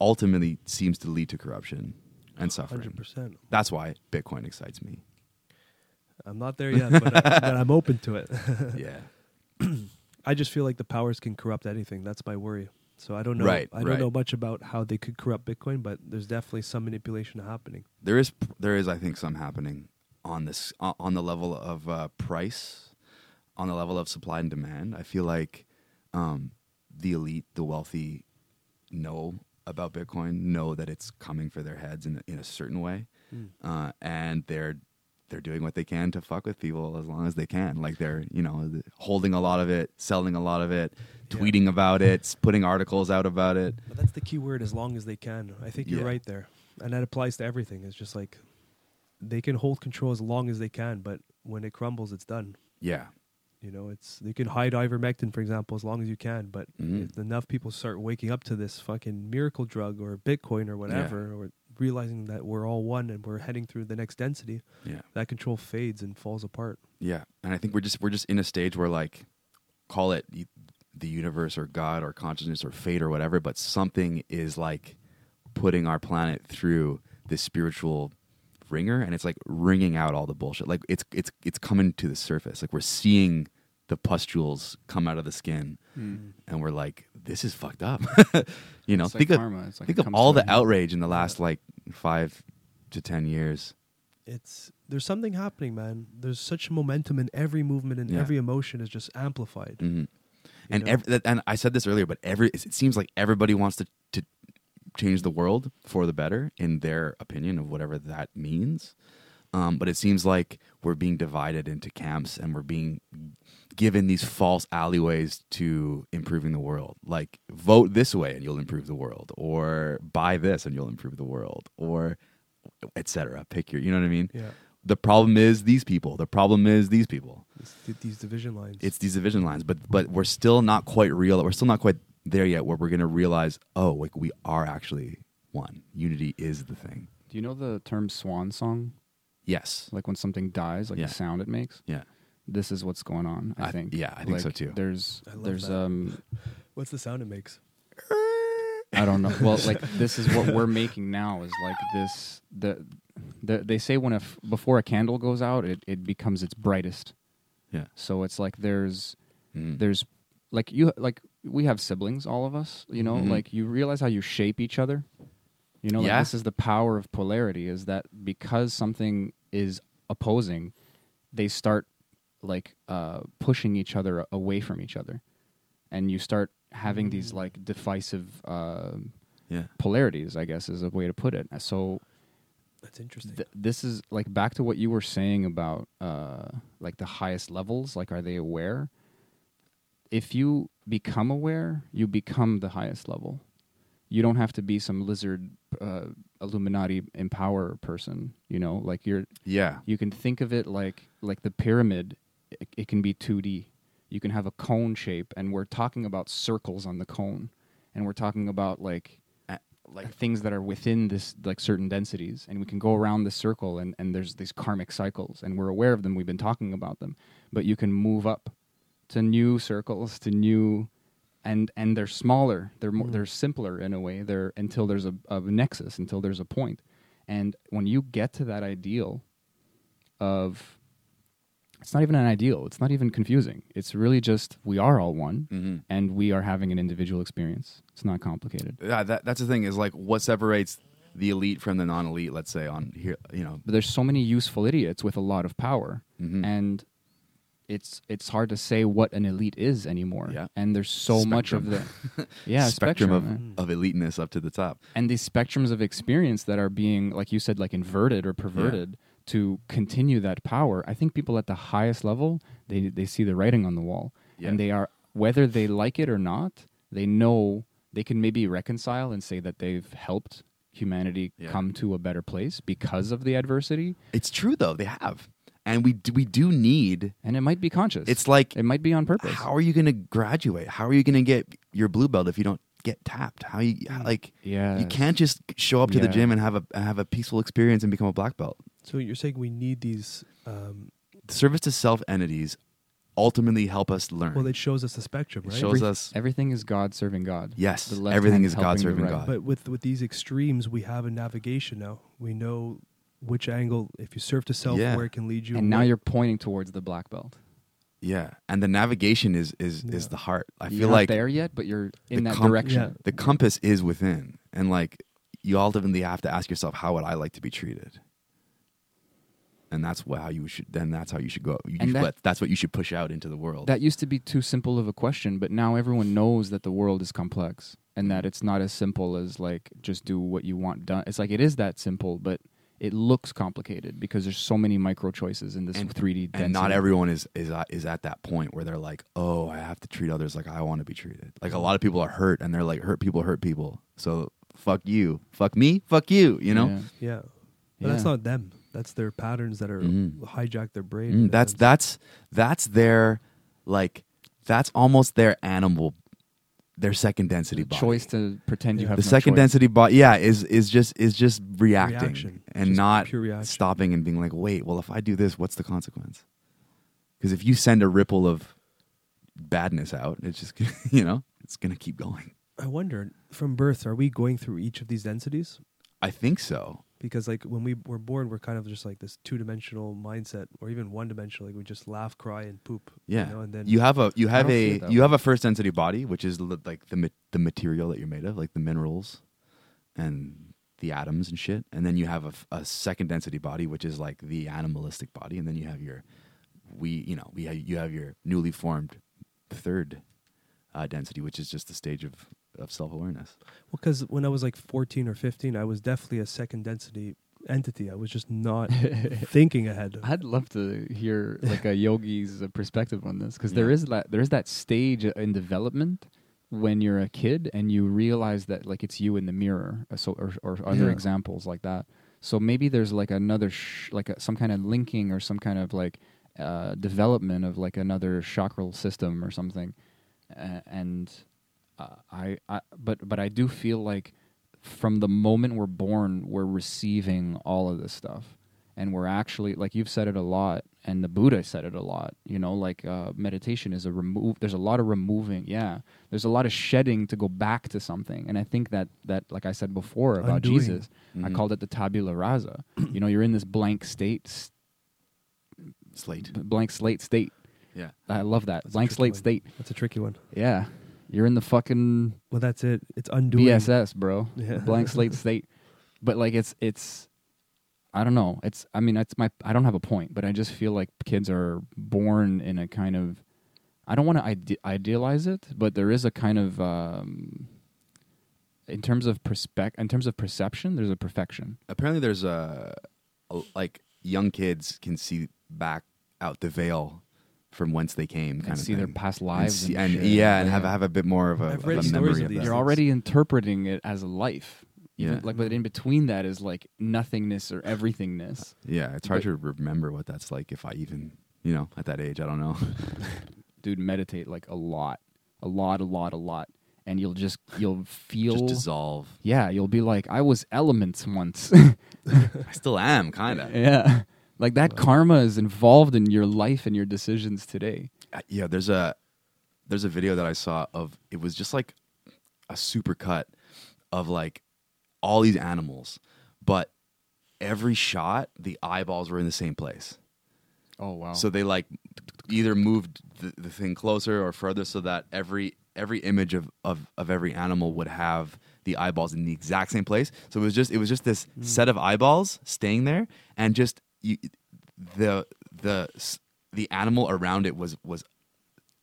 ultimately seems to lead to corruption and suffering. hundred percent. That's why Bitcoin excites me. I'm not there yet, but, I, but I'm open to it. yeah. I just feel like the powers can corrupt anything. That's my worry. So I don't know. Right, I don't right. know much about how they could corrupt Bitcoin, but there's definitely some manipulation happening. There is there is I think some happening on this uh, on the level of uh, price, on the level of supply and demand. I feel like um, the elite, the wealthy, know about Bitcoin, know that it's coming for their heads in in a certain way, uh, and they're they're doing what they can to fuck with people as long as they can. Like they're you know holding a lot of it, selling a lot of it, Yeah. tweeting about it, putting articles out about it. But that's the key word as long as they can. I think you're Yeah. right there. And that applies to everything. It's just like they can hold control as long as they can, but when it crumbles, it's done. Yeah, You know, it's you can hide ivermectin, for example, as long as you can, but Mhm. if enough people start waking up to this fucking miracle drug or Bitcoin or whatever, or realizing that we're all one and we're heading through the next density, yeah. that control fades and falls apart. Yeah, and I think we're just we're just in a stage where like call it the universe or God or consciousness or fate or whatever, but something is like putting our planet through this spiritual ringer, and it's like wringing out all the bullshit. Like it's it's it's coming to the surface. Like we're seeing the pustules come out of the skin, Mm. and we're like, this is fucked up. you know, It's like think of karma. It's like think of all the outrage in the last like five to ten years. It's there's something happening, man. There's such momentum in every movement, and Yeah. every emotion is just amplified. hmm And every, and I said this earlier, but every it seems like everybody wants to to change the world for the better in their opinion of whatever that means. Um, but it seems like we're being divided into camps, and we're being given these false alleyways to improving the world. Like vote this way and you'll improve the world, or buy this and you'll improve the world, or etc. Pick your, you know what I mean? yeah, The problem is these people. The problem is these people. it's these division lines. It's these division lines, but but we're still not quite real. We're still not quite there yet, where we're gonna realize, oh, like we are actually one. Unity is the thing. Do you know the term swan song? Yes. Like when something dies, like Yeah. the sound it makes. Yeah. This is what's going on. I, I- think. yeah, I think so Like, too. There's I love there's that. um What's the sound it makes? I don't know. Well, like this is what we're making now is like this. The, the they say when a f- before a candle goes out, it it becomes its brightest. Yeah. So it's like there's Mm. there's like you like we have siblings, all of us. You know, Mhm. like you realize how you shape each other. You know, like Yeah. this is the power of polarity. Is that because something is opposing, they start like uh, pushing each other away from each other, and you start having these like divisive. Uh, yeah. polarities, I guess is a way to put it. So That's interesting. th- this is like back to what you were saying about uh, like the highest levels. Like, are they aware? If you become aware, you become the highest level. You don't have to be some lizard uh, Illuminati empower person. You know, like you're. Yeah. You can think of it like like the pyramid. It, it can be two D. You can have a cone shape, and we're talking about circles on the cone, and we're talking about like Uh, like things that are within this like certain densities and we can go around the circle and, and there's these karmic cycles and we're aware of them we've been talking about them but you can move up to new circles to new and and they're smaller they're more, Mm. they're simpler in a way they're until there's a, a nexus until there's a point and when you get to that ideal of it's not even an ideal it's not even confusing it's really just we are all one hmm and we are having an individual experience it's not complicated Yeah. That, that's the thing is like what separates the elite from the non-elite. Let's say on here, you know. but there's so many useful idiots with a lot of power mhm. and it's it's hard to say what an elite is anymore Yeah. and there's so much of the Spectrum. yeah spectrum, spectrum, of, of eliteness up to the top. and these spectrums of experience that are being like you said like inverted or perverted to continue that power i think people at the highest level they they see the writing on the wall Yeah. and they are whether they like it or not they know they can maybe reconcile and say that they've helped humanity Yeah. come to a better place because of the adversity It's true though. They have, and we do, we do need. and it might be conscious It's like it might be on purpose how are you going to graduate? How are you going to get your blue belt if you don't get tapped? How you like yeah you can't just show up to the gym and have a have a peaceful experience and become a black belt. So you're saying we need these? Um, Service to self entities ultimately help us learn. well, it shows us the spectrum, It shows Every- us Everything is God serving God. yes, everything is God serving right. God. But with with these extremes, we have a navigation now. We know which angle, if you serve to self, Yeah. where it can lead you. And now where- you're pointing towards the black belt. yeah, and the navigation is is is Yeah. the heart. I you're feel not like there yet, but you're in the that comp- direction. Yeah. the compass is within, and like you ultimately have to ask yourself, how would I like to be treated? And that's wha- how you should. Then that's how you should go. You, And should that- let- that's what you should push out into the world. That used to be too simple of a question, but now everyone knows that the world is complex and that mm. it's not as simple as like just do what you want done. It's like it is that simple, but it looks complicated because there's so many micro choices in this And- 3D density. and not everyone is is at, is at that point where they're like, oh, I have to treat others like I want to be treated. Like a lot of people are hurt, and they're like, hurt people hurt people. So fuck you, fuck me, fuck you. You know, Yeah. yeah, but that's not them. That's their patterns that are Mhm. hijack their brain. Mm, in that's that's that's their like that's almost their animal, their second density body. choice to pretend you have the no second choice. density body, yeah, is is just is just reacting Reaction. and Just not pure reaction. stopping and being like, wait, well, if I do this, what's the consequence? Because if you send a ripple of badness out, it's just you know it's gonna keep going. I wonder from birth, are we going through each of these densities? I think so. Because like when we were born, we're kind of just like this two dimensional mindset, or even one dimensional. Like we just laugh, cry, and poop. Yeah, you know, and then you have a you have a you way. have a first density body, which is li- like the ma- the material that you're made of, like the minerals and the atoms and shit. And then you have a, f- a second density body, which is like the animalistic body. And then you have your we you know we have, you have your newly formed third uh, density, which is just the stage of of self awareness. Well, because when I was like 14 or 15, I was definitely a second density entity. I was just not thinking ahead. I'd love to hear like a yogi's perspective on this because there Yeah. is that there is that stage in development when you're a kid and you realize that like it's you in the mirror, so or, or other Yeah. examples like that. So maybe there's like another sh- like a, some kind of linking or some kind of like uh, development of like another chakral system or something, uh, and I, I but but I do feel like from the moment we're born, we're receiving all of this stuff. And we're actually, like you've said it a lot, and the Buddha said it a lot, you know, like uh, meditation is a remove, there's a lot of removing, yeah. There's a lot of shedding to go back to something. And I think that, that like I said before about Undoing. Jesus, I Mhm. called it the tabula rasa. you know, you're in this blank state, s- Slate. blank slate state. Yeah. I love that. That's blank slate one. state. That's a tricky one. Yeah. You're in the fucking Well, that's it. It's undoing. BSS, bro. Yeah. Blank slate state. But like it's it's I don't know. It's I mean it's my I don't have a point, but I just feel like kids are born in a kind of I don't want to ide- idealize it, but there is a kind of um in terms of perspec in terms of perception, there's a perfection. Apparently, there's a, a like young kids can see back out the veil from whence they came, kind And of see their thing. past and, lives see- and, and yeah, and have have a bit more of a, I've of a memory of of that. You're already interpreting it as a life. Even- Yeah. Like but in between that is like nothingness or everythingness. Yeah, it's hard But- to remember what that's like if I even, you know, at that age, I don't know. Dude, meditate like a lot. A lot, a lot, a lot. And you'll just you'll feel Just dissolve. Yeah, you'll be like, I was elements once. I still am, kind of. yeah. Like that karma is involved in your life and your decisions today. Uh, yeah, there's a there's a video that I saw of it was just like a super cut of like all these animals, but every shot the eyeballs were in the same place. Oh wow. So they like either moved the, the thing closer or further so that every every image of, of, of every animal would have the eyeballs in the exact same place. So it was just it was just this hmm. set of eyeballs staying there and just you, the the the animal around it was was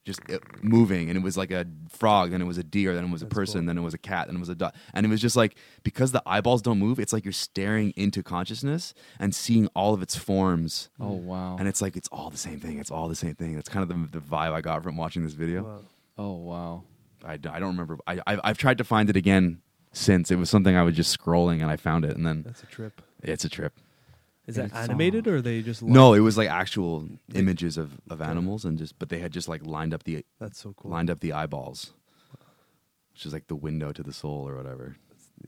just uh, moving and it was like a frog then it was a deer then it was a That's person cool. then it was a cat then it was a dog and it was just like because the eyeballs don't move it's like you're staring into consciousness and seeing all of its forms oh wow. and it's like it's all the same thing. It's all the same thing. That's kind of the, the vibe I got from watching this video. Oh wow. I, I don't remember. I, I I've tried to find it again since it was something I was just scrolling and I found it and then That's a trip. it's a trip. Is that It's animated or are they just? No, it was like actual images of, of animals and just but they had just like lined up the That's so cool. lined up the eyeballs, which is like the window to the soul or whatever.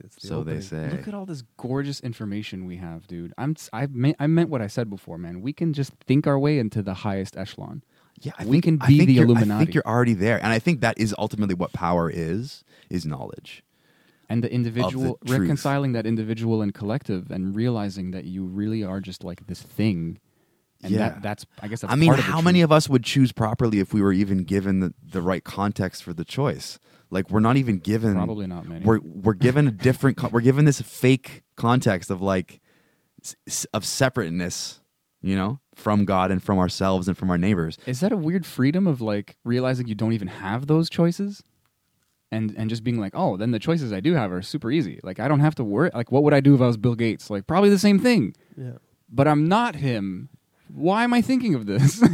It's the So they opening. say. Look at all this gorgeous information we have, dude. I'm I meant I meant what I said before, man. We can just think our way into the highest echelon. Yeah, I We think, can I be think the you're- I Illuminati. think you're already there, and I think that is ultimately what power is: is knowledge. And the individual truth. reconciling that individual and collective and realizing that you really are just like this thing and Yeah. that that's i guess that's I mean, how many of us would choose properly if we were even given the, the right context for the choice? Like, we're not even given. probably not many We're we're given a different. Con- we're given this fake context of like of separateness, you know, from God and from ourselves and from our neighbors. is that a weird freedom of like realizing you don't even have those choices and and just being like oh then the choices i do have are super easy. Like i don't have to worry like what would i do if i was bill gates? Like probably the same thing. Yeah. but i'm not him. Why am i thinking of this?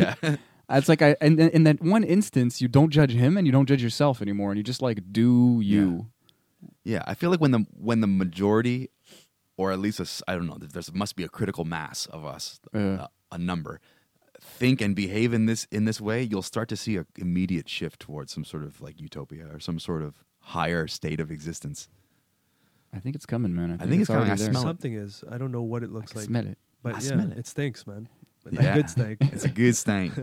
Yeah, it's like i and in that one instance you don't judge him and you don't judge yourself anymore and you just like do you. Yeah. I feel like when the when the majority, or at least a s I don't know, there must be a critical mass of us, Uh. a, a number, think and behave in this in this way. You'll start to see an immediate shift towards some sort of like utopia or some sort of higher state of existence. I think it's coming, man. I think, think it's coming. already I smell. Something is. I don't know what it looks I like. smell it. But I yeah, smell it. it stinks, man. But Yeah. that good stank. It's a good stink.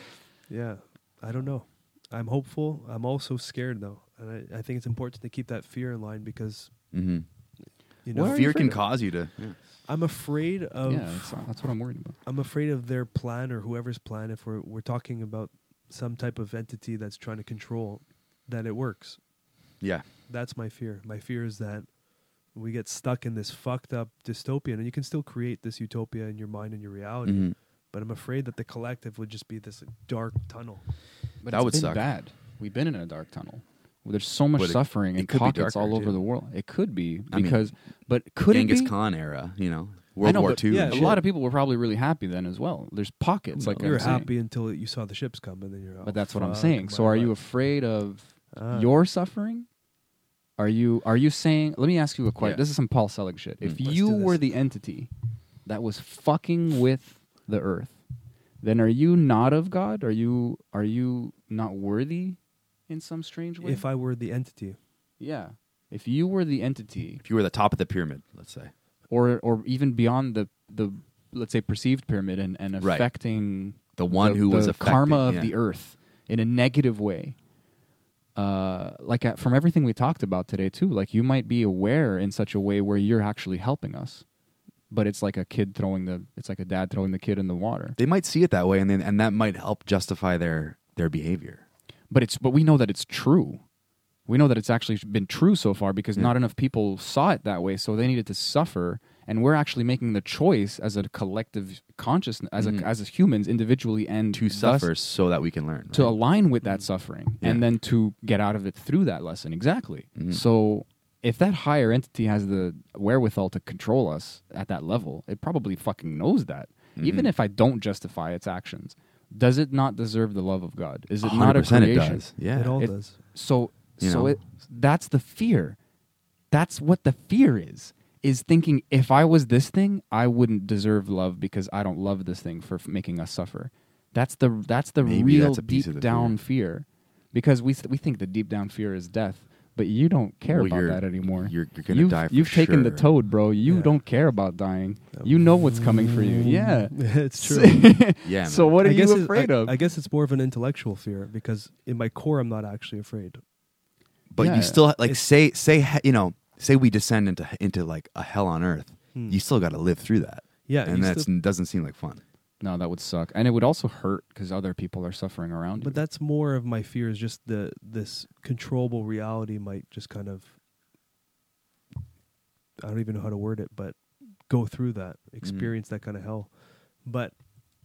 yeah. I don't know. I'm hopeful. I'm also scared though, and I, I think it's important to keep that fear in line because hmm You know, What are you Fear can cause you to. Yeah. I'm afraid of. yeah, that's, that's what I'm worried about. I'm afraid of their plan or whoever's plan. If we're we're talking about some type of entity that's trying to control, that it works. Yeah. That's my fear. My fear is that we get stuck in this fucked up dystopian, and you can still create this utopia in your mind and your reality. Mhm. But I'm afraid that the collective would just be this dark tunnel. But That it's would been suck. bad. We've been in a dark tunnel. There's so much But it- suffering it in could be pockets darker, all over too. the world. It could be I mean, because, but could Genghis it be? Khan era, you know, I World know, War but II. yeah, and a shit. lot of people were probably really happy then as well. There's pockets, like you I'm were saying. happy until you saw the ships come, and then you're. But "Oh, that's what I'm saying. So are you afraid of Ah. your suffering? Are you are you saying? Let me ask you a question. Yeah. This is some Paul Selig shit. If Mm. Let's you do this. were the entity that was fucking with the earth, then are you not of God? Are you are you not worthy in some strange way? If I were the entity, yeah. If you were the entity, If you were the top of the pyramid, let's say. or or even beyond the the let's say perceived pyramid and, and Right. affecting The one the- who was the affected, karma of yeah. the earth in a negative way. Uh, like uh, from everything we talked about today too, like you might be aware in such a way where you're actually helping us, but it's like a kid throwing the, it's like a dad throwing the kid in the water. They might see it that way, and then and that might help justify their their behavior. But it's, but we know that it's true. We know that it's actually been true so far because Yeah. not enough people saw it that way, so they needed to suffer. And we're actually making the choice as a collective consciousness, as Mhm. a, as humans individually, and To suffer so that we can learn. to align with that suffering Yeah. and then to get out of it through that lesson exactly Mhm. so if that higher entity has the wherewithal to control us at that level it probably fucking knows that even Mhm. if i don't justify its actions does it not deserve the love of god is it not a 100% it creation does. Yeah. it all It- does. so You so know? it that's the fear that's what the fear is is thinking if i was this thing i wouldn't deserve love because i don't love this thing for f- making us suffer that's the that's the Maybe real that's deep the down fear. because we th- we think the deep down fear is death but you don't care Well, about that anymore You're, you're gonna you've, die. For you've taken the toad bro you Yeah. don't care about dying you know what's coming for you yeah it's true. Yeah. so what are I guess you afraid I, of I guess it's more of an intellectual fear because in my core, I'm not actually afraid. But Yeah. you still like It's- say say you know say we descend into into like a hell on earth. Hmm. You still got to live through that. Yeah, and that still- doesn't seem like fun. No that would suck and it would also hurt because other people are suffering around you But that's more of my fear is just the this controllable reality might just kind of I don't even know how to word it, but go through that, experience that kind of hell. But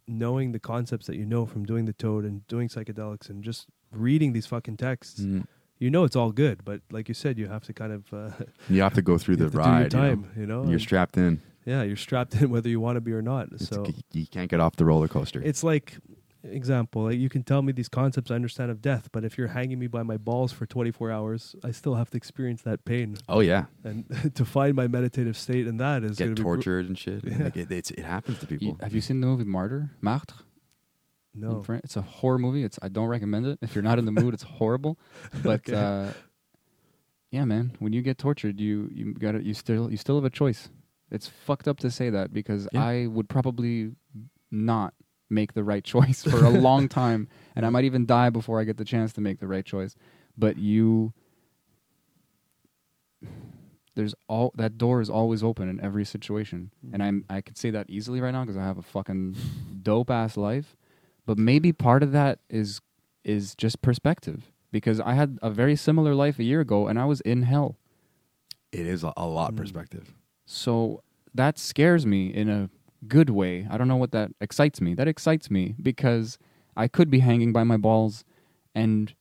knowing the concepts that you know from doing the toad and doing psychedelics and just reading these fucking texts, Mm. you know it's all good. But like you said, you have to kind of uh, You have to go through the ride. you know? time, you know. You're and- strapped in. Yeah, you're strapped in whether you want to be or not. It's- So you can't get off the roller coaster. it's like example like you can tell me these concepts i understand of death but if you're hanging me by my balls for 24 hours i still have to experience that pain oh yeah, and to find my meditative state in that is going get to be bru- tortured and shit. Yeah. Like it, it's, it happens to You- people. have you seen the movie Martyr? Martyr? no It's a horror movie. It's I don't recommend it. If you're not in the mood, it's horrible. But Okay. uh, yeah, man, when you get tortured, you you got to you still you still have a choice. It's fucked up to say that because Yeah. I would probably not make the right choice for a long time, and I might even die before I get the chance to make the right choice. But you, there's all that door is always open in every situation, and I'm I could say that easily right now because I have a fucking dope ass life. But maybe part of that is is just perspective because I had a very similar life a year ago, and I was in hell. It is a, a lot Mm. perspective. So that scares me in a good way. I don't know what that excites me. That excites me because I could be hanging by my balls and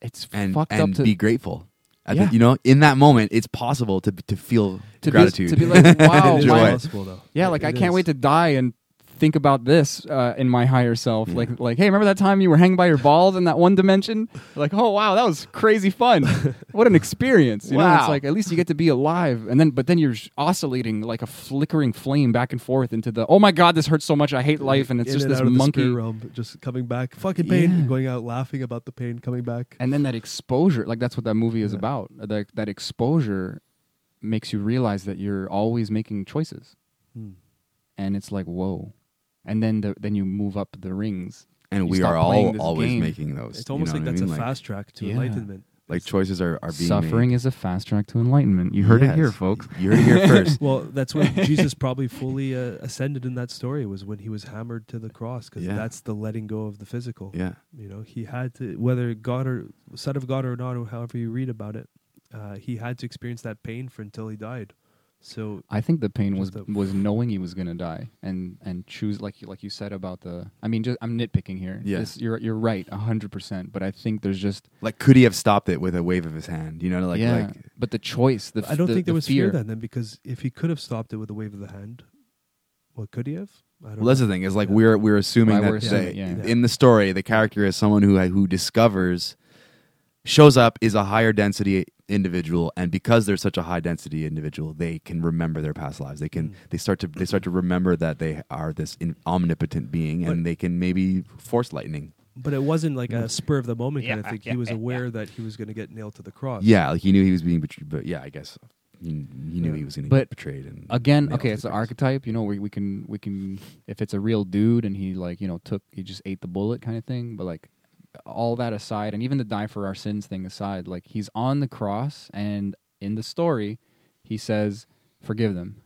it's And fucked and up to be grateful. At Yeah. the, you know, in that moment, it's possible to to feel to gratitude. Be, to be like, wow, Enjoy my- it. possible though yeah, It- like I it can't is. wait to die and think about this uh, in my higher self. Yeah. Like, like, hey, remember that time you were hanging by your balls in that one dimension? Like, oh wow, that was crazy fun. what an experience! You know, it's like at least you get to be alive, and then but then you're oscillating like a flickering flame back and forth into the oh my god, this hurts so much, I hate life, and it's In just and this out of the monkey. realm, just coming back fucking pain Yeah. going out laughing about the pain coming back and then that exposure like that's what that movie is Yeah. about that that exposure makes you realize that you're always making choices Hmm. and it's like whoa and then the, then you move up the rings and You we stop are playing all this always game. making those. it's you almost know like what I that's mean? a fast track to Yeah. enlightenment Like choices are are being Suffering made. is a fast track to enlightenment. You heard it here, Yes. folks. You heard it here first. Well, that's when Jesus probably fully uh, ascended in that story was when he was hammered to the cross because Yeah. that's the letting go of the physical. yeah. You know, he had to whether God or son of God or not, or however you read about it, uh, he had to experience that pain for until he died. So I think the pain was Just a- was knowing he was gonna die and and choose like you like you said about the. I mean, just I'm nitpicking here. Yeah. This- you're you're right, hundred percent. But I think there's just Like, could he have stopped it with a wave of his hand? You know, like, yeah. like but the choice, the I don't the- think there the was fear. fear then, then because if he could have stopped it with a wave of the hand, well, could he have? I don't well, that's the thing is like Yeah. we're we're assuming Why that we're assuming, yeah. Yeah. in the story the character is someone who who discovers shows up is a higher density individual and because they're such a high density individual they can remember their past lives they can Mm. they start to they start to remember that they are this in, omnipotent being and But- they can maybe force lightning But it wasn't like a spur of the moment kind of thing. yeah, he was yeah, aware that he was going to get nailed to the cross. yeah like he knew he was being betrayed but yeah i guess he, he knew Yeah. he was going to But get betrayed and Again, okay, to it's an archetype. You know, we we can we can if it's a real dude and he like you know took he just ate the bullet kind of thing. But like all that aside, and even the die for our sins thing aside, like he's on the cross and in the story, he says, "Forgive them."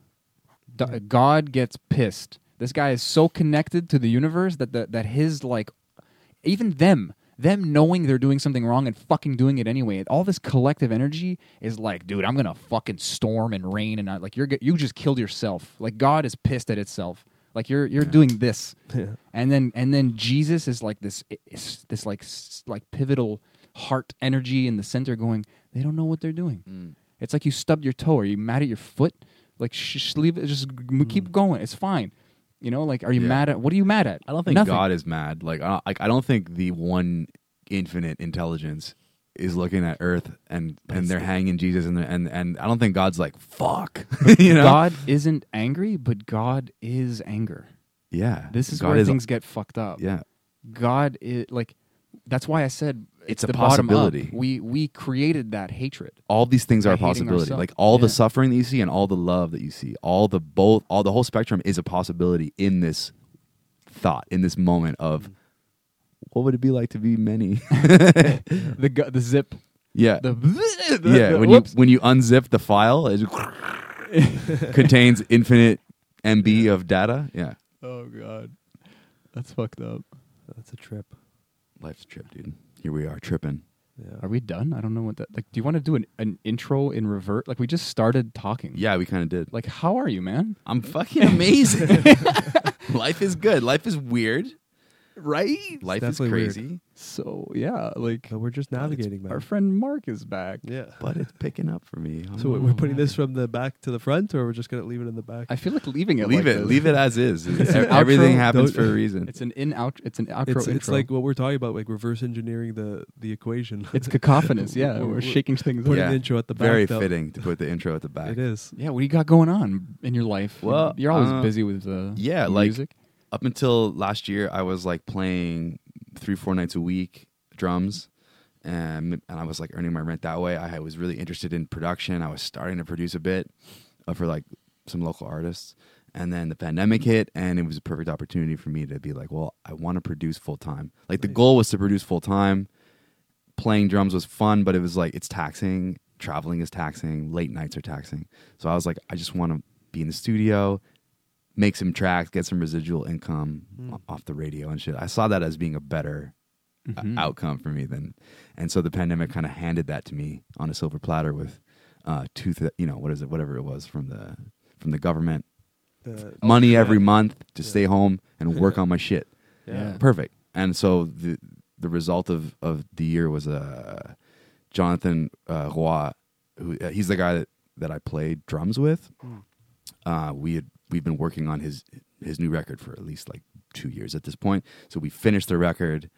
D-. God gets pissed. This guy is so connected to the universe that the, that his like even them them knowing they're doing something wrong and fucking doing it anyway all this collective energy is like dude i'm gonna fucking storm and rain and I, like you're you just killed yourself like god is pissed at itself like you're you're doing this Yeah. and then and then jesus is like this is this like like pivotal heart energy in the center going they don't know what they're doing Mm. it's like you stubbed your toe. Are you mad at your foot? Like, sh- sh- leave it. Just g- keep going. It's fine. You know, like, are you Yeah. mad at? What are you mad at? I don't think Nothing. God is mad. Like, I, don't, like, I don't think the one infinite intelligence is looking at Earth and and they're hanging Jesus and and and I don't think God's like fuck. you know? God isn't angry, but God is anger. yeah. This is God where things get fucked up. Yeah. God is like. That's why I said It's a the bottom up. possibility. We we created that hatred. All these things are a possibility. ourselves. Like all the suffering that you see and all the love that you see, all the both, all the whole spectrum is a possibility in this thought, in this moment of mm. What would it be like to be many? the gu- the zip. yeah. The, yeah, the- when you when you unzip the file, it contains infinite MB of data. Yeah, Oh god, that's fucked up. That's a trip. life's a trip, dude. Here we are tripping. Yeah. Are we done? I don't know what that. Like, do you want to do an, an intro in revert? Like, we just started talking. Yeah, we kind of did. Like, how are you, man? I'm fucking amazing. Life is good. Life is weird. Right. Life is definitely weird. crazy, So yeah, like But we're just navigating, man. our friend Mark is back. yeah. but it's picking up for me. So we're putting this from the back to the front, or we're just gonna leave it in the back? I feel like leaving it. leave like it. this. Leave it as is. It's an Everything outro. happens for a reason. It's an in out. It's an outro. it's, it's intro. like what we're talking about, like reverse engineering the the equation. it's cacophonous. Yeah, We're- we're, we're shaking things. putting up. the intro at the back. Very though. fitting to put the intro at the back. It is. Yeah, what do you got going on in your life? Well, you're always uh, busy with uh, yeah, like- music. Up until last year, I was like playing three, four nights a week drums, and and I was like earning my rent that way. I was really interested in production. I was starting to produce a bit uh, for like some local artists, and then the pandemic hit, and it was a perfect opportunity for me to be like, well, I want to produce full time. Like the goal was to produce full time. Playing drums was fun, but it was like it's taxing. Traveling is taxing. Late nights are taxing. So I was like, I just want to be in the studio, make some tracks, get some residual income o- off the radio and shit. I saw that as being a better uh, Mhm. outcome for me than, and so the pandemic kind of handed that to me on a silver platter with uh, two, th- you know, what is it, whatever it was from the from the government, The, money yeah. every month to Yeah. stay home and work on my shit. Yeah. Perfect. And so the the result of of the year was uh, Jonathan uh, Roy, who uh, he's the guy that that I played drums with. Mm. Uh, we had we've been working on his his new record for at least like two years at this point. So we finished the record.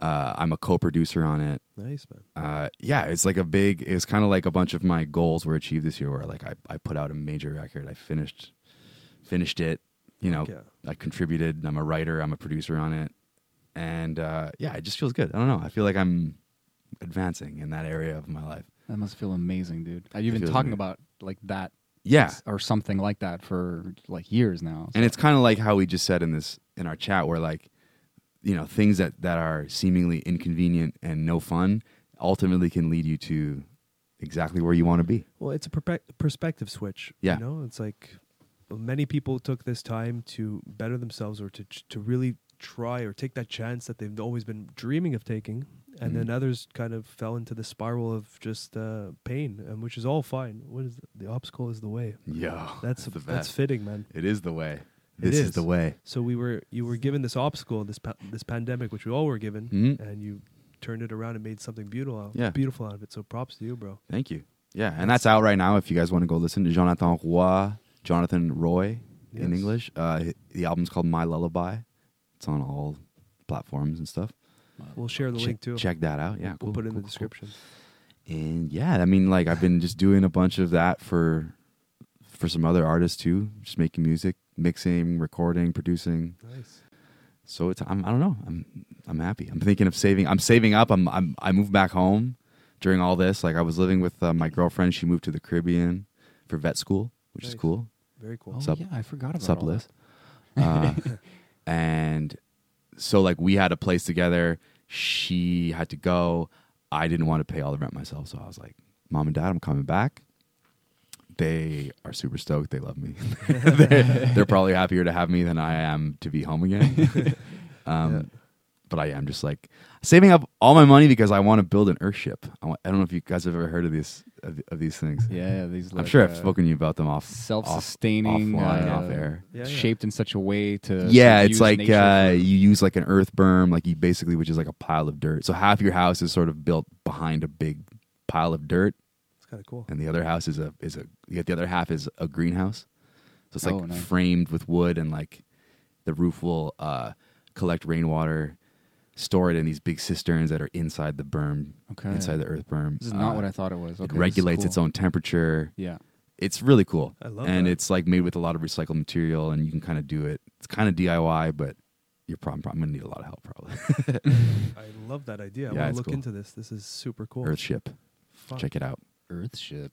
Uh, I'm a co-producer on it. Nice man. Uh, yeah, it's like a big. It's kind of like a bunch of my goals were achieved this year. Where like I, I put out a major record. I finished finished it. You know, Yeah. I contributed. I'm a writer. I'm a producer on it, and uh, yeah, it just feels good. I don't know. I feel like I'm advancing in that area of my life. That must feel amazing, dude. You've been talking amazing. about like that, Yeah, or something like that for like years now. and it's kind of like how we just said in this in our chat, where like, you know, things that that are seemingly inconvenient and no fun ultimately can lead you to exactly where you want to be. Well, it's a perpe- perspective switch. Yeah. You know, it's like many people took this time to better themselves or to to really try or take that chance that they've always been dreaming of taking, and then Mhm. others kind of fell into the spiral of just uh, pain, and which is all fine. What is the obstacle is the way. Yeah, That's the that's fitting, man. It is the way. This is. is. the way. So we were you were given this obstacle, this pa- this pandemic, which we all were given, Mhm. and you turned it around and made something beautiful, out, Yeah. beautiful out of it. So props to you, bro. Thank you. Yeah, and that's out right now. If you guys want to go listen to Jonathan Roy, Jonathan Roy in English. Uh, the album's called My Lullaby. It's on all platforms and stuff. We'll share the check, link too. Check that out. Yeah, we'll cool, put it in cool, the cool, cool. description. And yeah, I mean, like I've been just doing a bunch of that for for some other artists too, just making music, mixing, recording, producing. Nice. So it's I'm, I don't know. I'm I'm happy. I'm thinking of saving. I'm saving up. I'm, I'm I moved back home during all this. Like I was living with uh, my girlfriend. She moved to the Caribbean for vet school, which is cool. Very cool. Oh Sup- yeah, I forgot about Sup, all Liz? Uh, and so like we had a place together. She had to go. I didn't want to pay all the rent myself, so I was like, "Mom and Dad, I'm coming back." They are super stoked. They love me. they're, they're probably happier to have me than I am to be home again. um, Yeah. But I am just like saving up all my money because I want to build an Earthship. I, want, I don't know if you guys have ever heard of these of, of these things. that. Yeah, these. I'm like, sure I've uh, spoken to you about them off self-sustaining, off, offline, uh, off air. Yeah, yeah. shaped in such a way to. yeah, it's use like uh, you use like an earth berm, like you basically, which is like a pile of dirt. So half your house is sort of built behind a big pile of dirt, It's kind of cool. and the other house is a is a yet the other half is a greenhouse. So it's like Oh, nice. framed with wood, and like the roof will uh, collect rainwater, store it in these big cisterns that are inside the berm, Okay. inside the earth berm. This is not Uh, what I thought it was. Okay, it this is regulates its own temperature. Yeah. It's really cool. I love and that. it's like made with a lot of recycled material, and you can kind of do it. It's kind of DIY, but you're probably, I'm gonna need a lot of help probably. I love that idea. I Yeah, want to look cool. into this. This is super cool. Earthship, Fuck. check it out. Earthship.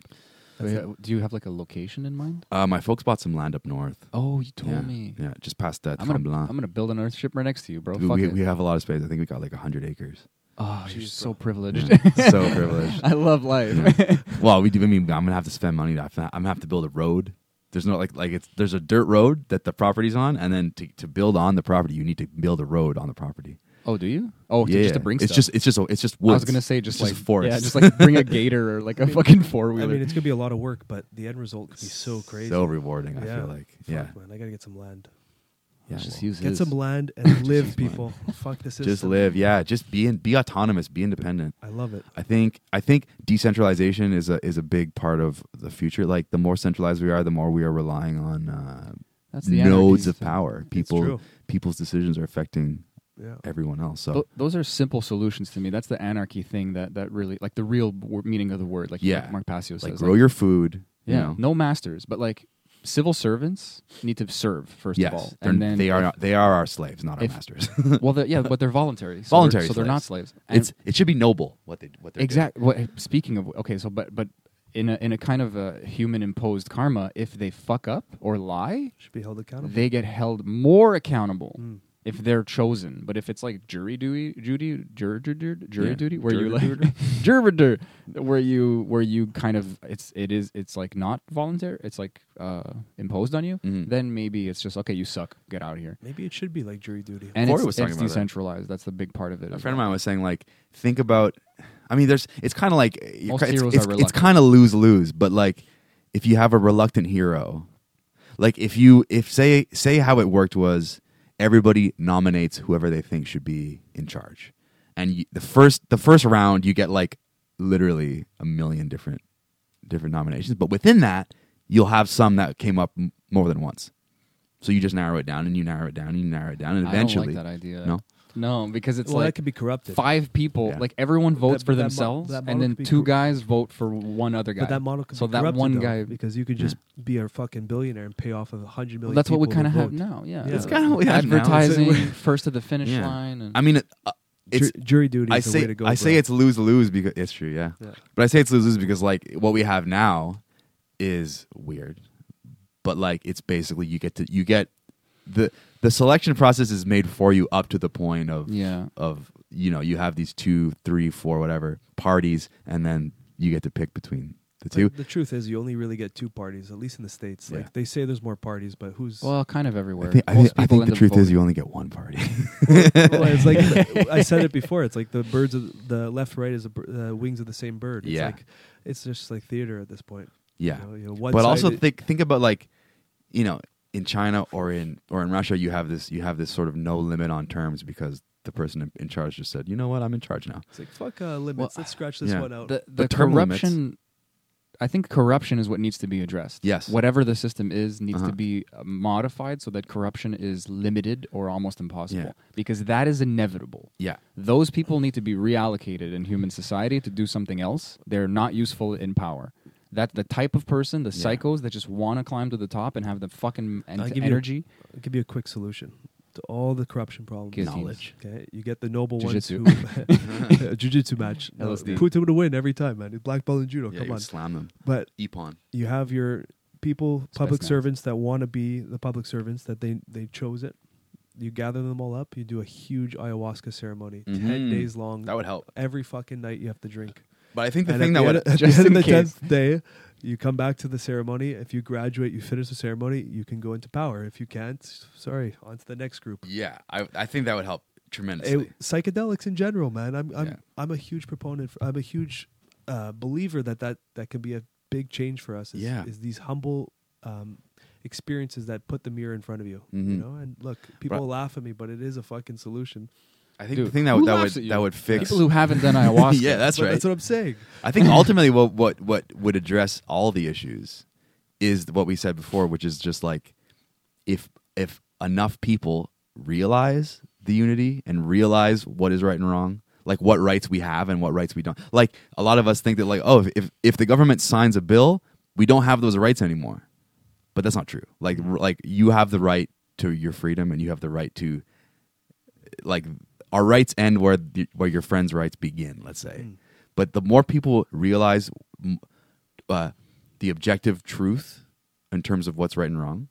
That's Wait, do you have like a location in mind? Uh, my folks bought some land up north. Oh, you told yeah, me. yeah, just past that I'm gonna, Tremblant. I'm gonna build an Earthship right next to you, bro. we, Fuck we, it. we have a lot of space. I think we got like hundred acres. oh, you're so bro. privileged. Yeah, so privileged. I love life. Yeah. well, we do. I mean, I'm gonna have to spend money. To, I'm gonna have to build a road. There's no like like it's there's a dirt road that the property's on, and then to to build on the property, you need to build a road on the property. Oh, do you? Oh, yeah, just to bring it's stuff. just it's just it's just I was gonna say just It's like just forest. Yeah, just like bring a gator or like a fucking four wheeler. I mean, it's gonna be a lot of work, but the end result could be so crazy. so rewarding. I feel like Fuck, yeah, man, I gotta get some land. yeah. just well, use Get his. some land and live, people. Fuck the system. just live. Yeah, just be in, be autonomous, be independent. I love it. I think I think decentralization is a is a big part of the future. Like the more centralized we are, the more we are relying on uh, That's the nodes of thing. power. It's People true. people's decisions are affecting Yeah. everyone else. So Tho- those are simple solutions to me. That's the anarchy thing that that really like the real w- meaning of the word. Like Yeah. Mark Passio says. like like, grow your food. you yeah, know. no masters, but like civil servants need to serve first yes, of all, They're- and then they are if- they are our slaves, not our masters. well, the, yeah, but they're voluntary. So Voluntary they're, so they're not slaves. slaves. And it's it should be noble what they what they're exactly. What, speaking of okay, so but but in a in a kind of a human imposed karma, if they fuck up or lie, Should be held accountable. they get held more accountable. Mm. If they're chosen, but if it's like jury duty, duty, jury, jury, jury Yeah. duty, where you Jury like jury, where you where you kind of it's it is it's like not voluntary, it's like uh imposed on you. Mhm. Then maybe it's just okay, you suck, get out of here. Maybe it should be like jury duty. And Corey it's, was talking it's about that. decentralized. That's the big part of it. A as friend of mine was saying like think about. I mean, there's it's kind of like Most it's, heroes it's, are it's kind of lose lose, but like if you have a reluctant hero, like if you if say say how it worked was everybody nominates whoever they think should be in charge, and you, the first the first round you get like literally a million different different nominations, but within that you'll have some that came up m- more than once. So you just narrow it down and you narrow it down and you narrow it down and eventually I don't like that idea. no no, because it's well, that like could be corrupted. five people. Yeah. Like everyone votes That- for that mo- themselves, that and model then could be two cor- guys vote for one other guy. But that model could so be that corrupted, one though, guy. because you could just be a fucking billionaire and pay off of a hundred Well, that's what we kind of have now. Yeah, Yeah. It's kinda what we have now. advertising first to the finish Yeah. line. And I mean, it, uh, it's jury duty I is the way say to go. I say bro. it's lose lose because it's true, yeah. Yeah. But I say it's lose lose because like what we have now is weird, but like it's basically you get to you get the the selection process is made for you up to the point of Yeah. of you know you have these two, three, four, whatever parties, and then you get to pick between the two. But the truth is, you only really get two parties, at least in the states. Yeah. Like they say, there's more parties, but who's? Well, kind of everywhere. I think, I Most think, I think end the up truth is you only get one party. Well, it's like I said it before. It's like the birds of the left, right is the uh, wings of the same bird. It's Yeah. like it's just like theater at this point. yeah, You know, you know, but also think think about like you know in China or in or in Russia you have this you have this sort of no limit on terms because the person in, in charge just said you know what I'm in charge now. it's like fuck uh, limits. Well, Let's scratch this yeah. one out. the the term limits- corruption. I think corruption is what needs to be addressed. Yes. Whatever the system is needs Uh-huh. to be uh, modified so that corruption is limited or almost impossible. Yeah. Because that is inevitable. Yeah, Those people need to be reallocated in human society to do something else. They're not useful in power. That the type of person, the Yeah. psychos that just want to climb to the top and have the fucking en- I'll give you a- energy. I'll give you a quick solution to all the corruption problems. Guillotines. Knowledge. Okay, you get the noble Jiu-jitsu. ones who a jiu-jitsu match. No, LSD. put him to win every time, man. Black belt in judo. yeah, come you on. slam them. But Epon. you have your people, public Spetsnaz. servants that want to be the public servants that they they chose it. You gather them all up. You do a huge ayahuasca ceremony, ten Mhm. days long. That would help. Every fucking night you have to drink. But I think the And thing at that would at the just end of in the case. tenth day, you come back to the ceremony. If you graduate, you finish the ceremony. You can go into power. If you can't, sorry, on to the next group. yeah, I I think that would help tremendously. It- psychedelics in general, man. I'm I'm Yeah. I'm a huge proponent. For, I'm a huge uh, believer that that that can be a big change for us. Is, Yeah. is these humble um, experiences that put the mirror in front of you. You Mhm. know, and look, people But- laugh at me, but it is a fucking solution. I think Dude, the thing that would that would that would fix People who haven't done ayahuasca. yeah, that's right. That's what I'm saying. I think ultimately what what what would address all the issues is what we said before, which is just like if if enough people realize the unity and realize what is right and wrong, like what rights we have and what rights we don't. Like a lot of us think that like oh if if the government signs a bill, we don't have those rights anymore. But that's not true. Like r- like you have the right to your freedom and you have the right to like our rights end where the, where your friends' rights begin. Let's say, Mm. but the more people realize uh, the objective truth in terms of what's right and wrong,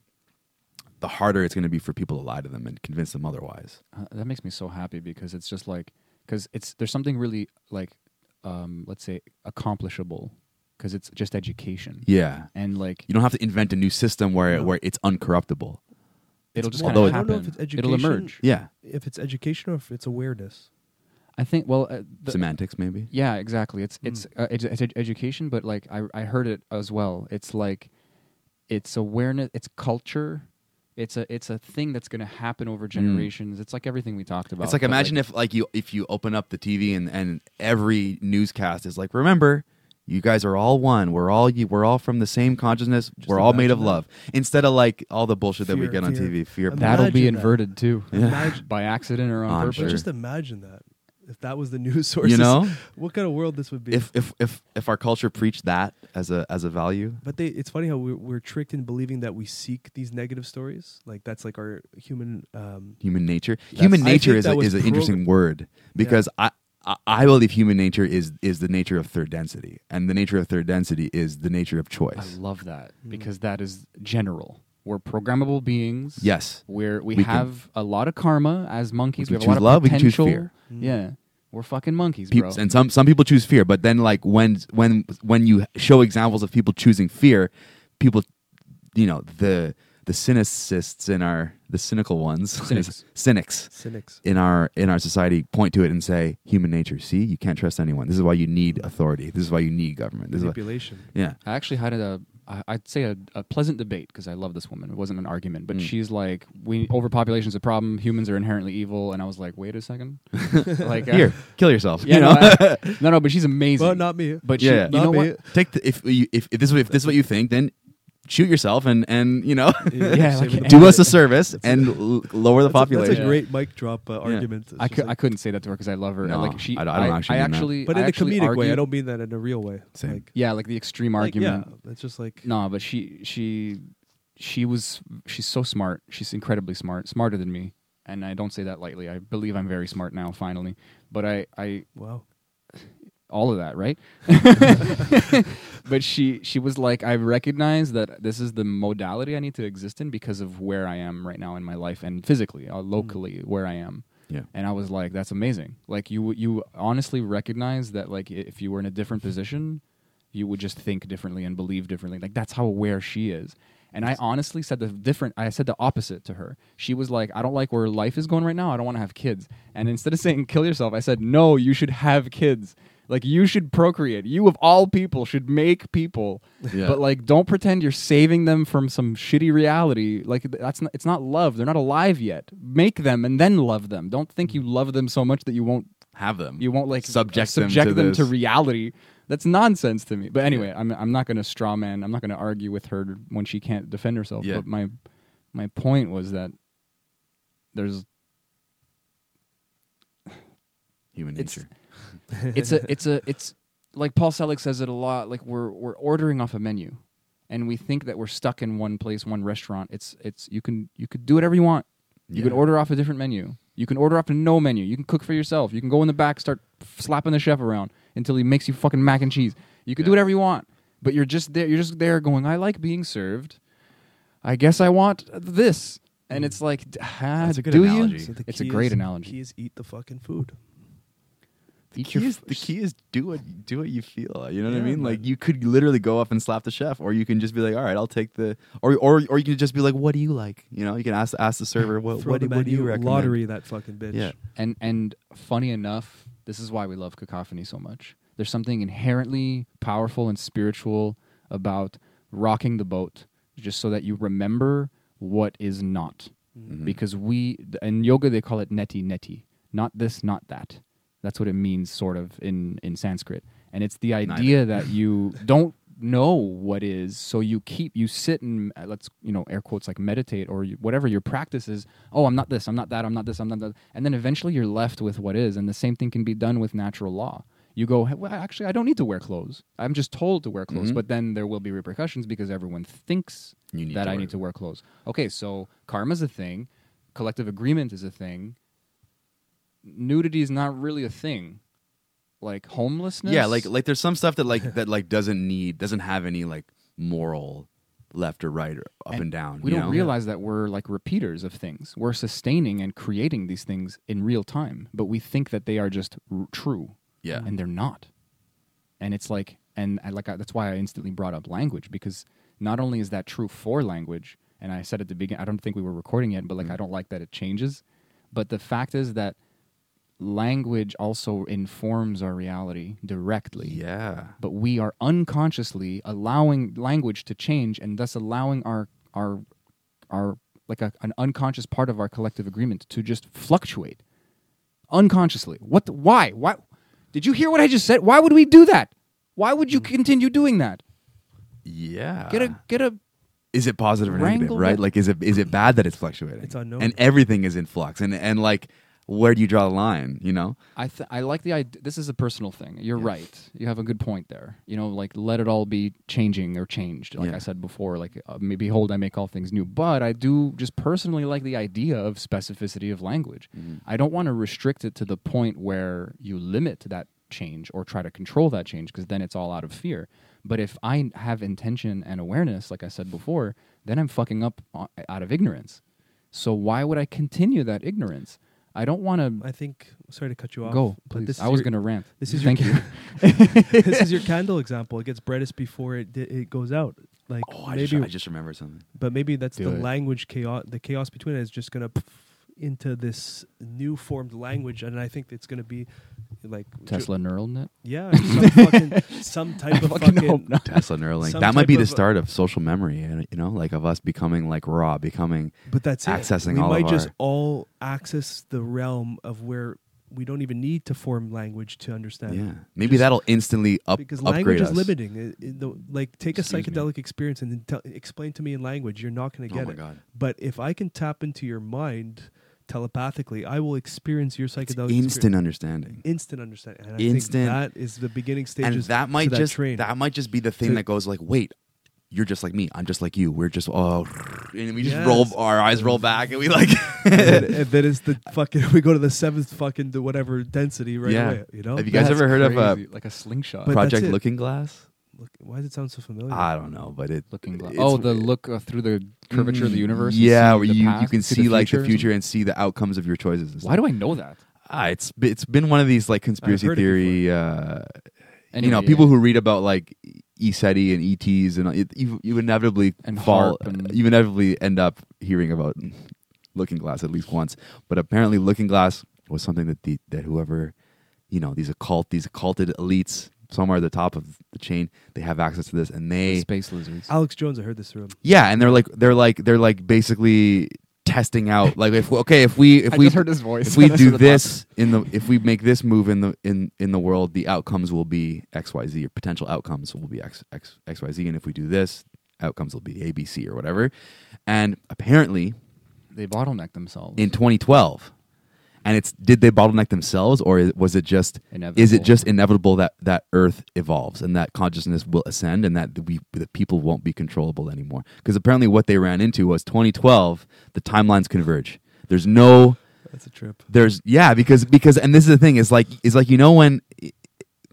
the harder it's going to be for people to lie to them and convince them otherwise. Uh, that makes me so happy because it's just like because it's there's something really like um, let's say accomplishable because it's just education Yeah, and like you don't have to invent a new system where No. where it's uncorruptible. It'll just more- kind of although I happen. don't know if it's education. It'll emerge. Yeah, If it's education or if it's awareness. I think. Well, uh, the, semantics maybe. yeah, exactly. It's it's Mm. uh, edu- it's ed- education, but like I I heard it as well. It's like it's awareness. It's culture. It's a it's a thing that's going to happen over generations. It's like everything we talked about. Mm. It's like but, imagine if like you if you open up the TV and and every newscast is like remember you guys are all one we're all you we're all from the same consciousness Just we're all made of that. love instead of like all the bullshit that we Fear, get on fear. TV fear that'll be that. inverted too, Yeah. By accident or on I'm purpose. sure. just imagine that. If that was the news source, you know what kind of world this would be. if if if if our culture preached that as a as a value But they, it's funny how we're, we're tricked in believing that we seek these negative stories. Like that's like our human. Um, human nature human nature is a, is an progr- interesting word because I, I I believe human nature is is the nature of third density and the nature of third density is the nature of choice. I love that Mm. because that is general. We're programmable beings. yes We're, we, We can- have a lot of karma as monkeys. We We, have a lot choose of love, we can choose fear. Mm. Yeah, we're fucking monkeys, Peop- bro. and some some people choose fear but then like when when when you show examples of people choosing fear people you know the the cynicists in our the cynical ones Cynics. cynics cynics. in our in our society point to it and say human nature see you can't trust anyone this is why you need authority this is why you need government this is why, Manipulation. yeah I actually had a, I- I'd say a, a pleasant debate because I love this woman. It wasn't an argument, but Mm. she's like, "We overpopulation is a problem. Humans are inherently evil." And I was like, "Wait a second, like uh, here kill yourself yeah, you no, know I- no, no, but she's amazing. Well, not me. but Yeah. she, Yeah. you Not know me. what? take the, if you if, if this is if this is what you think then shoot yourself and and you know Yeah, like- do us a service and l- lower the That's a- population That's a great mic drop uh, argument. It's I, just could, like- I couldn't say that to her because I love her. No, like she, I don't- I don't actually I mean that. actually, but I in a actually comedic way. I don't mean that in a real way. Same. Like, Yeah, like the extreme like, argument. yeah, it's just like No, but she she she was she's so smart. She's incredibly smart, smarter than me. And I don't say that lightly. I believe I'm very smart now finally. But I I wow. All of that, right? but she she was like, I recognize that this is the modality I need to exist in because of where I am right now in my life and physically, uh, locally where I am. Yeah. And I was like, that's amazing. Like you you honestly recognize that like if you were in a different position, you would just think differently and believe differently. Like that's how aware she is. And I honestly said the different I said the opposite to her. She was like, I don't like where life is going right now. I don't want to have kids. And instead of saying kill yourself, I said, "No, you should have kids." Like you should procreate. You of all people should make people. Yeah. But like don't pretend you're saving them from some shitty reality. Like that's not, it's not love. They're not alive yet. Make them and then love them. Don't think you love them so much that you won't Have them. you won't like subject, subject them to, them to reality. That's nonsense to me. But anyway, I'm I'm not going to straw man. I'm not going to argue with her when she can't defend herself. Yeah. But my my point was that there's human nature. It's a it's a it's like Paul Selig says it a lot. Like we're we're ordering off a menu, and we think that we're stuck in one place, one restaurant. It's it's you can you could do whatever you want. You can order off a different menu. You can order off a no menu. You can cook for yourself. You can go in the back, start slapping the chef around until he makes you fucking mac and cheese. You can do whatever you want, but you're just there. You're just there going, I like being served. I guess I want this, and it's like, d- ah, That's a good do analogy. you? So It's a great is- analogy. Key is eat the fucking food. The key, is, the key is do what do what you feel. You know what I mean? Like you could literally go up and slap the chef, or you can just be like, "All right, I'll take the," or or or you can just be like, "What do you like?" You know, you can ask ask the server, "What Throw what, the do- what do you recommend?" lottery that fucking bitch. Yeah. And and funny enough, this is why we love cacophony so much. There's something inherently powerful and spiritual about rocking the boat, just so that you remember what is not. Mhm. Because we in yoga they call it neti neti, not this, not that. That's what it means, sort of in in Sanskrit. And it's the idea that you don't know what is, so you keep you sit and uh, let's you know air quotes like meditate or you, whatever your practice is. Oh, I'm not this, I'm not that, I'm not this, I'm not that, and then eventually you're left with what is. And the same thing can be done with natural law. You go, "Hey, well, actually, I don't need to wear clothes. I'm just told to wear clothes, Mhm. but then there will be repercussions because everyone thinks that I need to wear clothes. Okay, so karma's a thing, collective agreement is a thing. Nudity is not really a thing. Like homelessness. Yeah, like like there's some stuff that like that like doesn't need doesn't have any like moral left or right or up and, down. We don't know? realize that we're like repeaters of things. We're sustaining and creating these things in real time, but we think that they are just r- true, Yeah. and they're not. And it's like, and I, like I, that's why I instantly brought up language because not only is that true for language, and I said at the beginning, I don't think we were recording yet, but like Mm. I don't like that it changes. But the fact is that language also informs our reality directly Yeah. but we are unconsciously allowing language to change and thus allowing our our our like a, an unconscious part of our collective agreement to just fluctuate unconsciously what the, why why did you hear what i just said why would we do that why would you continue doing that Yeah. get a get a is it positive or negative, right? that- Like is it is it bad that it's fluctuating? It's unknown. And everything is in flux. And and like where do you draw the line, you know? I th- I like the idea. This is a personal thing. You're Yeah. right. You have a good point there. You know, like let it all be changing or changed. Like Yeah. I said before, like uh, maybe behold, I make all things new. But I do just personally like the idea of specificity of language. I don't want to restrict it to the point where you limit that change or try to control that change because then it's all out of fear. But if I have intention and awareness, like I said before, then I'm fucking up o- out of ignorance. So why would I continue that ignorance? I don't want to I think. Sorry to cut you off. Go, but please. this I was going to rant. this is Thank your, you. this is your candle example. It gets brightest before it di- it goes out. Like Oh, I maybe, just, I just remembered something. but maybe that's Do the it. language chaos. The chaos between it is just gonna pff into this new formed language, and I think it's gonna be like Tesla neural net. Yeah, some fucking some type I of fucking fucking. hope. Tesla Neuralink. Some That might type be the of- start of social memory, and you know, like of us becoming like Ra, becoming But that's it. Accessing we all might of just our- all access the realm of where we don't even need to form language to understand. yeah. Maybe Just- that'll instantly up because upgrade language us. is limiting. It- it- the- like, take a Excuse me. psychedelic experience and then tell, explain to me in language. You're not going to Oh get my it. god. But if I can tap into your mind telepathically, I will experience your It's psychedelic instant experience. understanding. instant understanding. And I Instant. think that is the beginning And that might to that just train. that might just be the thing To- that goes like, wait, you're just like me. I'm just like you. We're just oh, and we just Yes. roll our eyes roll back, and we like and, then, and then it's the fucking. We go to the seventh fucking to whatever density right Yeah. away. You know. Have you guys That's ever heard of uh, crazy, like a slingshot? But- Project. Looking Glass? Look, why does it sound so familiar? I don't know, but it Looking glass. it's- Oh, the look uh, through the curvature of the universe. and Yeah, see where the you, you past, can see, the like the future or future and see the outcomes of your choices. and Why stuff. do I know that? Ah, it's it's been one of these like conspiracy heard it theory. Uh, you know, Anyway, people yeah. who read about like ECETI and ETs, and it, you you inevitably And fall. HAARP and- You inevitably end up hearing about Looking Glass at least once. But apparently, Looking Glass was something that the that whoever, you know, these occult these occulted elites somewhere at the top of the chain, they have access to this, and The they space lizards. Alex Jones, I heard this through him. yeah, and they're like they're like they're like basically testing out like if okay if we if I we just heard his voice. if we do this in the if we make this move in the in in the world the outcomes will be xyz or potential outcomes will be x x xyz and if we do this outcomes will be abc or whatever and apparently. They bottleneck themselves. in 2012 and it's did they bottleneck themselves or was it just is it Inevitable. just inevitable that that earth evolves and that consciousness will ascend and that we that people won't be controllable anymore because apparently what they ran into was 2012 the timelines converge there's no That's a trip. there's yeah because because and this is the thing is like is like you know when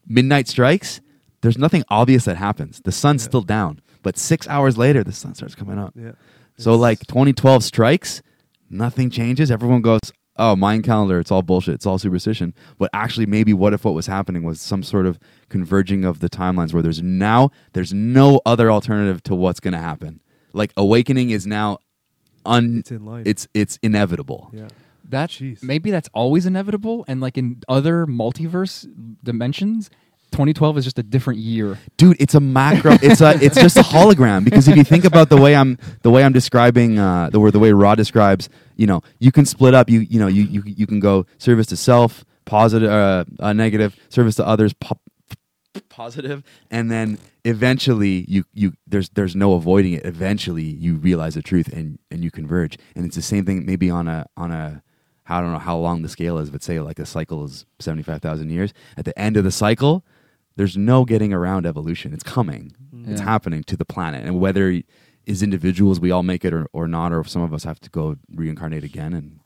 midnight strikes there's nothing obvious that happens the sun's Yeah. still down but six hours later the sun starts coming up Yeah. so It's- like 2012 strikes nothing changes everyone goes oh Mayan calendar it's all bullshit it's all superstition but actually maybe what if what was happening was some sort of converging of the timelines where there's now there's no other alternative to what's going to happen like awakening is now un It's in line. it's it's inevitable yeah. that Jeez. maybe that's always inevitable, and like in other multiverse dimensions, 2012 is just a different year. dude it's a macro it's a it's just a hologram because if you think about the way i'm the way i'm describing uh the, way- the way Ra describes you know you can split up you you know you you, you can go service to self positive uh, uh negative service to others po- positive and then eventually you you there's there's no avoiding it eventually you realize the truth and and you converge and it's the same thing maybe on a on a I don't know how long the scale is, but say like a cycle is 75,000 years. At the end of the cycle, there's no getting around evolution. It's coming. It's happening to the planet. And whether as individuals we all make it or, or not, or if some of us have to go reincarnate again, and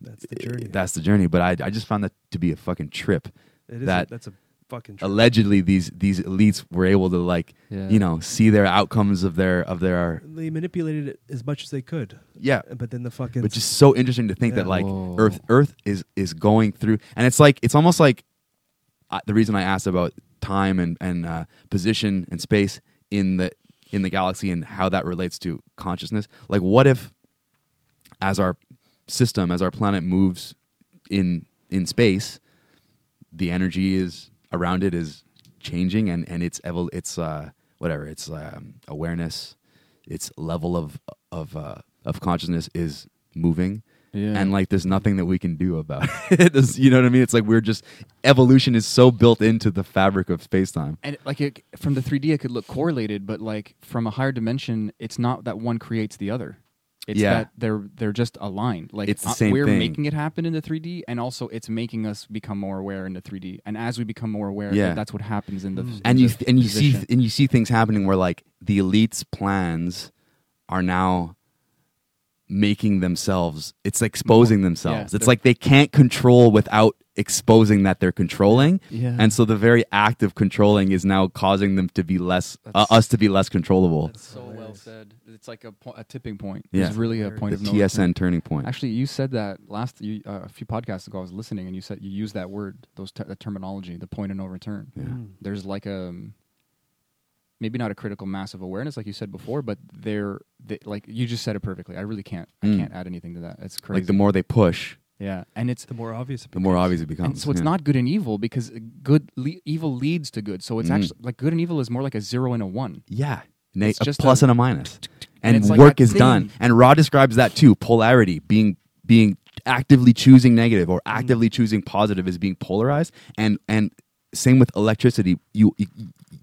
That's the journey. that's the journey. But I, I just found that to be a fucking trip. it is that- a, that's a fucking trip. Allegedly, these these elites were able to like, Yeah. you know, see their outcomes of their of their They manipulated it as much as they could. yeah. But then the fucking But just so interesting to think Yeah. that like Whoa. Earth Earth is is going through, and it's like it's almost like uh, the reason I asked about time and and uh, position and space in the in the galaxy and how that relates to consciousness. Like, what if as our system, as our planet moves in in space, the energy is around it is changing, and and it's evol- it's uh whatever its um, awareness, its level of of uh, of consciousness is moving Yeah. and like there's nothing that we can do about it. You know what I mean? It's like we're just evolution is so built into the fabric of space time. and like it, from the 3D, it could look correlated, but like from a higher dimension, it's not that one creates the other. It's Yeah. that they're they're just aligned. Like It's the uh, same we're thing. making it happen in the 3D, and also it's making us become more aware in the 3D. And as we become more aware, Yeah. that- that's what happens in the in And you the and you see position. and you see things happening where like the elites' plans are now making themselves it's exposing themselves. yeah, it's like they can't control without exposing that they're controlling. Yeah. And so the very act of controlling is now causing them to be less uh, us to be less controllable. That's so well said. It's like a, po- a tipping point. Yeah. It's really a point the of no TSN return. turning point. Actually, you said that last you, uh, a few podcasts ago. I was listening, and you said you used that word, those ter- that terminology, the point of no return. yeah. Mm. There's like a maybe not a critical mass of awareness, like you said before, but there, they, like you just said it perfectly. I really can't, Mm. I can't add anything to that. It's crazy. Like the more they push, yeah, and it's the more obvious. It the more becomes. obvious it and becomes. so it's Yeah. not good and evil because good le- evil leads to good. So it's Mm. actually like good and evil is more like a zero and a one. Yeah. Na- It's a just plus a- and a and And, it's like work that is done. And Ra describes that too. Polarity, being being actively choosing negative or actively choosing positive is being polarized. And and same with electricity. You, you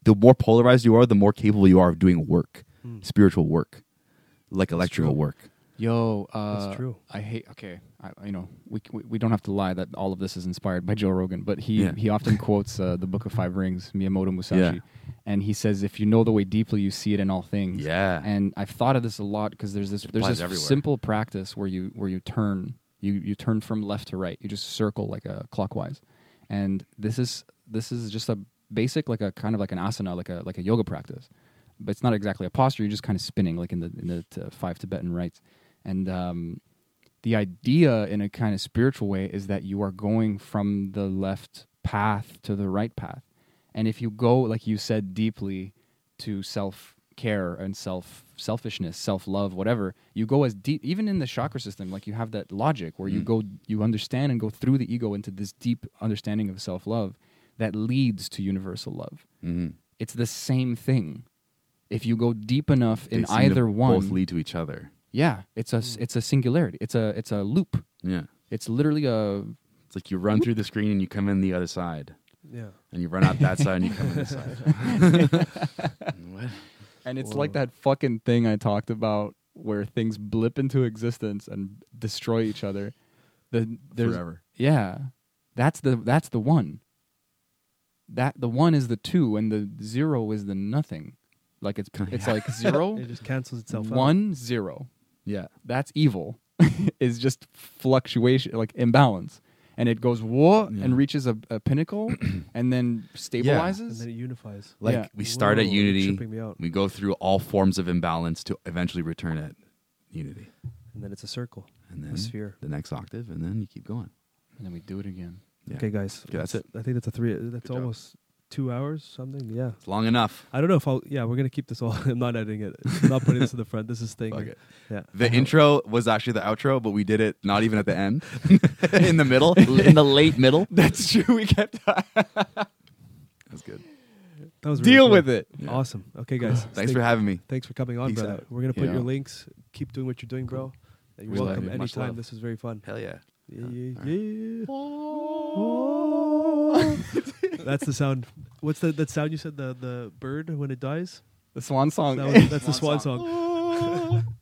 the more polarized you are, the more capable you are of doing work, spiritual work, like electrical work. Yo, uh, That's true. I hate. Okay, I, you know, we, we we don't have to lie that all of this is inspired by Joe Rogan, but he Yeah. he often quotes uh, the Book of Five Rings, Miyamoto Musashi, Yeah. and he says, "If you know the way deeply, you see it in all things." Yeah. And I've thought of this a lot because there's this there's this everywhere. simple practice where you where you turn you you turn from left to right. You just circle like a clockwise, and this is this is just a basic like a kind of like an asana like a like a yoga practice, but it's not exactly a posture. You're just kind of spinning like in the in the t- five Tibetan rites, and um, the idea in a kind of spiritual way is that you are going from the left path to the right path. And if you go, like you said, deeply to self care and self selfishness, self love, whatever, you go as deep, even in the chakra system, like you have that logic where you Mm. go, you understand and go through the ego into this deep understanding of self love that leads to universal love. hmm It's the same thing. If you go deep enough in They seem to either one, both lead to each other. yeah, it's a it's a singularity. It's a it's a loop. Yeah. It's literally a It's like you run through the screen and you come in the other side, Yeah. and you run out that side and you come in this side. what? and it's Whoa. like that fucking thing I talked about where things blip into existence and destroy each other. The there's Forever. yeah, that's the that's the one. That the one is the two and the zero is the nothing. Like it's it's like zero, It just cancels itself out. one, zero. Yeah. That's evil. is just fluctuation, like imbalance. And it goes whoa Yeah. and reaches a, a pinnacle and then and stabilizes. then it unifies. Like Yeah. we start at Whoa, you're unity, tripping me out. we go through all forms of imbalance to eventually return at unity, And then it's a circle, and then a sphere. the next octave, and then you keep going. and then we do it again. Yeah. Okay, guys. Okay, that's it. I think that's a three. That's Good job. almost two hours, something. Yeah. It's long enough. I don't know if I'll. Yeah, we're gonna keep this all. I'm not editing it. I'm not putting this in the front. This is staying. Fuck here. it. Yeah. The uh-huh. intro was actually the outro, but we did it not even at the end, in the middle, in the late middle. That's true. We kept That's good. That was really deal cool. with it. Yeah. Awesome. Okay, guys. Thanks stay- for having me. Thanks for coming on, Peace brother. out. We're gonna put Yeah. your links. Keep doing what you're doing, bro. And You're love welcome anytime. This was very fun. Hell yeah. Yeah, oh, Yeah. yeah, yeah. Oh. That's the sound. What's the that sound you said? The the bird when it dies. The swan song. That was, that's the swan song.